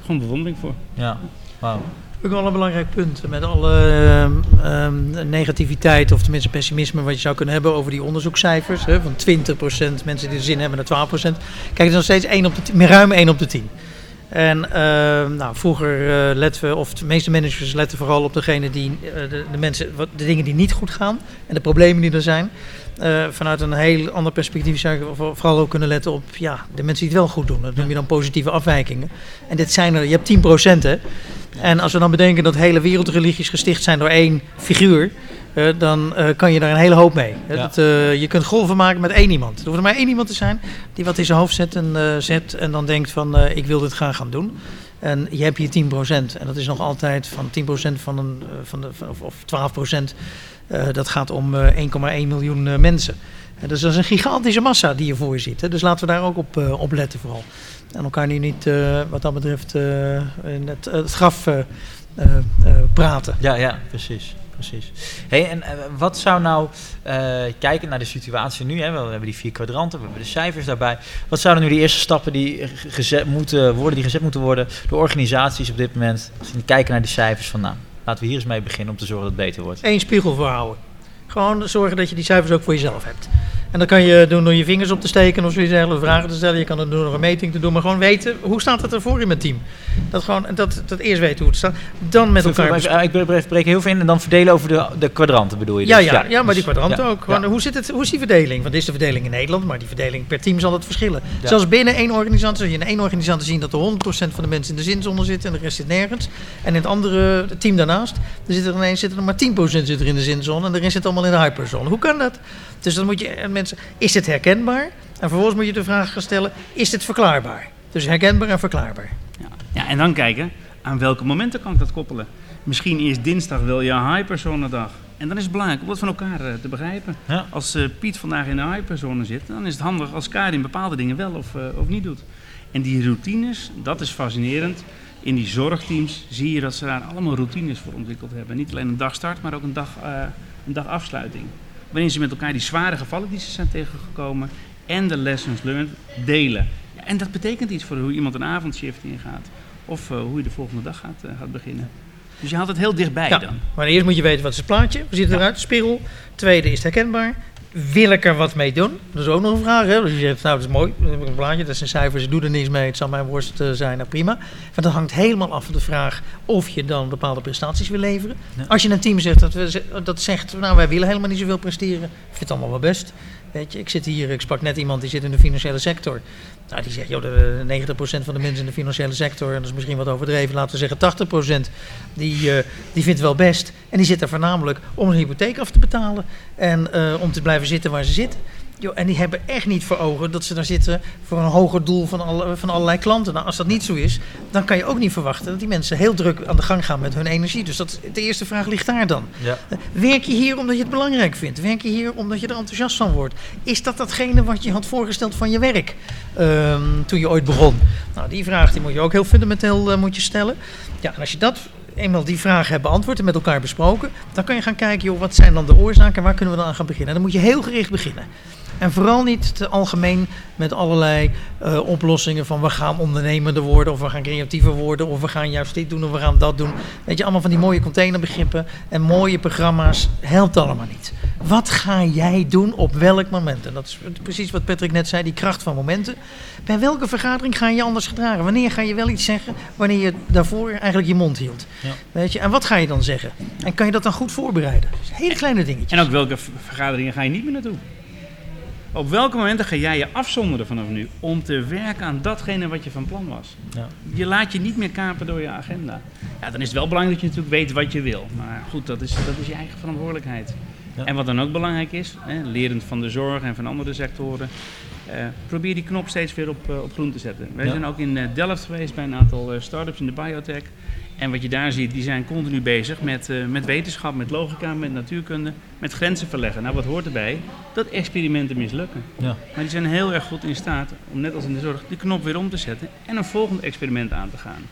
gewoon bewondering voor. Ja, wauw. Ook wel een belangrijk punt. Met alle ehm, ehm, negativiteit, of tenminste pessimisme, wat je zou kunnen hebben over die onderzoekscijfers. Hè, van 20% mensen die er zin hebben naar 12%. Kijk, het is nog steeds 1 op de 10, ruim 1 op de 10. En ehm, nou, vroeger eh, letten we, of de meeste managers letten vooral op degene die, de, de, mensen, wat, de dingen die niet goed gaan en de problemen die er zijn. Eh, vanuit een heel ander perspectief zou je voor- vooral ook kunnen letten op ja, de mensen die het wel goed doen. Dat noem je dan positieve afwijkingen. En dit zijn er, je hebt 10% hè. En als we dan bedenken dat hele wereldreligies gesticht zijn door één figuur, eh, dan eh, kan je daar een hele hoop mee. hè. Ja. Dat, je kunt golven maken met één iemand. Er hoeft er maar één iemand te zijn die wat in zijn hoofd zet en, zet en dan denkt van ik wil dit graag gaan doen. En je hebt hier 10% en dat is nog altijd van 10% van een, van de, of, of 12%. Eh, dat gaat om eh, 1,1 miljoen eh, mensen. En dus dat is een gigantische massa die je voor je ziet. Dus laten we daar ook op, eh, op letten vooral. En elkaar nu niet, eh, wat dat betreft, eh, in het, graf eh, eh, eh, praten. Ja, ja, precies. precies. Hey, en eh, wat zou nou, eh, kijken naar de situatie nu, hè, we hebben die vier kwadranten, we hebben de cijfers daarbij. Wat zouden nu de eerste stappen die ge- gezet moeten worden, die gezet moeten worden door organisaties op dit moment, als die kijken naar die cijfers van nou, laten we hier eens mee beginnen om te zorgen dat het beter wordt. Eén spiegel voor houden. Gewoon zorgen dat je die cijfers ook voor jezelf hebt. En dat kan je doen door je vingers op te steken of zoiets dergelijks, vragen te stellen. Je kan het doen door een meting te doen, maar gewoon weten hoe staat het ervoor in mijn team. Dat gewoon, dat, dat eerst weten hoe het staat. Dan met elkaar Ik, ik, ik breek- heel veel in en dan verdelen over de, de kwadranten bedoel je Ja, dus? ja, ja, maar die dus- kwadranten ja, ook. Gewoon, ja. hoe, zit het, hoe is die verdeling? Want dit is de verdeling in Nederland, maar die verdeling per team zal het verschillen. Ja. Zelfs binnen één organisatie, zul je in één organisatie zien dat er 100% van de mensen in de zinzone zitten en de rest zit nergens. En in het andere team daarnaast, er zitten er ineens zitten er maar 10% zit er in de zinzone en de rest zit allemaal in de hyperzone. Hoe kan dat? Dus dan moet je en mensen, is het herkenbaar? En vervolgens moet je de vraag gaan stellen, is het verklaarbaar? Dus herkenbaar en verklaarbaar. Ja. ja, en dan kijken, aan welke momenten kan ik dat koppelen? Misschien is dinsdag wel je hyperzone dag. En dan is het belangrijk om dat van elkaar eh, te begrijpen. Ja. Als eh, Piet vandaag in de hyperzone zit, dan is het handig als Karin bepaalde dingen wel of, eh, of niet doet. En die routines, dat is fascinerend. In die zorgteams zie je dat ze daar allemaal routines voor ontwikkeld hebben. Niet alleen een dagstart, maar ook een, dag, eh, een dagafsluiting. Waarin ze met elkaar die zware gevallen die ze zijn tegengekomen en de lessons learned delen. Ja, en dat betekent iets voor hoe iemand een avondshift ingaat. Of eh, hoe je de volgende dag gaat, eh, gaat beginnen. Dus je haalt het heel dichtbij Ja. dan. Maar eerst moet je weten wat is het plaatje, hoe ziet het eruit, spiegel. Tweede, is het herkenbaar? Wil ik er wat mee doen? Dat is ook nog een vraag. Hè? Dus je zegt, nou dat is mooi, dan heb ik een plaatje, dat zijn cijfers, ik doe er niks mee, het zal mijn worst eh, zijn, nou prima. Want dat hangt helemaal af van de vraag of je dan bepaalde prestaties wil leveren. Ja. Als je een team zegt dat, we, dat zegt, nou wij willen helemaal niet zoveel presteren, ik vind het allemaal wel best. Weet je, ik zit hier, ik sprak net iemand die zit in de financiële sector. Nou, die zegt, joh, de 90% van de mensen in de financiële sector, en dat is misschien wat overdreven, laten we zeggen 80%, die, eh, die vindt wel best. En die zit er voornamelijk om zijn hypotheek af te betalen en eh, om te blijven zitten waar ze zitten. Jo, en die hebben echt niet voor ogen dat ze daar zitten voor een hoger doel van, alle, van allerlei klanten. Nou, als dat niet zo is, dan kan je ook niet verwachten dat die mensen heel druk aan de gang gaan met hun energie. Dus dat, de eerste vraag ligt daar dan. Ja. Werk je hier omdat je het belangrijk vindt? Werk je hier omdat je er enthousiast van wordt? Is dat datgene wat je had voorgesteld van je werk ehm, toen je ooit begon? Nou, die vraag die moet je ook heel fundamenteel eh, moet je stellen. Ja, en als je dat eenmaal die vraag hebt beantwoord en met elkaar besproken, dan kan je gaan kijken, joh, wat zijn dan de oorzaken en waar kunnen we dan aan gaan beginnen? En dan moet je heel gericht beginnen. En vooral niet te algemeen met allerlei eh, oplossingen van we gaan ondernemender worden of we gaan creatiever worden of we gaan juist dit doen of we gaan dat doen. Weet je, allemaal van die mooie containerbegrippen en mooie programma's helpt allemaal niet. Wat ga jij doen op welk moment? En dat is precies wat Patrick net zei, die kracht van momenten. Bij welke vergadering ga je anders gedragen? Wanneer ga je wel iets zeggen wanneer je daarvoor eigenlijk je mond hield? Ja. Weet je, en wat ga je dan zeggen? En kan je dat dan goed voorbereiden? Hele kleine dingetjes. En ook welke vergaderingen ga je niet meer naartoe? Op welke momenten ga jij je afzonderen vanaf nu om te werken aan datgene wat je van plan was? Ja. Je laat je niet meer kapen door je agenda. Ja, dan is het wel belangrijk dat je natuurlijk weet wat je wil. Maar goed, dat is, dat is je eigen verantwoordelijkheid. Ja. En wat dan ook belangrijk is, hè, lerend van de zorg en van andere sectoren, eh, probeer die knop steeds weer op, eh, op groen te zetten. Wij Ja. zijn ook in eh, Delft geweest bij een aantal eh, start-ups in de biotech. En wat je daar ziet, die zijn continu bezig met, eh, met wetenschap, met logica, met natuurkunde, met grenzen verleggen. Nou, wat hoort erbij? Dat experimenten mislukken. Ja. Maar die zijn heel erg goed in staat om, net als in de zorg, de knop weer om te zetten en een volgend experiment aan te gaan.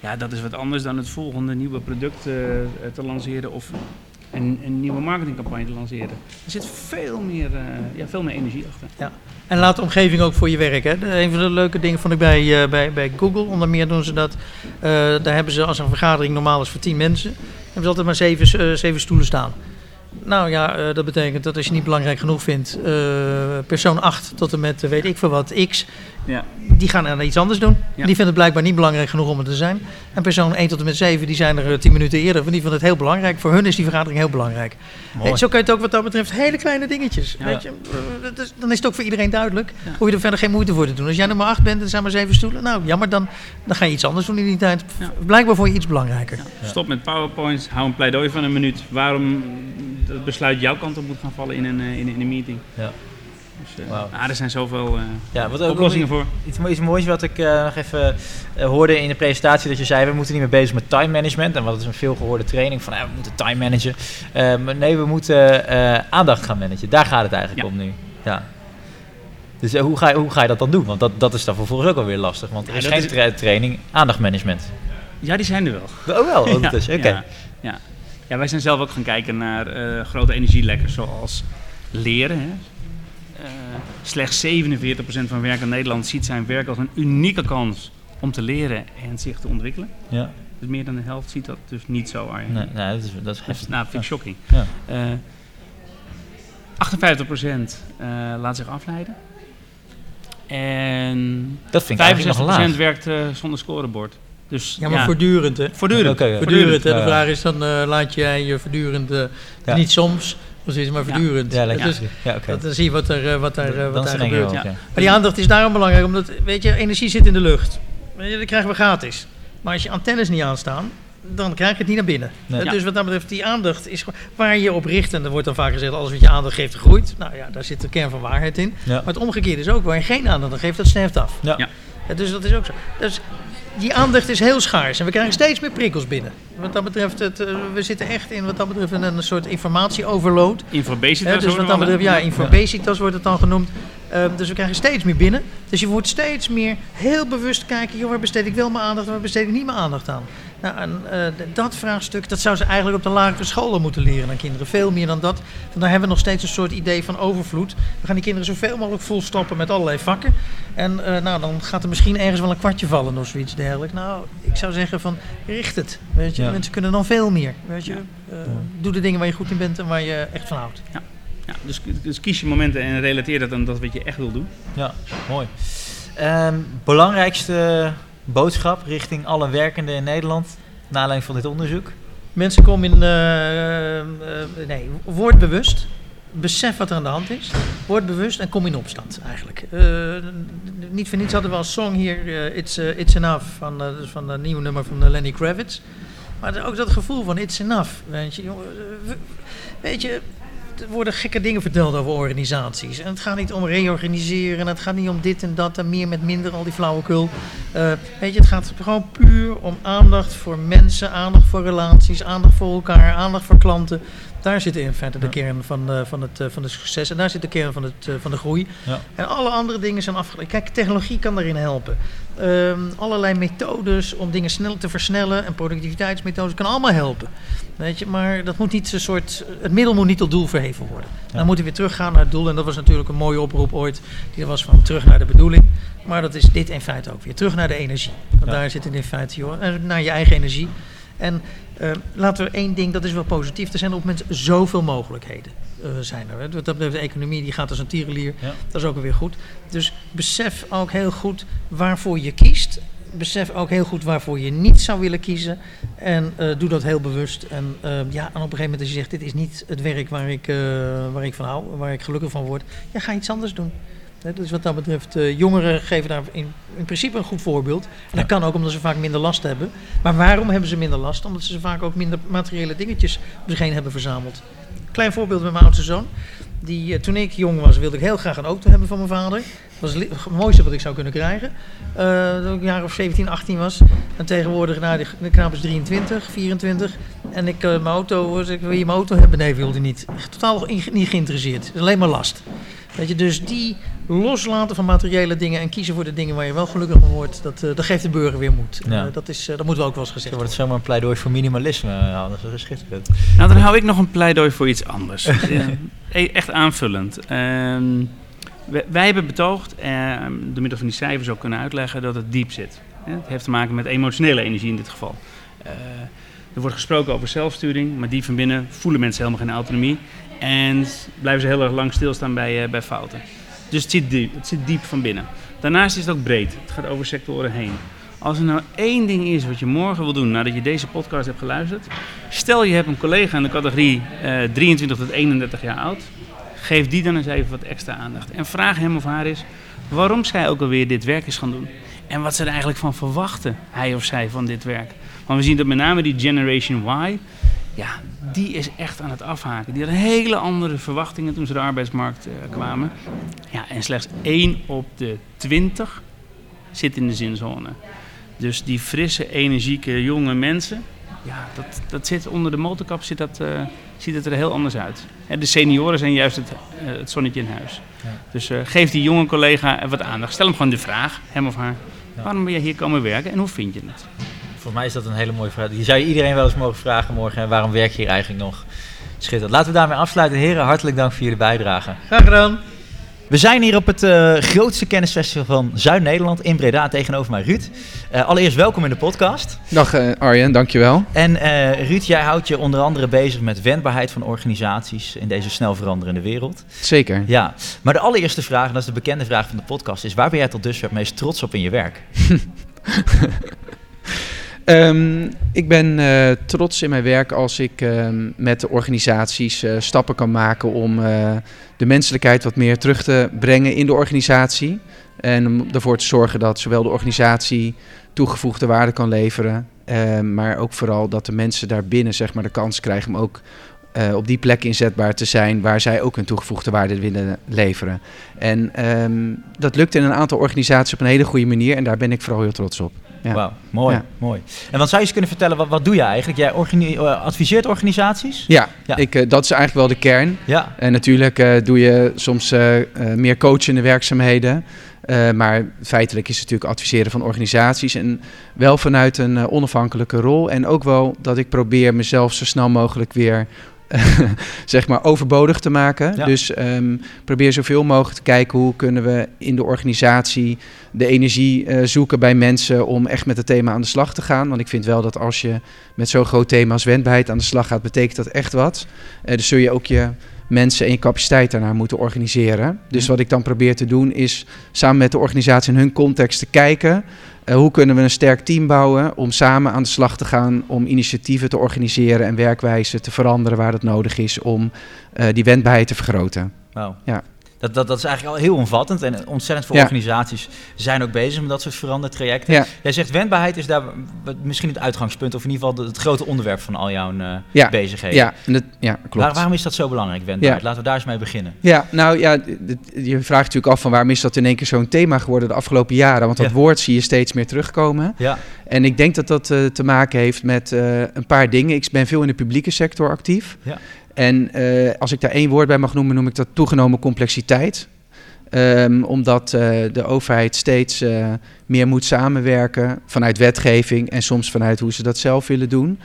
Ja, dat is wat anders dan het volgende nieuwe product eh, te lanceren of een, een nieuwe marketingcampagne te lanceren. Er zit veel meer, eh, ja, veel meer energie achter. En laat de omgeving ook voor je werken. Hè. Een van de leuke dingen vond ik bij, eh, bij, bij Google. Onder meer doen ze dat. eh, daar hebben ze als een vergadering normaal is voor 10 mensen. Hebben ze altijd maar zeven, eh, zeven stoelen staan. Nou ja, eh, dat betekent dat als je niet belangrijk genoeg vindt, eh, persoon 8 tot en met eh, weet ik veel wat, X, Ja. die gaan aan iets anders doen. Ja. Die vinden het blijkbaar niet belangrijk genoeg om er te zijn. En persoon 1 tot en met 7, die zijn er eh, 10 minuten eerder, want die vinden het heel belangrijk. Voor hun is die vergadering heel belangrijk. Mooi. Hey, zo kan je het ook wat dat betreft hele kleine dingetjes. Ja. Weet je? Dat is- dan is het ook voor iedereen duidelijk. Ja. Hoef je er verder geen moeite voor te doen. Als jij nummer 8 bent en er zijn maar 7 stoelen, nou jammer, dan, dan ga je iets anders doen in die tijd. Ja. Blijkbaar voor je iets belangrijker. Stop met powerpoints, hou een pleidooi van een minuut. Waarom het besluit jouw kant op moet gaan vallen in een, eh, in, in een meeting. Ja. Dus, ah, er zijn zoveel eh, Ja, wat ook oplossingen voor. Iets, iets moois wat ik nog even hoorde in de presentatie, dat je zei, we moeten niet meer bezig met time management. En wat is een veelgehoorde training van, we moeten time managen. Maar nee, we moeten aandacht gaan managen. Daar gaat het eigenlijk Ja. om nu. Ja. Dus hoe, ga je, hoe ga je dat dan doen? Want dat, dat is dan vervolgens ook alweer lastig. Want er is geen is- tra- training, aandachtmanagement. Ja, die zijn er wel. Oh wel, oh, Ja, dat is, oké. Ja. Ja, wij zijn zelf ook gaan kijken naar eh, grote energielekkers zoals leren. Hè. Eh, slechts 47% van werk in Nederland ziet zijn werk als een unieke kans om te leren en zich te ontwikkelen. Ja. Dus meer dan de helft ziet dat dus niet zo, Arjen. Nee, nee, dat is, dat is heftig. nou, vind ik shocking. Ja. Eh 58% eh, laat zich afleiden. En Dat vind ik eigenlijk 65% nog laag. werkt zonder scorebord. Dus Ja, maar voortdurend hè. voortdurend. Ja. Voortdurend. hè. De vraag is dan, eh, laat jij je voortdurend, eh, Ja. niet soms, precies, maar voortdurend. Ja, lekker. Dus dat, dan zie je wat er, eh, wat Dan wat daar gebeurt. Maar die aandacht is daarom belangrijk, omdat, weet je, energie zit in de lucht. Dat krijgen we gratis. Maar als je antennes niet aanstaan, dan krijg je het niet naar binnen. Nee. Dus wat dat betreft, die aandacht is waar je op richt. En er wordt dan vaak gezegd, alles wat je aandacht geeft, groeit. Nou ja, daar zit de kern van waarheid in. Maar het omgekeerde is ook, waar je geen aandacht aan geeft, dat sterft af. Ja, dus dat is ook zo. Dus die aandacht is heel schaars en we krijgen steeds meer prikkels binnen. Wat dat betreft, het, eh, we zitten echt in wat dat betreft in een soort informatieoverload. Infobesitas Hè, dus wat dat betreft, ja, infobesitas wordt het dan genoemd. Ehm, dus we krijgen steeds meer binnen. Dus je moet steeds meer heel bewust kijken, joh, waar besteed ik wel mijn aandacht, waar besteed ik niet mijn aandacht aan. Nou, en eh, dat vraagstuk, dat zou ze eigenlijk op de lagere scholen moeten leren aan kinderen. Veel meer dan dat. Want daar hebben we nog steeds een soort idee van overvloed. We gaan die kinderen zoveel mogelijk volstoppen met allerlei vakken. En eh, nou, dan gaat er misschien ergens wel een kwartje vallen of zoiets dergelijks. Nou, ik zou zeggen van, richt het. Weet je? Ja. Mensen kunnen dan veel meer. Weet je? Ja. Eh, Doe de dingen waar je goed in bent en waar je echt van houdt. Ja, dus, dus kies je momenten en relateer dat aan dat wat je echt wil doen. Ja, mooi. Ehm, belangrijkste boodschap richting alle werkenden in Nederland, naar aanleiding van dit onderzoek? Mensen komen in. eh, eh, nee, word bewust. Besef wat er aan de hand is. Word bewust en kom in opstand eigenlijk. Eh, niet voor niets hadden we als song hier It's, It's Enough van, dus van een nieuw nummer van Lenny Kravitz. Maar ook dat gevoel van It's Enough. Weet je, weet je, er worden gekke dingen verteld over organisaties. En het gaat niet om reorganiseren. En het gaat niet om dit en dat en meer met minder, al die flauwekul. Eh, weet je, het gaat gewoon puur om aandacht voor mensen, aandacht voor relaties, aandacht voor elkaar, aandacht voor klanten. Daar zit in feite de kern van, eh, van, het, eh, van het succes en daar zit de kern van, het, van de groei. Ja. En alle andere dingen zijn afgeleid. Kijk, technologie kan daarin helpen. Ehm, allerlei methodes om dingen snel te versnellen en productiviteitsmethodes kan allemaal helpen. Weet je, maar dat moet niet een soort. Het middel moet niet tot doel verheven worden. Ja. Dan moeten we weer teruggaan naar het doel. En dat was natuurlijk een mooie oproep ooit. Die was van terug naar de bedoeling. Maar dat is dit in feite ook weer. Terug naar de energie. Want Ja. daar zit het in feite, joh. En naar je eigen energie. En eh, laten we één ding, dat is wel positief. Er zijn op het moment zoveel mogelijkheden. eh, zijn er. hè. Wat dat betreft, de economie die gaat als een tierenlier. Ja. Dat is ook weer goed. Dus besef ook heel goed waarvoor je kiest. Besef ook heel goed waarvoor je niet zou willen kiezen. En eh, doe dat heel bewust. En eh, ja, en op een gegeven moment als je zegt, dit is niet het werk waar ik, eh, waar ik van hou, waar ik gelukkig van word. Ja, ga iets anders doen. Dus wat dat betreft, eh, jongeren geven daar in, in principe een goed voorbeeld. En Ja. dat kan ook omdat ze vaak minder last hebben. Maar waarom hebben ze minder last? Omdat ze vaak ook minder materiële dingetjes zich heen hebben verzameld. klein voorbeeld met mijn oudste zoon. Die, toen ik jong was, wilde ik heel graag een auto hebben van mijn vader. Dat was het mooiste wat ik zou kunnen krijgen. Eh, toen ik een jaar of 17, 18 was. En tegenwoordig, nou, de knaap is 23, 24. En ik, eh, mijn auto, ik, wil je mijn auto hebben? Nee, wilde hij niet. Echt totaal in- niet geïnteresseerd. Het is alleen maar last. Weet je, dus die loslaten van materiële dingen en kiezen voor de dingen waar je wel gelukkig van wordt, dat, eh, dat geeft de burger weer moed. Ja. Dat, is, eh, dat moeten we ook wel eens gezegd Dan wordt het zomaar een pleidooi voor minimalisme. Ja, dat is schitterend. Nou, dan hou ik nog een pleidooi voor iets anders. Ja, e- echt aanvullend. Ehm, wij, hebben betoogd, ehm, door middel van die cijfers ook kunnen uitleggen, dat het diep zit. Het heeft te maken met emotionele energie in dit geval. Eh, er wordt gesproken over zelfsturing, maar diep van binnen voelen mensen helemaal geen autonomie. En blijven ze heel erg lang stilstaan bij, eh, bij fouten. Dus het zit, diep, het zit diep van binnen. Daarnaast is het ook breed. Het gaat over sectoren heen. Als er nou één ding is wat je morgen wil doen nadat je deze podcast hebt geluisterd. Stel je hebt een collega in de categorie eh, 23 tot 31 jaar oud. Geef die dan eens even wat extra aandacht. En vraag hem of haar eens waarom zij ook alweer dit werk is gaan doen. En wat ze er eigenlijk van verwachten, hij of zij, van dit werk. Want we zien dat met name die Generation Y, ja, die is echt aan het afhaken. Die had hele andere verwachtingen toen ze de arbeidsmarkt eh, kwamen. Ja, en slechts 1 op de 20 zit in de zinzone. Dus die frisse, energieke jonge mensen, ja, dat, dat zit onder de motorkap zit dat, eh, ziet het er heel anders uit. Hè, de senioren zijn juist het, eh, het zonnetje in huis. Ja. Dus eh, geef die jonge collega wat aandacht. Stel hem gewoon de vraag, hem of haar. Ja. Waarom ben je hier komen werken en hoe vind je het? Volgens mij is dat een hele mooie vraag. Die zou je iedereen wel eens mogen vragen morgen. En waarom werk je hier eigenlijk nog? Schitterend. Laten we daarmee afsluiten. Heren, hartelijk dank voor jullie bijdrage. Graag gedaan. We zijn hier op het eh, grootste kennisfestival van Zuid-Nederland in Breda. Tegenover mij Ruud. Eh, allereerst welkom in de podcast. Dag eh, Arjen, dankjewel. En Ruud, jij houdt je onder andere bezig met wendbaarheid van organisaties in deze snel veranderende wereld. Zeker. Ja, maar de allereerste vraag, en dat is de bekende vraag van de podcast, is waar ben jij tot dusver het meest trots op in je werk? Ehm, ik ben eh, trots in mijn werk als ik ehm, met de organisaties eh, stappen kan maken om eh, de menselijkheid wat meer terug te brengen in de organisatie. En om ervoor te zorgen dat zowel de organisatie toegevoegde waarde kan leveren, eh, maar ook vooral dat de mensen daarbinnen zeg maar, de kans krijgen om ook op die plek inzetbaar te zijn waar zij ook hun toegevoegde waarde willen leveren. En ehm, dat lukt in een aantal organisaties op een hele goede manier en daar ben ik vooral heel trots op. Ja. Wauw, mooi, Ja. mooi. En wat zou je eens kunnen vertellen, wat, wat doe je eigenlijk? Jij organi- eh, adviseert organisaties? Ja, Ja. Ik, eh, dat is eigenlijk wel de kern. Ja, En natuurlijk eh, doe je soms eh, meer coachende werkzaamheden. Maar feitelijk is het natuurlijk adviseren van organisaties. En wel vanuit een onafhankelijke rol. En ook wel dat ik probeer mezelf zo snel mogelijk weer zeg maar overbodig te maken. Ja. Dus ehm, probeer zoveel mogelijk te kijken hoe kunnen we in de organisatie de energie eh, zoeken bij mensen om echt met het thema aan de slag te gaan. Want ik vind wel dat als je met zo'n groot thema als wendbaarheid aan de slag gaat, betekent dat echt wat. Eh, dus zul je ook je mensen en je capaciteit daarnaar moeten organiseren. Dus wat ik dan probeer te doen is samen met de organisatie in hun context te kijken. Eh, hoe kunnen we een sterk team bouwen om samen aan de slag te gaan om initiatieven te organiseren en werkwijzen te veranderen waar het nodig is om eh, die wendbaarheid te vergroten. wauw. Ja. Dat, dat, dat is eigenlijk al heel omvattend en ontzettend veel Ja. organisaties zijn ook bezig met dat soort verandertrajecten. Ja. Jij zegt wendbaarheid is daar misschien het uitgangspunt of in ieder geval het grote onderwerp van al jouw eh, Ja. bezigheden. Ja, en ja klopt. Waar- waarom is dat zo belangrijk, wendbaarheid? Laten we daar eens mee beginnen. Ja, nou ja, je vraagt natuurlijk af van waarom is dat in één keer zo'n thema geworden de afgelopen jaren? Want dat woord zie je steeds meer terugkomen. Ja, En ik denk dat dat eh, te maken heeft met eh, een paar dingen. Ik ben veel in de publieke sector actief. Ja. En eh, als ik daar één woord bij mag noemen, noem ik dat toegenomen complexiteit. Ehm, omdat eh, de overheid steeds eh, meer moet samenwerken vanuit wetgeving en soms vanuit hoe ze dat zelf willen doen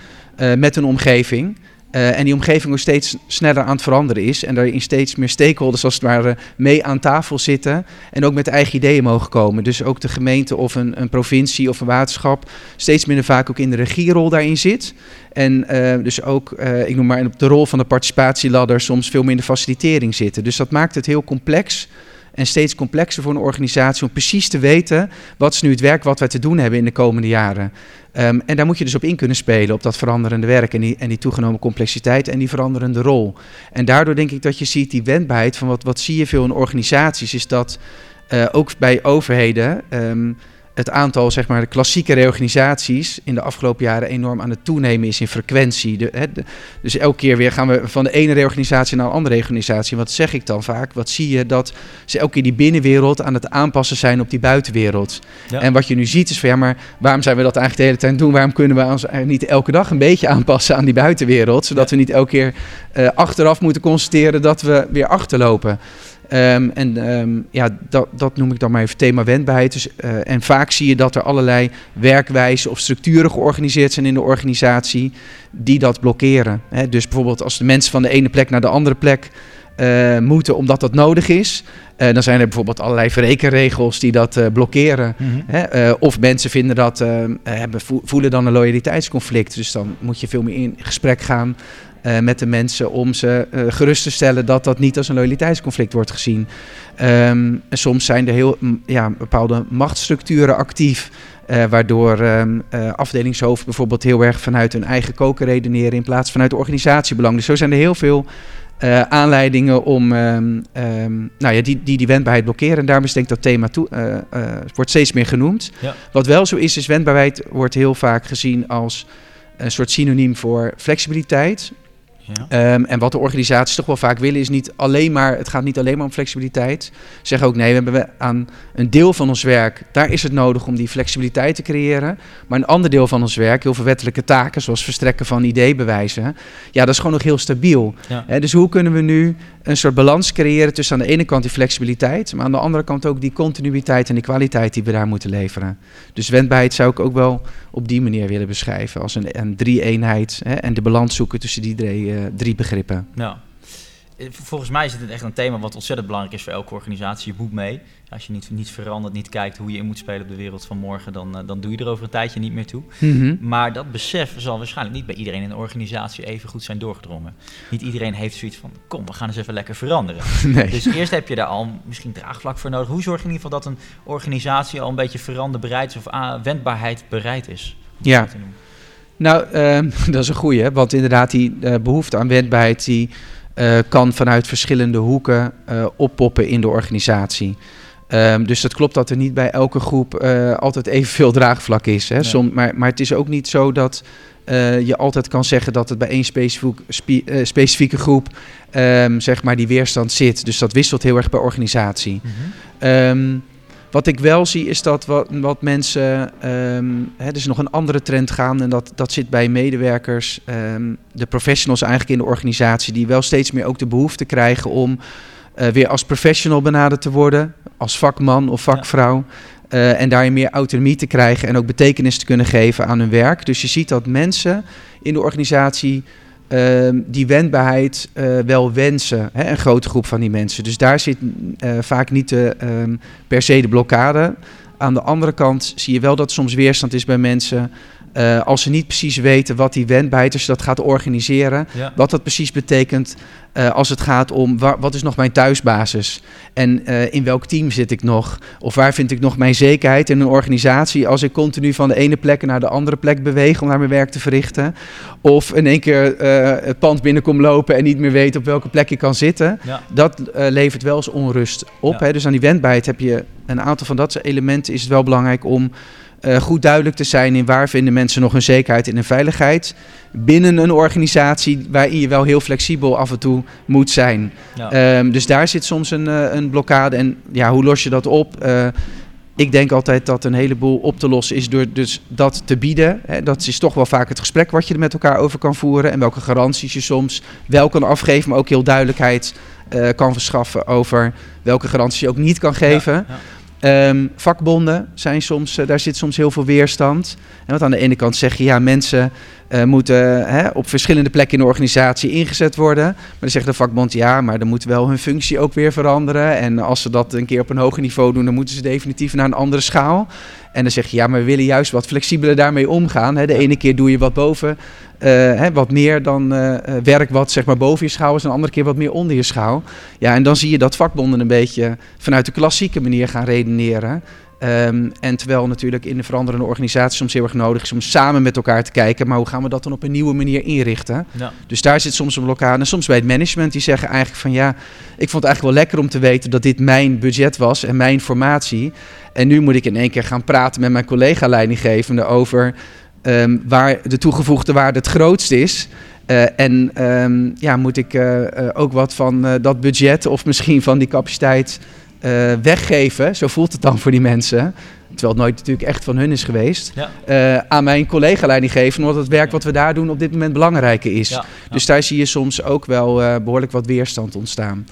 met een omgeving. Eh, en die omgeving ook steeds sneller aan het veranderen is. En daarin steeds meer stakeholders als het ware mee aan tafel zitten. En ook met eigen ideeën mogen komen. Dus ook de gemeente of een, een provincie of een waterschap steeds minder vaak ook in de regierol daarin zit. En eh, dus ook, eh, ik noem maar op de rol van de participatieladder soms veel minder facilitering zitten. Dus dat maakt het heel complex. En steeds complexer voor een organisatie om precies te weten wat is nu het werk wat wij te doen hebben in de komende jaren. Ehm, en daar moet je dus op in kunnen spelen, op dat veranderende werk en die, en die toegenomen complexiteit en die veranderende rol. En daardoor denk ik dat je ziet die wendbaarheid van wat, wat zie je veel in organisaties, is dat eh, ook bij overheden ehm, het aantal, zeg maar, de klassieke reorganisaties in de afgelopen jaren enorm aan het toenemen is in frequentie. De, hè, de- dus elke keer weer gaan we van de ene reorganisatie naar een andere reorganisatie. Wat zeg ik dan vaak? Wat zie je? Dat ze elke keer die binnenwereld aan het aanpassen zijn op die buitenwereld. Ja. En wat je nu ziet is van ja, maar waarom zijn we dat eigenlijk de hele tijd doen? Waarom kunnen we ons eigenlijk niet elke dag een beetje aanpassen aan die buitenwereld? Zodat we niet elke keer eh, achteraf moeten constateren dat we weer achterlopen. Ehm, en ehm, ja, dat, dat noem ik dan maar even thema wendbaarheid. Dus, eh, en vaak zie je dat er allerlei werkwijzen of structuren georganiseerd zijn in de organisatie die dat blokkeren. Hè, dus bijvoorbeeld als de mensen van de ene plek naar de andere plek eh, moeten omdat dat nodig is, eh, dan zijn er bijvoorbeeld allerlei verrekenregels die dat blokkeren. Mhm. Hè, of mensen vinden dat, eh, hebben, vo- voelen dan een loyaliteitsconflict. Dus dan moet je veel meer in gesprek gaan eh, met de mensen om ze eh, gerust te stellen dat dat niet als een loyaliteitsconflict wordt gezien. Ehm, soms zijn er heel ja, bepaalde machtsstructuren actief. eh, waardoor ehm eh, afdelingshoofd bijvoorbeeld heel erg vanuit hun eigen koken redeneren in plaats vanuit organisatiebelang. Dus zo zijn er heel veel aanleidingen om, ehm, nou ja, die, die die wendbaarheid blokkeren. En daarom is denk ik dat thema toe, wordt steeds meer genoemd. Ja. Wat wel zo is, is wendbaarheid wordt heel vaak gezien als een soort synoniem voor flexibiliteit. Ja. Ehm, en wat de organisaties toch wel vaak willen is niet alleen maar, het gaat niet alleen maar om flexibiliteit. Ze zeggen ook nee, we hebben aan een deel van ons werk, daar is het nodig om die flexibiliteit te creëren. Maar een ander deel van ons werk, heel veel wettelijke taken, zoals verstrekken van ideebewijzen, ja, dat is gewoon nog heel stabiel. Ja. Dus hoe kunnen we nu een soort balans creëren tussen aan de ene kant die flexibiliteit, maar aan de andere kant ook die continuïteit en die kwaliteit die we daar moeten leveren. Dus wendbaarheid zou ik ook wel op die manier willen beschrijven, als een, een drie-eenheid hè, en de balans zoeken tussen die drie, eh, drie begrippen. Nou, eh, volgens mij is het echt een thema wat ontzettend belangrijk is voor elke organisatie. Je moet mee. Als je niet, niet verandert, niet kijkt hoe je in moet spelen op de wereld van morgen, dan, eh, dan doe je er over een tijdje niet meer toe. Mhm. Maar dat besef zal waarschijnlijk niet bij iedereen in de organisatie even goed zijn doorgedrongen. Niet iedereen heeft zoiets van, kom, we gaan eens even lekker veranderen. Nee. Dus eerst heb je daar al misschien draagvlak voor nodig. Hoe zorg je in ieder geval dat een organisatie al een beetje veranderbereid is of ah, wendbaarheid bereid is? Ja. Nou, ehm, dat is een goeie, want inderdaad die eh, behoefte aan wendbaarheid die eh, kan vanuit verschillende hoeken eh, oppoppen in de organisatie. Ehm, dus dat klopt dat er niet bij elke groep eh, altijd evenveel draagvlak is. Hè? Nee. Som, maar, maar het is ook niet zo dat je altijd kan zeggen dat het bij één specifiek, specifieke groep ehm, zeg maar die weerstand zit. Dus dat wisselt heel erg per organisatie. Ehm, wat ik wel zie is dat wat, wat mensen, ehm hè, er is nog een andere trend gaan en dat, dat zit bij medewerkers, ehm, de professionals eigenlijk in de organisatie, die wel steeds meer ook de behoefte krijgen om eh, weer als professional benaderd te worden, als vakman of vakvrouw. eh, en daarin meer autonomie te krijgen en ook betekenis te kunnen geven aan hun werk. Dus je ziet dat mensen in de organisatie ehm, die wendbaarheid eh, wel wensen. Hè, een grote groep van die mensen. Dus daar zit eh, vaak niet de, ehm, per se de blokkade. Aan de andere kant zie je wel dat soms weerstand is bij mensen. Eh, als ze niet precies weten wat die je dat gaat organiseren, Ja. wat dat precies betekent eh, als het gaat om wa- wat is nog mijn thuisbasis en eh, in welk team zit ik nog of waar vind ik nog mijn zekerheid in een organisatie als ik continu van de ene plek naar de andere plek beweeg om naar mijn werk te verrichten of in één keer het pand binnenkom lopen en niet meer weet op welke plek ik kan zitten. Ja. Dat levert wel eens onrust op. Ja. Hè? Dus aan die wendbaarheid heb je een aantal van dat soort elementen is het wel belangrijk om eh, goed duidelijk te zijn in waar vinden mensen nog hun zekerheid en hun veiligheid binnen een organisatie waarin je wel heel flexibel af en toe moet zijn. Ja. Ehm, dus daar zit soms een, eh, een blokkade. En ja, hoe los je dat op? Eh, ik denk altijd dat een heleboel op te lossen is door dus dat te bieden. Hè, dat is toch wel vaak het gesprek wat je er met elkaar over kan voeren. En welke garanties je soms wel kan afgeven, maar ook heel duidelijkheid kan verschaffen over welke garanties je ook niet kan geven. Ja, ja. Ehm, vakbonden zijn soms, eh, daar zit soms heel veel weerstand. En want aan de ene kant zeg je, ja, mensen eh, moeten hè, op verschillende plekken in de organisatie ingezet worden. Maar dan zegt de vakbond, ja, maar dan moet wel hun functie ook weer veranderen. En als ze dat een keer op een hoger niveau doen, dan moeten ze definitief naar een andere schaal. En dan zeg je, ja, maar we willen juist wat flexibeler daarmee omgaan. Hè. De ene keer doe je wat boven, hè, wat meer dan eh, eh, werk wat zeg maar boven je schaal is, en de andere keer wat meer onder je schaal. Ja, en dan zie je dat vakbonden een beetje vanuit de klassieke manier gaan redeneren. Ehm, en terwijl natuurlijk in de veranderende organisatie soms heel erg nodig is om samen met elkaar te kijken, maar hoe gaan we dat dan op een nieuwe manier inrichten? Ja. Dus daar zit soms een blokkade. En soms bij het management die zeggen eigenlijk van ja, ik vond het eigenlijk wel lekker om te weten dat dit mijn budget was en mijn formatie. En nu moet ik in één keer gaan praten met mijn collega-leidinggevende over ehm, waar de toegevoegde waarde het grootst is. Eh, en ehm, ja, moet ik eh, eh, ook wat van dat budget of misschien van die capaciteit weggeven? Zo voelt het dan voor die mensen. Terwijl het nooit natuurlijk echt van hun is geweest. Ja. aan mijn collega-leidinggevende, omdat het werk wat we daar doen op dit moment belangrijker is. Ja, Dus daar zie je soms ook wel eh, behoorlijk wat weerstand ontstaan.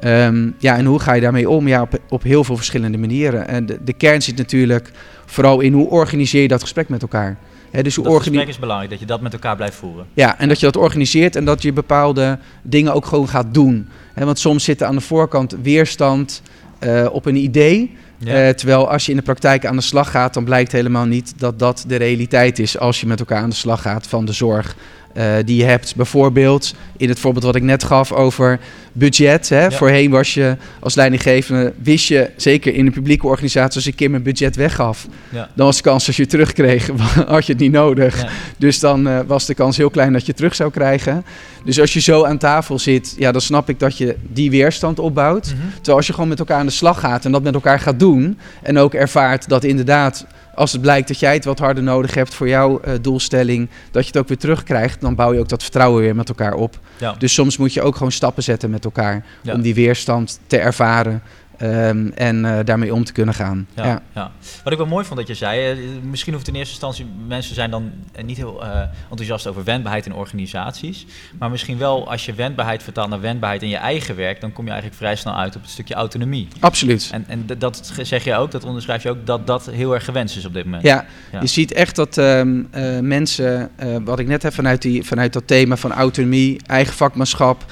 Ehm, ja, en hoe ga je daarmee om? Ja, op, op heel veel verschillende manieren. En de, de kern zit natuurlijk vooral in hoe organiseer je dat gesprek met elkaar. Hè, dus Dat gesprek is belangrijk, dat je dat met elkaar blijft voeren. ja, en dat je dat organiseert en dat je bepaalde dingen ook gewoon gaat doen. Want soms zit er aan de voorkant weerstand eh, op een idee. Ja. Eh, terwijl als je in de praktijk aan de slag gaat, dan blijkt helemaal niet dat dat de realiteit is als je met elkaar aan de slag gaat van de zorg eh, die je hebt. Bijvoorbeeld in het voorbeeld wat ik net gaf over budget. Hè. Voorheen was je als leidinggevende, wist je zeker in een publieke organisatie, als ik een keer mijn budget weggaf, Ja. dan was de kans als je het terugkreeg, had je het niet nodig. Ja. Dus dan eh, was de kans heel klein dat je het terug zou krijgen. Dus als je zo aan tafel zit, ja, dan snap ik dat je die weerstand opbouwt. Mhm. Terwijl als je gewoon met elkaar aan de slag gaat en dat met elkaar gaat doen. En ook ervaart dat inderdaad, als het blijkt dat jij het wat harder nodig hebt voor jouw eh, doelstelling, dat je het ook weer terugkrijgt, dan bouw je ook dat vertrouwen weer met elkaar op. Ja. Dus soms moet je ook gewoon stappen zetten met elkaar Ja. om die weerstand te ervaren ehm, en eh, daarmee om te kunnen gaan. Ja, Ja. ja. Wat ik wel mooi vond dat je zei, eh, misschien hoeft in eerste instantie mensen zijn dan eh, niet heel enthousiast over wendbaarheid in organisaties, maar misschien wel als je wendbaarheid vertaalt naar wendbaarheid in je eigen werk, dan kom je eigenlijk vrij snel uit op het stukje autonomie. Absoluut. En, en dat zeg je ook, dat onderschrijf je ook, dat dat heel erg gewenst is op dit moment. Ja, Ja. je ziet echt dat ehm, eh, mensen, wat ik net heb vanuit, die, vanuit dat thema van autonomie, eigen vakmanschap,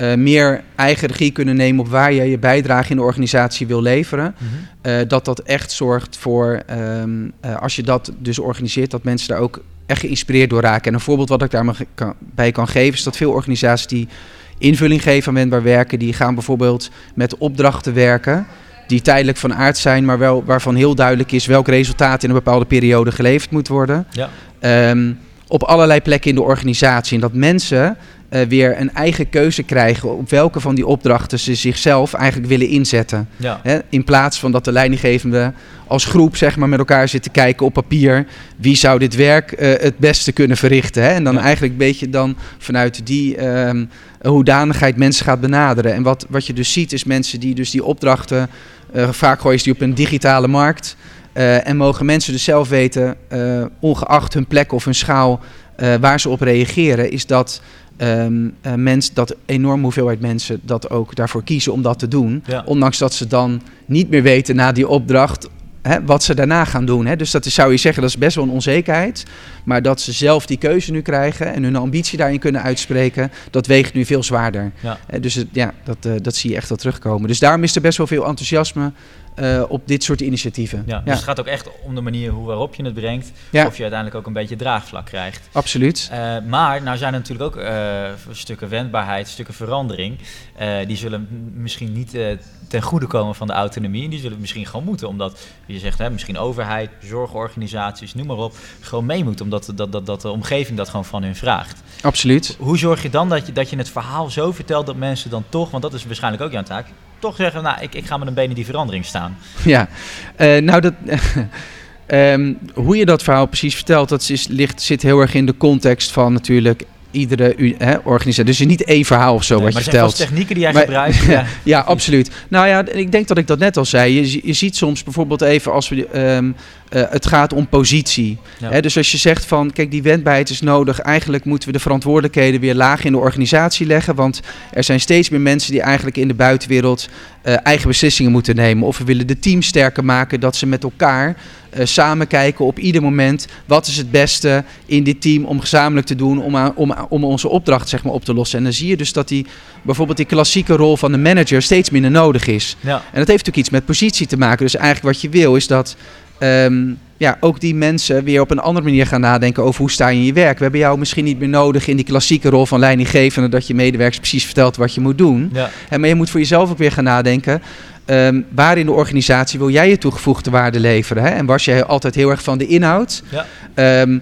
eh, meer eigen regie kunnen nemen op waar je je bijdrage in de organisatie wil leveren. Mhm. Eh, dat dat echt zorgt voor, ehm, eh, als je dat dus organiseert, dat mensen daar ook echt geïnspireerd door raken. En een voorbeeld wat ik daar maar ge- kan, bij kan geven, is dat veel organisaties die invulling geven aan wendbaar werken, die gaan bijvoorbeeld met opdrachten werken die tijdelijk van aard zijn, maar wel waarvan heel duidelijk is welk resultaat in een bepaalde periode geleverd moet worden. Ja. Ehm, op allerlei plekken in de organisatie. En dat mensen eh, weer een eigen keuze krijgen op welke van die opdrachten ze zichzelf eigenlijk willen inzetten. Ja. Hè, in plaats van dat de leidinggevende als groep zeg maar, met elkaar zit te kijken op papier wie zou dit werk eh, het beste kunnen verrichten. Hè? En dan Ja. eigenlijk een beetje dan vanuit die ehm, hoedanigheid mensen gaat benaderen. En wat, wat je dus ziet is mensen die dus die opdrachten, eh, vaak gooien ze die op een digitale markt. en mogen mensen dus zelf weten, ongeacht hun plek of hun schaal, waar ze op reageren, is dat eh, mens, dat enorme hoeveelheid mensen dat ook daarvoor kiezen om dat te doen. Ja. Ondanks dat ze dan niet meer weten na die opdracht hè, wat ze daarna gaan doen. Hè. Dus dat is, zou je zeggen, dat is best wel een onzekerheid. Maar dat ze zelf die keuze nu krijgen en hun ambitie daarin kunnen uitspreken, dat weegt nu veel zwaarder. Ja. Eh, dus het, ja, dat, eh, dat zie je echt wel terugkomen. Dus daarom is er best wel veel enthousiasme eh, op dit soort initiatieven. Ja, dus het gaat ook echt om de manier hoe, waarop je het brengt. Of je uiteindelijk ook een beetje draagvlak krijgt. Absoluut. Eh, maar nou zijn er natuurlijk ook eh, stukken wendbaarheid, stukken verandering. Die zullen misschien niet ten goede komen van de autonomie. Die zullen misschien gewoon moeten. Omdat je zegt, hè, misschien overheid, zorgorganisaties, noem maar op. Gewoon mee moeten. Omdat dat, dat, dat de omgeving dat gewoon van hun vraagt. Absoluut. Hoe zorg je dan dat je, dat je het verhaal zo vertelt dat mensen dan toch, want dat is waarschijnlijk ook jouw taak, toch zeggen, nou, ik, ik ga met een been in die verandering staan. Ja, Eh, nou dat. ehm, hoe je dat verhaal precies vertelt, dat is, ligt, zit heel erg in de context van natuurlijk iedere hè, organisatie. Dus niet één verhaal of zo Nee, wat maar je er vertelt. vast technieken die jij Maar- gebruikt. Ja. ja, absoluut. Nou ja, ik denk dat ik dat net al zei. Je, je ziet soms bijvoorbeeld even als we. ehm, eh, het gaat om positie. Ja. Dus als je zegt van, kijk, die wendbaarheid is nodig. Eigenlijk moeten we de verantwoordelijkheden weer laag in de organisatie leggen. Want er zijn steeds meer mensen die eigenlijk in de buitenwereld eh, eigen beslissingen moeten nemen. Of we willen de team sterker maken, dat ze met elkaar eh, samen kijken op ieder moment. Wat is het beste in dit team om gezamenlijk te doen om, aan- om, om onze opdracht zeg maar, op te lossen. En dan zie je dus dat die, bijvoorbeeld die klassieke rol van de manager steeds minder nodig is. Ja. En dat heeft natuurlijk iets met positie te maken. Dus eigenlijk wat je wil is dat ehm, ja, ook die mensen weer op een andere manier gaan nadenken over hoe sta je in je werk. We hebben jou misschien niet meer nodig in die klassieke rol van leidinggevende, dat je medewerkers precies vertelt wat je moet doen. Ja. Hè, maar je moet voor jezelf ook weer gaan nadenken. ehm, waar in de organisatie wil jij je toegevoegde waarde leveren? Hè? En was jij altijd heel erg van de inhoud? Ja. Ehm,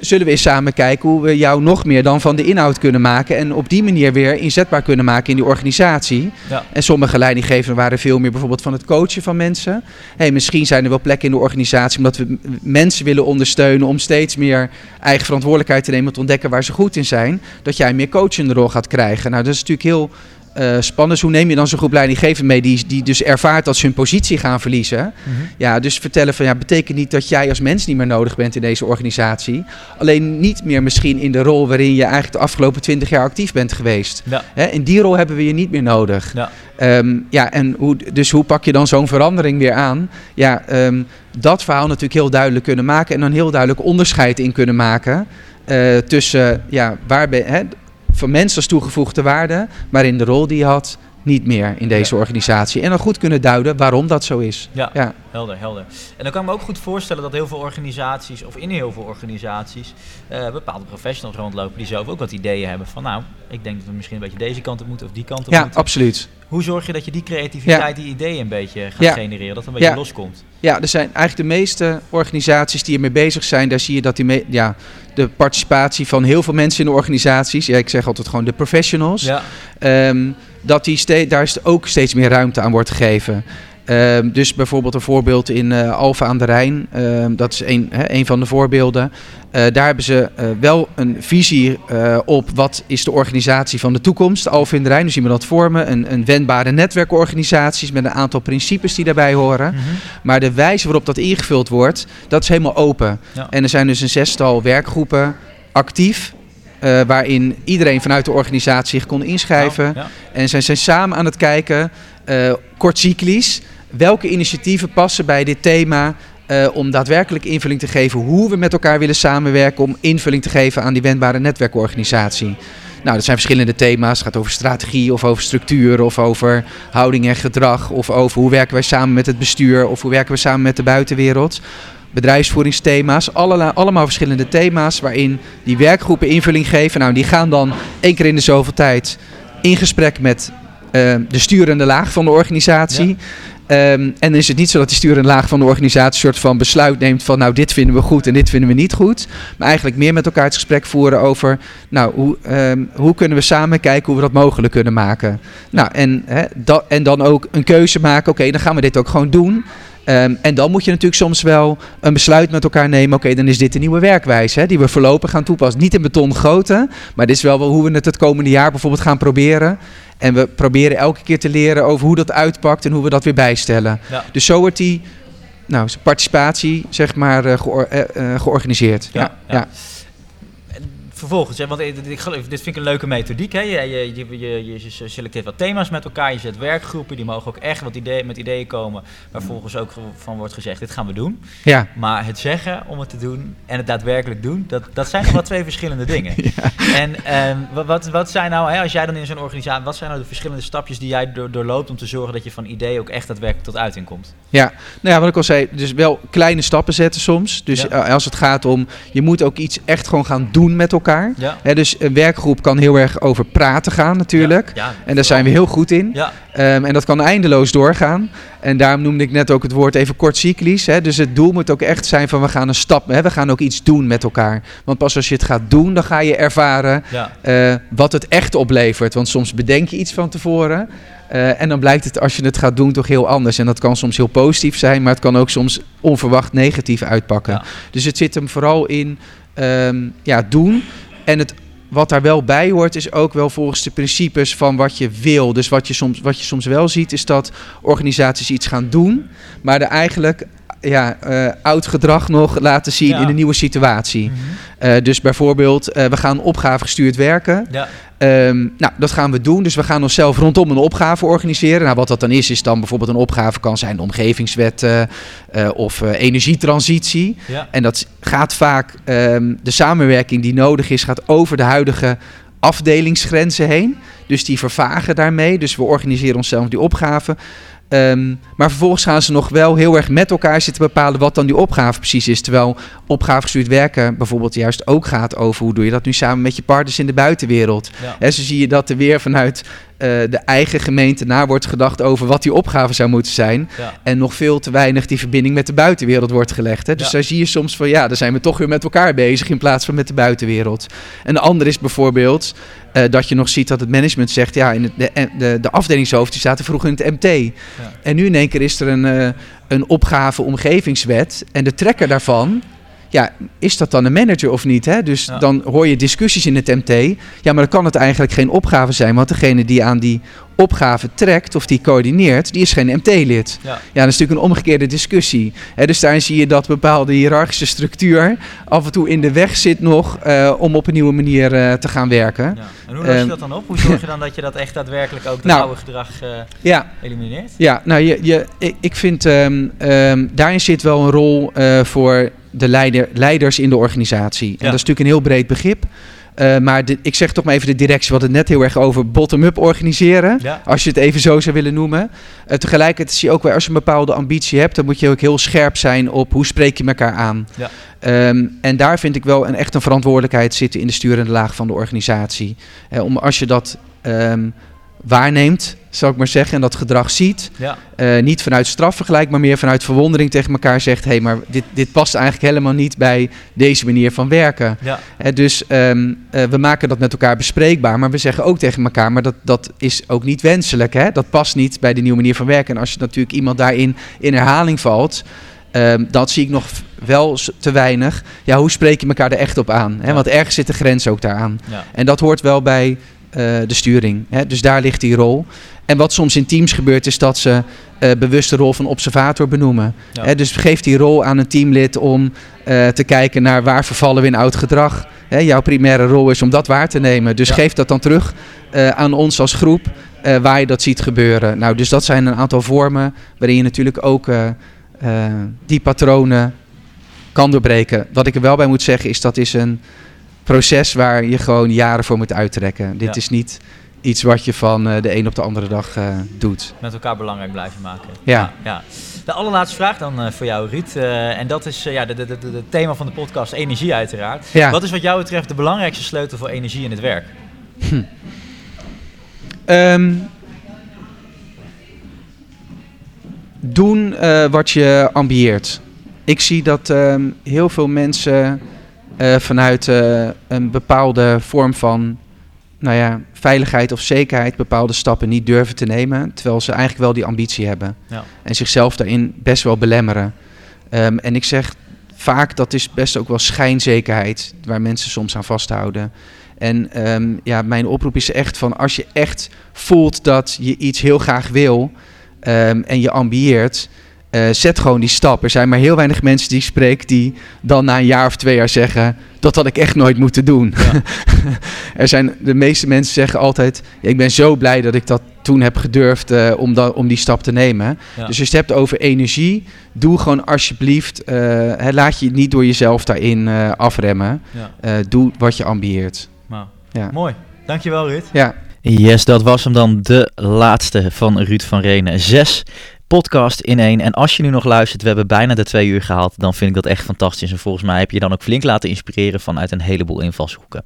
zullen we eens samen kijken hoe we jou nog meer dan van de inhoud kunnen maken. En op die manier weer inzetbaar kunnen maken in die organisatie. Ja. En sommige leidinggevenden waren veel meer bijvoorbeeld van het coachen van mensen. Hey, misschien zijn er wel plekken in de organisatie omdat we mensen willen ondersteunen om steeds meer eigen verantwoordelijkheid te nemen. Om te ontdekken waar ze goed in zijn. Dat jij meer coachende rol gaat krijgen. Nou, dat is natuurlijk heel eh, spannend. Hoe neem je dan zo'n groep leidinggevenden mee die, die dus ervaart dat ze hun positie gaan verliezen? Mhm. Ja, dus vertellen van ja, betekent niet dat jij als mens niet meer nodig bent in deze organisatie. Alleen niet meer misschien in de rol waarin je eigenlijk de afgelopen twintig jaar actief bent geweest. Ja. Hè, in die rol hebben we je niet meer nodig. Ja. Ehm, ja, en hoe, dus hoe pak je dan zo'n verandering weer aan? Ja, ehm, dat verhaal natuurlijk heel duidelijk kunnen maken en dan heel duidelijk onderscheid in kunnen maken eh, tussen ja, waar ben, hè, van mensen als toegevoegde waarde, maar in de rol die je had niet meer in deze Ja. organisatie. En dan goed kunnen duiden waarom dat zo is. Ja, Ja. helder, helder. En dan kan ik me ook goed voorstellen dat heel veel organisaties, of in heel veel organisaties, eh, bepaalde professionals rondlopen die zelf ook wat ideeën hebben van nou, ik denk dat we misschien een beetje deze kant op moeten of die kant op Ja, moeten. absoluut. Hoe zorg je dat je die creativiteit, die ideeën een beetje gaat Ja. genereren, dat het een beetje Ja. loskomt? Ja, er zijn eigenlijk de meeste organisaties die ermee bezig zijn, daar zie je dat die me- ja, de participatie van heel veel mensen in de organisaties, ja, ik zeg altijd gewoon de professionals, Ja, ehm, dat die daar is ook steeds meer ruimte aan wordt gegeven. Ehm, dus bijvoorbeeld een voorbeeld in eh Alfa aan de Rijn, ehm, dat is een, hè, een van de voorbeelden. Eh, daar hebben ze eh, wel een visie op wat is de organisatie van de toekomst. Alfa aan de Rijn, dus zien we dat vormen. Een, een wendbare netwerkorganisaties met een aantal principes die daarbij horen. Mhm. Maar de wijze waarop dat ingevuld wordt, dat is helemaal open. Ja. En er zijn dus een zestal werkgroepen actief. Eh, waarin iedereen vanuit de organisatie zich kon inschrijven. Nou, ja. En zij zijn samen aan het kijken, eh kortcyclisch, welke initiatieven passen bij dit thema. eh, om daadwerkelijk invulling te geven hoe we met elkaar willen samenwerken. Om invulling te geven aan die wendbare netwerkorganisatie. Nou, dat zijn verschillende thema's. Het gaat over strategie of over structuur of over houding en gedrag. Of over hoe werken wij samen met het bestuur of hoe werken we samen met de buitenwereld. Bedrijfsvoeringsthema's, allerlei, allemaal verschillende thema's waarin die werkgroepen invulling geven. Nou, die gaan dan één keer in de zoveel tijd in gesprek met eh, de sturende laag van de organisatie. Ehm, en dan is het niet zo dat die sturende laag van de organisatie een soort van besluit neemt van nou dit vinden we goed en dit vinden we niet goed. Maar eigenlijk meer met elkaar het gesprek voeren over nou hoe, ehm, hoe kunnen we samen kijken hoe we dat mogelijk kunnen maken. Nou en, dat, en dan ook een keuze maken, oké dan gaan we dit ook gewoon doen. Ehm, en dan moet je natuurlijk soms wel een besluit met elkaar nemen. Oké, dan is dit de nieuwe werkwijze hè, die we voorlopig gaan toepassen. Niet in beton goten, maar dit is wel wel hoe we het het komende jaar bijvoorbeeld gaan proberen. En we proberen elke keer te leren over hoe dat uitpakt en hoe we dat weer bijstellen. Ja. Dus zo wordt die nou, participatie zeg maar, eh, geor- eh, eh, georganiseerd. Ja, Ja, ja. Vervolgens, hè, want ik, ik geloof- dit vind ik een leuke methodiek. Hè? Je, je, je, je, selecteert wat thema's met elkaar, je zet werkgroepen, die mogen ook echt wat ideeën, met ideeën komen, waar volgens ook van wordt gezegd, dit gaan we doen. ja. Maar het zeggen om het te doen en het daadwerkelijk doen, dat, dat zijn nog wel twee verschillende dingen. En ehm, wa- wat, wat zijn nou, hè, als jij dan in zo'n organisatie, wat zijn nou de verschillende stapjes die jij door, doorloopt om te zorgen dat je van idee ook echt daadwerkelijk tot uiting komt? Ja, nou ja, wat ik al zei, dus wel kleine stappen zetten soms. Dus Ja. eh, als het gaat om, je moet ook iets echt gewoon gaan doen met elkaar. Ja. Hè, dus een werkgroep kan heel erg over praten gaan natuurlijk. Ja, En daar zijn we heel goed in. Ehm, en dat kan eindeloos doorgaan. En daarom noemde ik net ook het woord even kort cyclisch. Hè. Dus het doel moet ook echt zijn van we gaan een stap, hè, we gaan ook iets doen met elkaar. Want pas als je het gaat doen, dan ga je ervaren eh, wat het echt oplevert. Want soms bedenk je iets van tevoren. eh, en dan blijkt het als je het gaat doen toch heel anders. En dat kan soms heel positief zijn, maar het kan ook soms onverwacht negatief uitpakken. Dus het zit hem vooral in ehm, ja, doen. En het, wat daar wel bij hoort, is ook wel volgens de principes van wat je wil. Dus wat je soms, wat je soms wel ziet, is dat organisaties iets gaan doen, maar er eigenlijk ja, eh, oud gedrag nog laten zien Ja. in een nieuwe situatie. Mhm. Eh, dus bijvoorbeeld, eh, we gaan opgave gestuurd werken. Ja, Ehm, nou, dat gaan we doen. Dus we gaan onszelf rondom een opgave organiseren. Nou, wat dat dan is, is dan bijvoorbeeld een opgave kan zijn de omgevingswet eh, of eh, energietransitie. ja. En dat gaat vaak, ehm, de samenwerking die nodig is, gaat over de huidige afdelingsgrenzen heen. Dus die vervagen daarmee. Dus we organiseren onszelf die opgave. Ehm, maar vervolgens gaan ze nog wel heel erg met elkaar zitten bepalen wat dan die opgave precies is. Terwijl opgavegestuurd werken bijvoorbeeld juist ook gaat over hoe doe je dat nu samen met je partners in de buitenwereld. Ja. En zo zie je dat er weer vanuit de eigen gemeente na wordt gedacht over wat die opgave zou moeten zijn. Ja. En nog veel te weinig die verbinding met de buitenwereld wordt gelegd. Hè? Dus Ja. daar zie je soms van ja, dan zijn we toch weer met elkaar bezig in plaats van met de buitenwereld. En de andere is bijvoorbeeld eh, dat je nog ziet dat het management zegt, ja, in het, de, de, de afdelingshoofd die zaten vroeger in het MT. En nu in één keer is er een, eh, een opgave omgevingswet. En de trekker daarvan, ja, is dat dan een manager of niet? Hè? Dus Ja. dan hoor je discussies in het MT. Ja, maar dan kan het eigenlijk geen opgave zijn. Want degene die aan die opgave trekt of die coördineert, die is geen MT-lid. Ja. Ja, dat is natuurlijk een omgekeerde discussie. Dus daarin zie je dat bepaalde hiërarchische structuur af en toe in de weg zit nog eh, om op een nieuwe manier eh, te gaan werken. Ja. En hoe los je Ehm, dat dan op? Hoe zorg je dan dat je dat echt daadwerkelijk ook dat Nou, oude gedrag eh, Ja, elimineert? Ja, nou, je, je, ik, ik vind ehm, ehm, daarin zit wel een rol voor de leider, leiders in de organisatie. En dat is natuurlijk een heel breed begrip. Eh, maar de- ik zeg toch maar even de directie, wat het net heel erg over bottom-up organiseren. Ja. Als je het even zo zou willen noemen. Eh, tegelijkertijd zie je ook wel, als je een bepaalde ambitie hebt, dan moet je ook heel scherp zijn op hoe spreek je elkaar aan. Ja. Ehm, en daar vind ik wel een echt een verantwoordelijkheid zitten in de sturende laag van de organisatie. Eh, om als je dat ehm, waarneemt, zal ik maar zeggen, en dat gedrag ziet, Ja. eh, niet vanuit strafvergelijk, maar meer vanuit verwondering tegen elkaar zegt: hé, hey, maar dit, dit past eigenlijk helemaal niet bij deze manier van werken. Ja. Hè, dus ehm, eh, we maken dat met elkaar bespreekbaar, maar we zeggen ook tegen elkaar: maar dat, dat is ook niet wenselijk. Hè? Dat past niet bij de nieuwe manier van werken. En als je natuurlijk iemand daarin in herhaling valt. ehm, dat zie ik nog wel te weinig. Ja, hoe spreek je elkaar er echt op aan? Hè? Ja. Want ergens zit de grens ook daaraan. Ja. En dat hoort wel bij eh, de sturing. Hè? Dus daar ligt die rol. En wat soms in teams gebeurt, is dat ze eh, bewust de rol van observator benoemen. Ja. Dus geef die rol aan een teamlid om eh, te kijken naar waar vervallen we in oud gedrag. Hè? Jouw primaire rol is om dat waar te nemen. Dus Ja. geef dat dan terug eh, aan ons als groep eh, waar je dat ziet gebeuren. Nou, dus dat zijn een aantal vormen waarin je natuurlijk ook eh, eh, die patronen kan doorbreken. Wat ik er wel bij moet zeggen is dat is een proces waar je gewoon jaren voor moet uittrekken. Dit Ja. is niet iets wat je van eh, de een op de andere dag eh, doet. Met elkaar belangrijk blijven maken. Ja. ja. De allerlaatste vraag dan eh, voor jou, Ruud. Eh, en dat is ja, de, de, de, de thema van de podcast, energie uiteraard. Ja. Wat is wat jou betreft de belangrijkste sleutel voor energie in het werk? Ehm, doen wat je ambieert. Ik zie dat ehm, heel veel mensen eh, vanuit eh, een bepaalde vorm van nou ja, veiligheid of zekerheid bepaalde stappen niet durven te nemen, terwijl ze eigenlijk wel die ambitie hebben. Ja. En zichzelf daarin best wel belemmeren. Ehm, en ik zeg vaak dat is best ook wel schijnzekerheid waar mensen soms aan vasthouden. En ehm, ja, mijn oproep is echt van als je echt voelt dat je iets heel graag wil ehm, en je ambieert, eh, zet gewoon die stap. Er zijn maar heel weinig mensen die ik spreek die dan na een jaar of twee jaar zeggen dat had ik echt nooit moeten doen. er zijn de meeste mensen zeggen altijd, ik ben zo blij dat ik dat toen heb gedurfd eh, om, da- om die stap te nemen. Ja. Dus als je het hebt over energie, doe gewoon alsjeblieft, eh, hè, laat je niet door jezelf daarin eh, afremmen. Ja. Eh, doe wat je ambieert. Nou, Ja. Mooi. Dankjewel, Ruud. Ja. Yes, dat was hem dan de laatste van Ruud van Renen. Zes podcast in één. En als je nu nog luistert, we hebben bijna de twee uur gehaald, dan vind ik dat echt fantastisch. En volgens mij heb je dan ook flink laten inspireren vanuit een heleboel invalshoeken.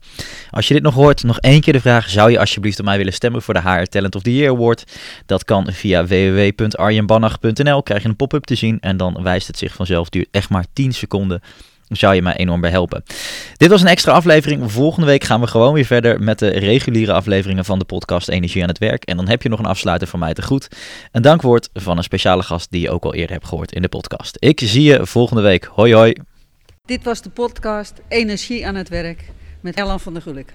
Als je dit nog hoort, nog één keer de vraag, zou je alsjeblieft op mij willen stemmen voor de HR Talent of the Year Award? Dat kan via www.arjenbannach.nl, krijg je een pop-up te zien en dan wijst het zich vanzelf, duurt echt maar 10 seconden. Zou je mij enorm bij helpen. Dit was een extra aflevering. Volgende week gaan we gewoon weer verder met de reguliere afleveringen van de podcast Energie aan het Werk. En dan heb je nog een afsluiter van mij te goed. Een dankwoord van een speciale gast die je ook al eerder hebt gehoord in de podcast. Ik zie je volgende week. Hoi hoi. Dit was de podcast Energie aan het werk met Ellen van der Gulik.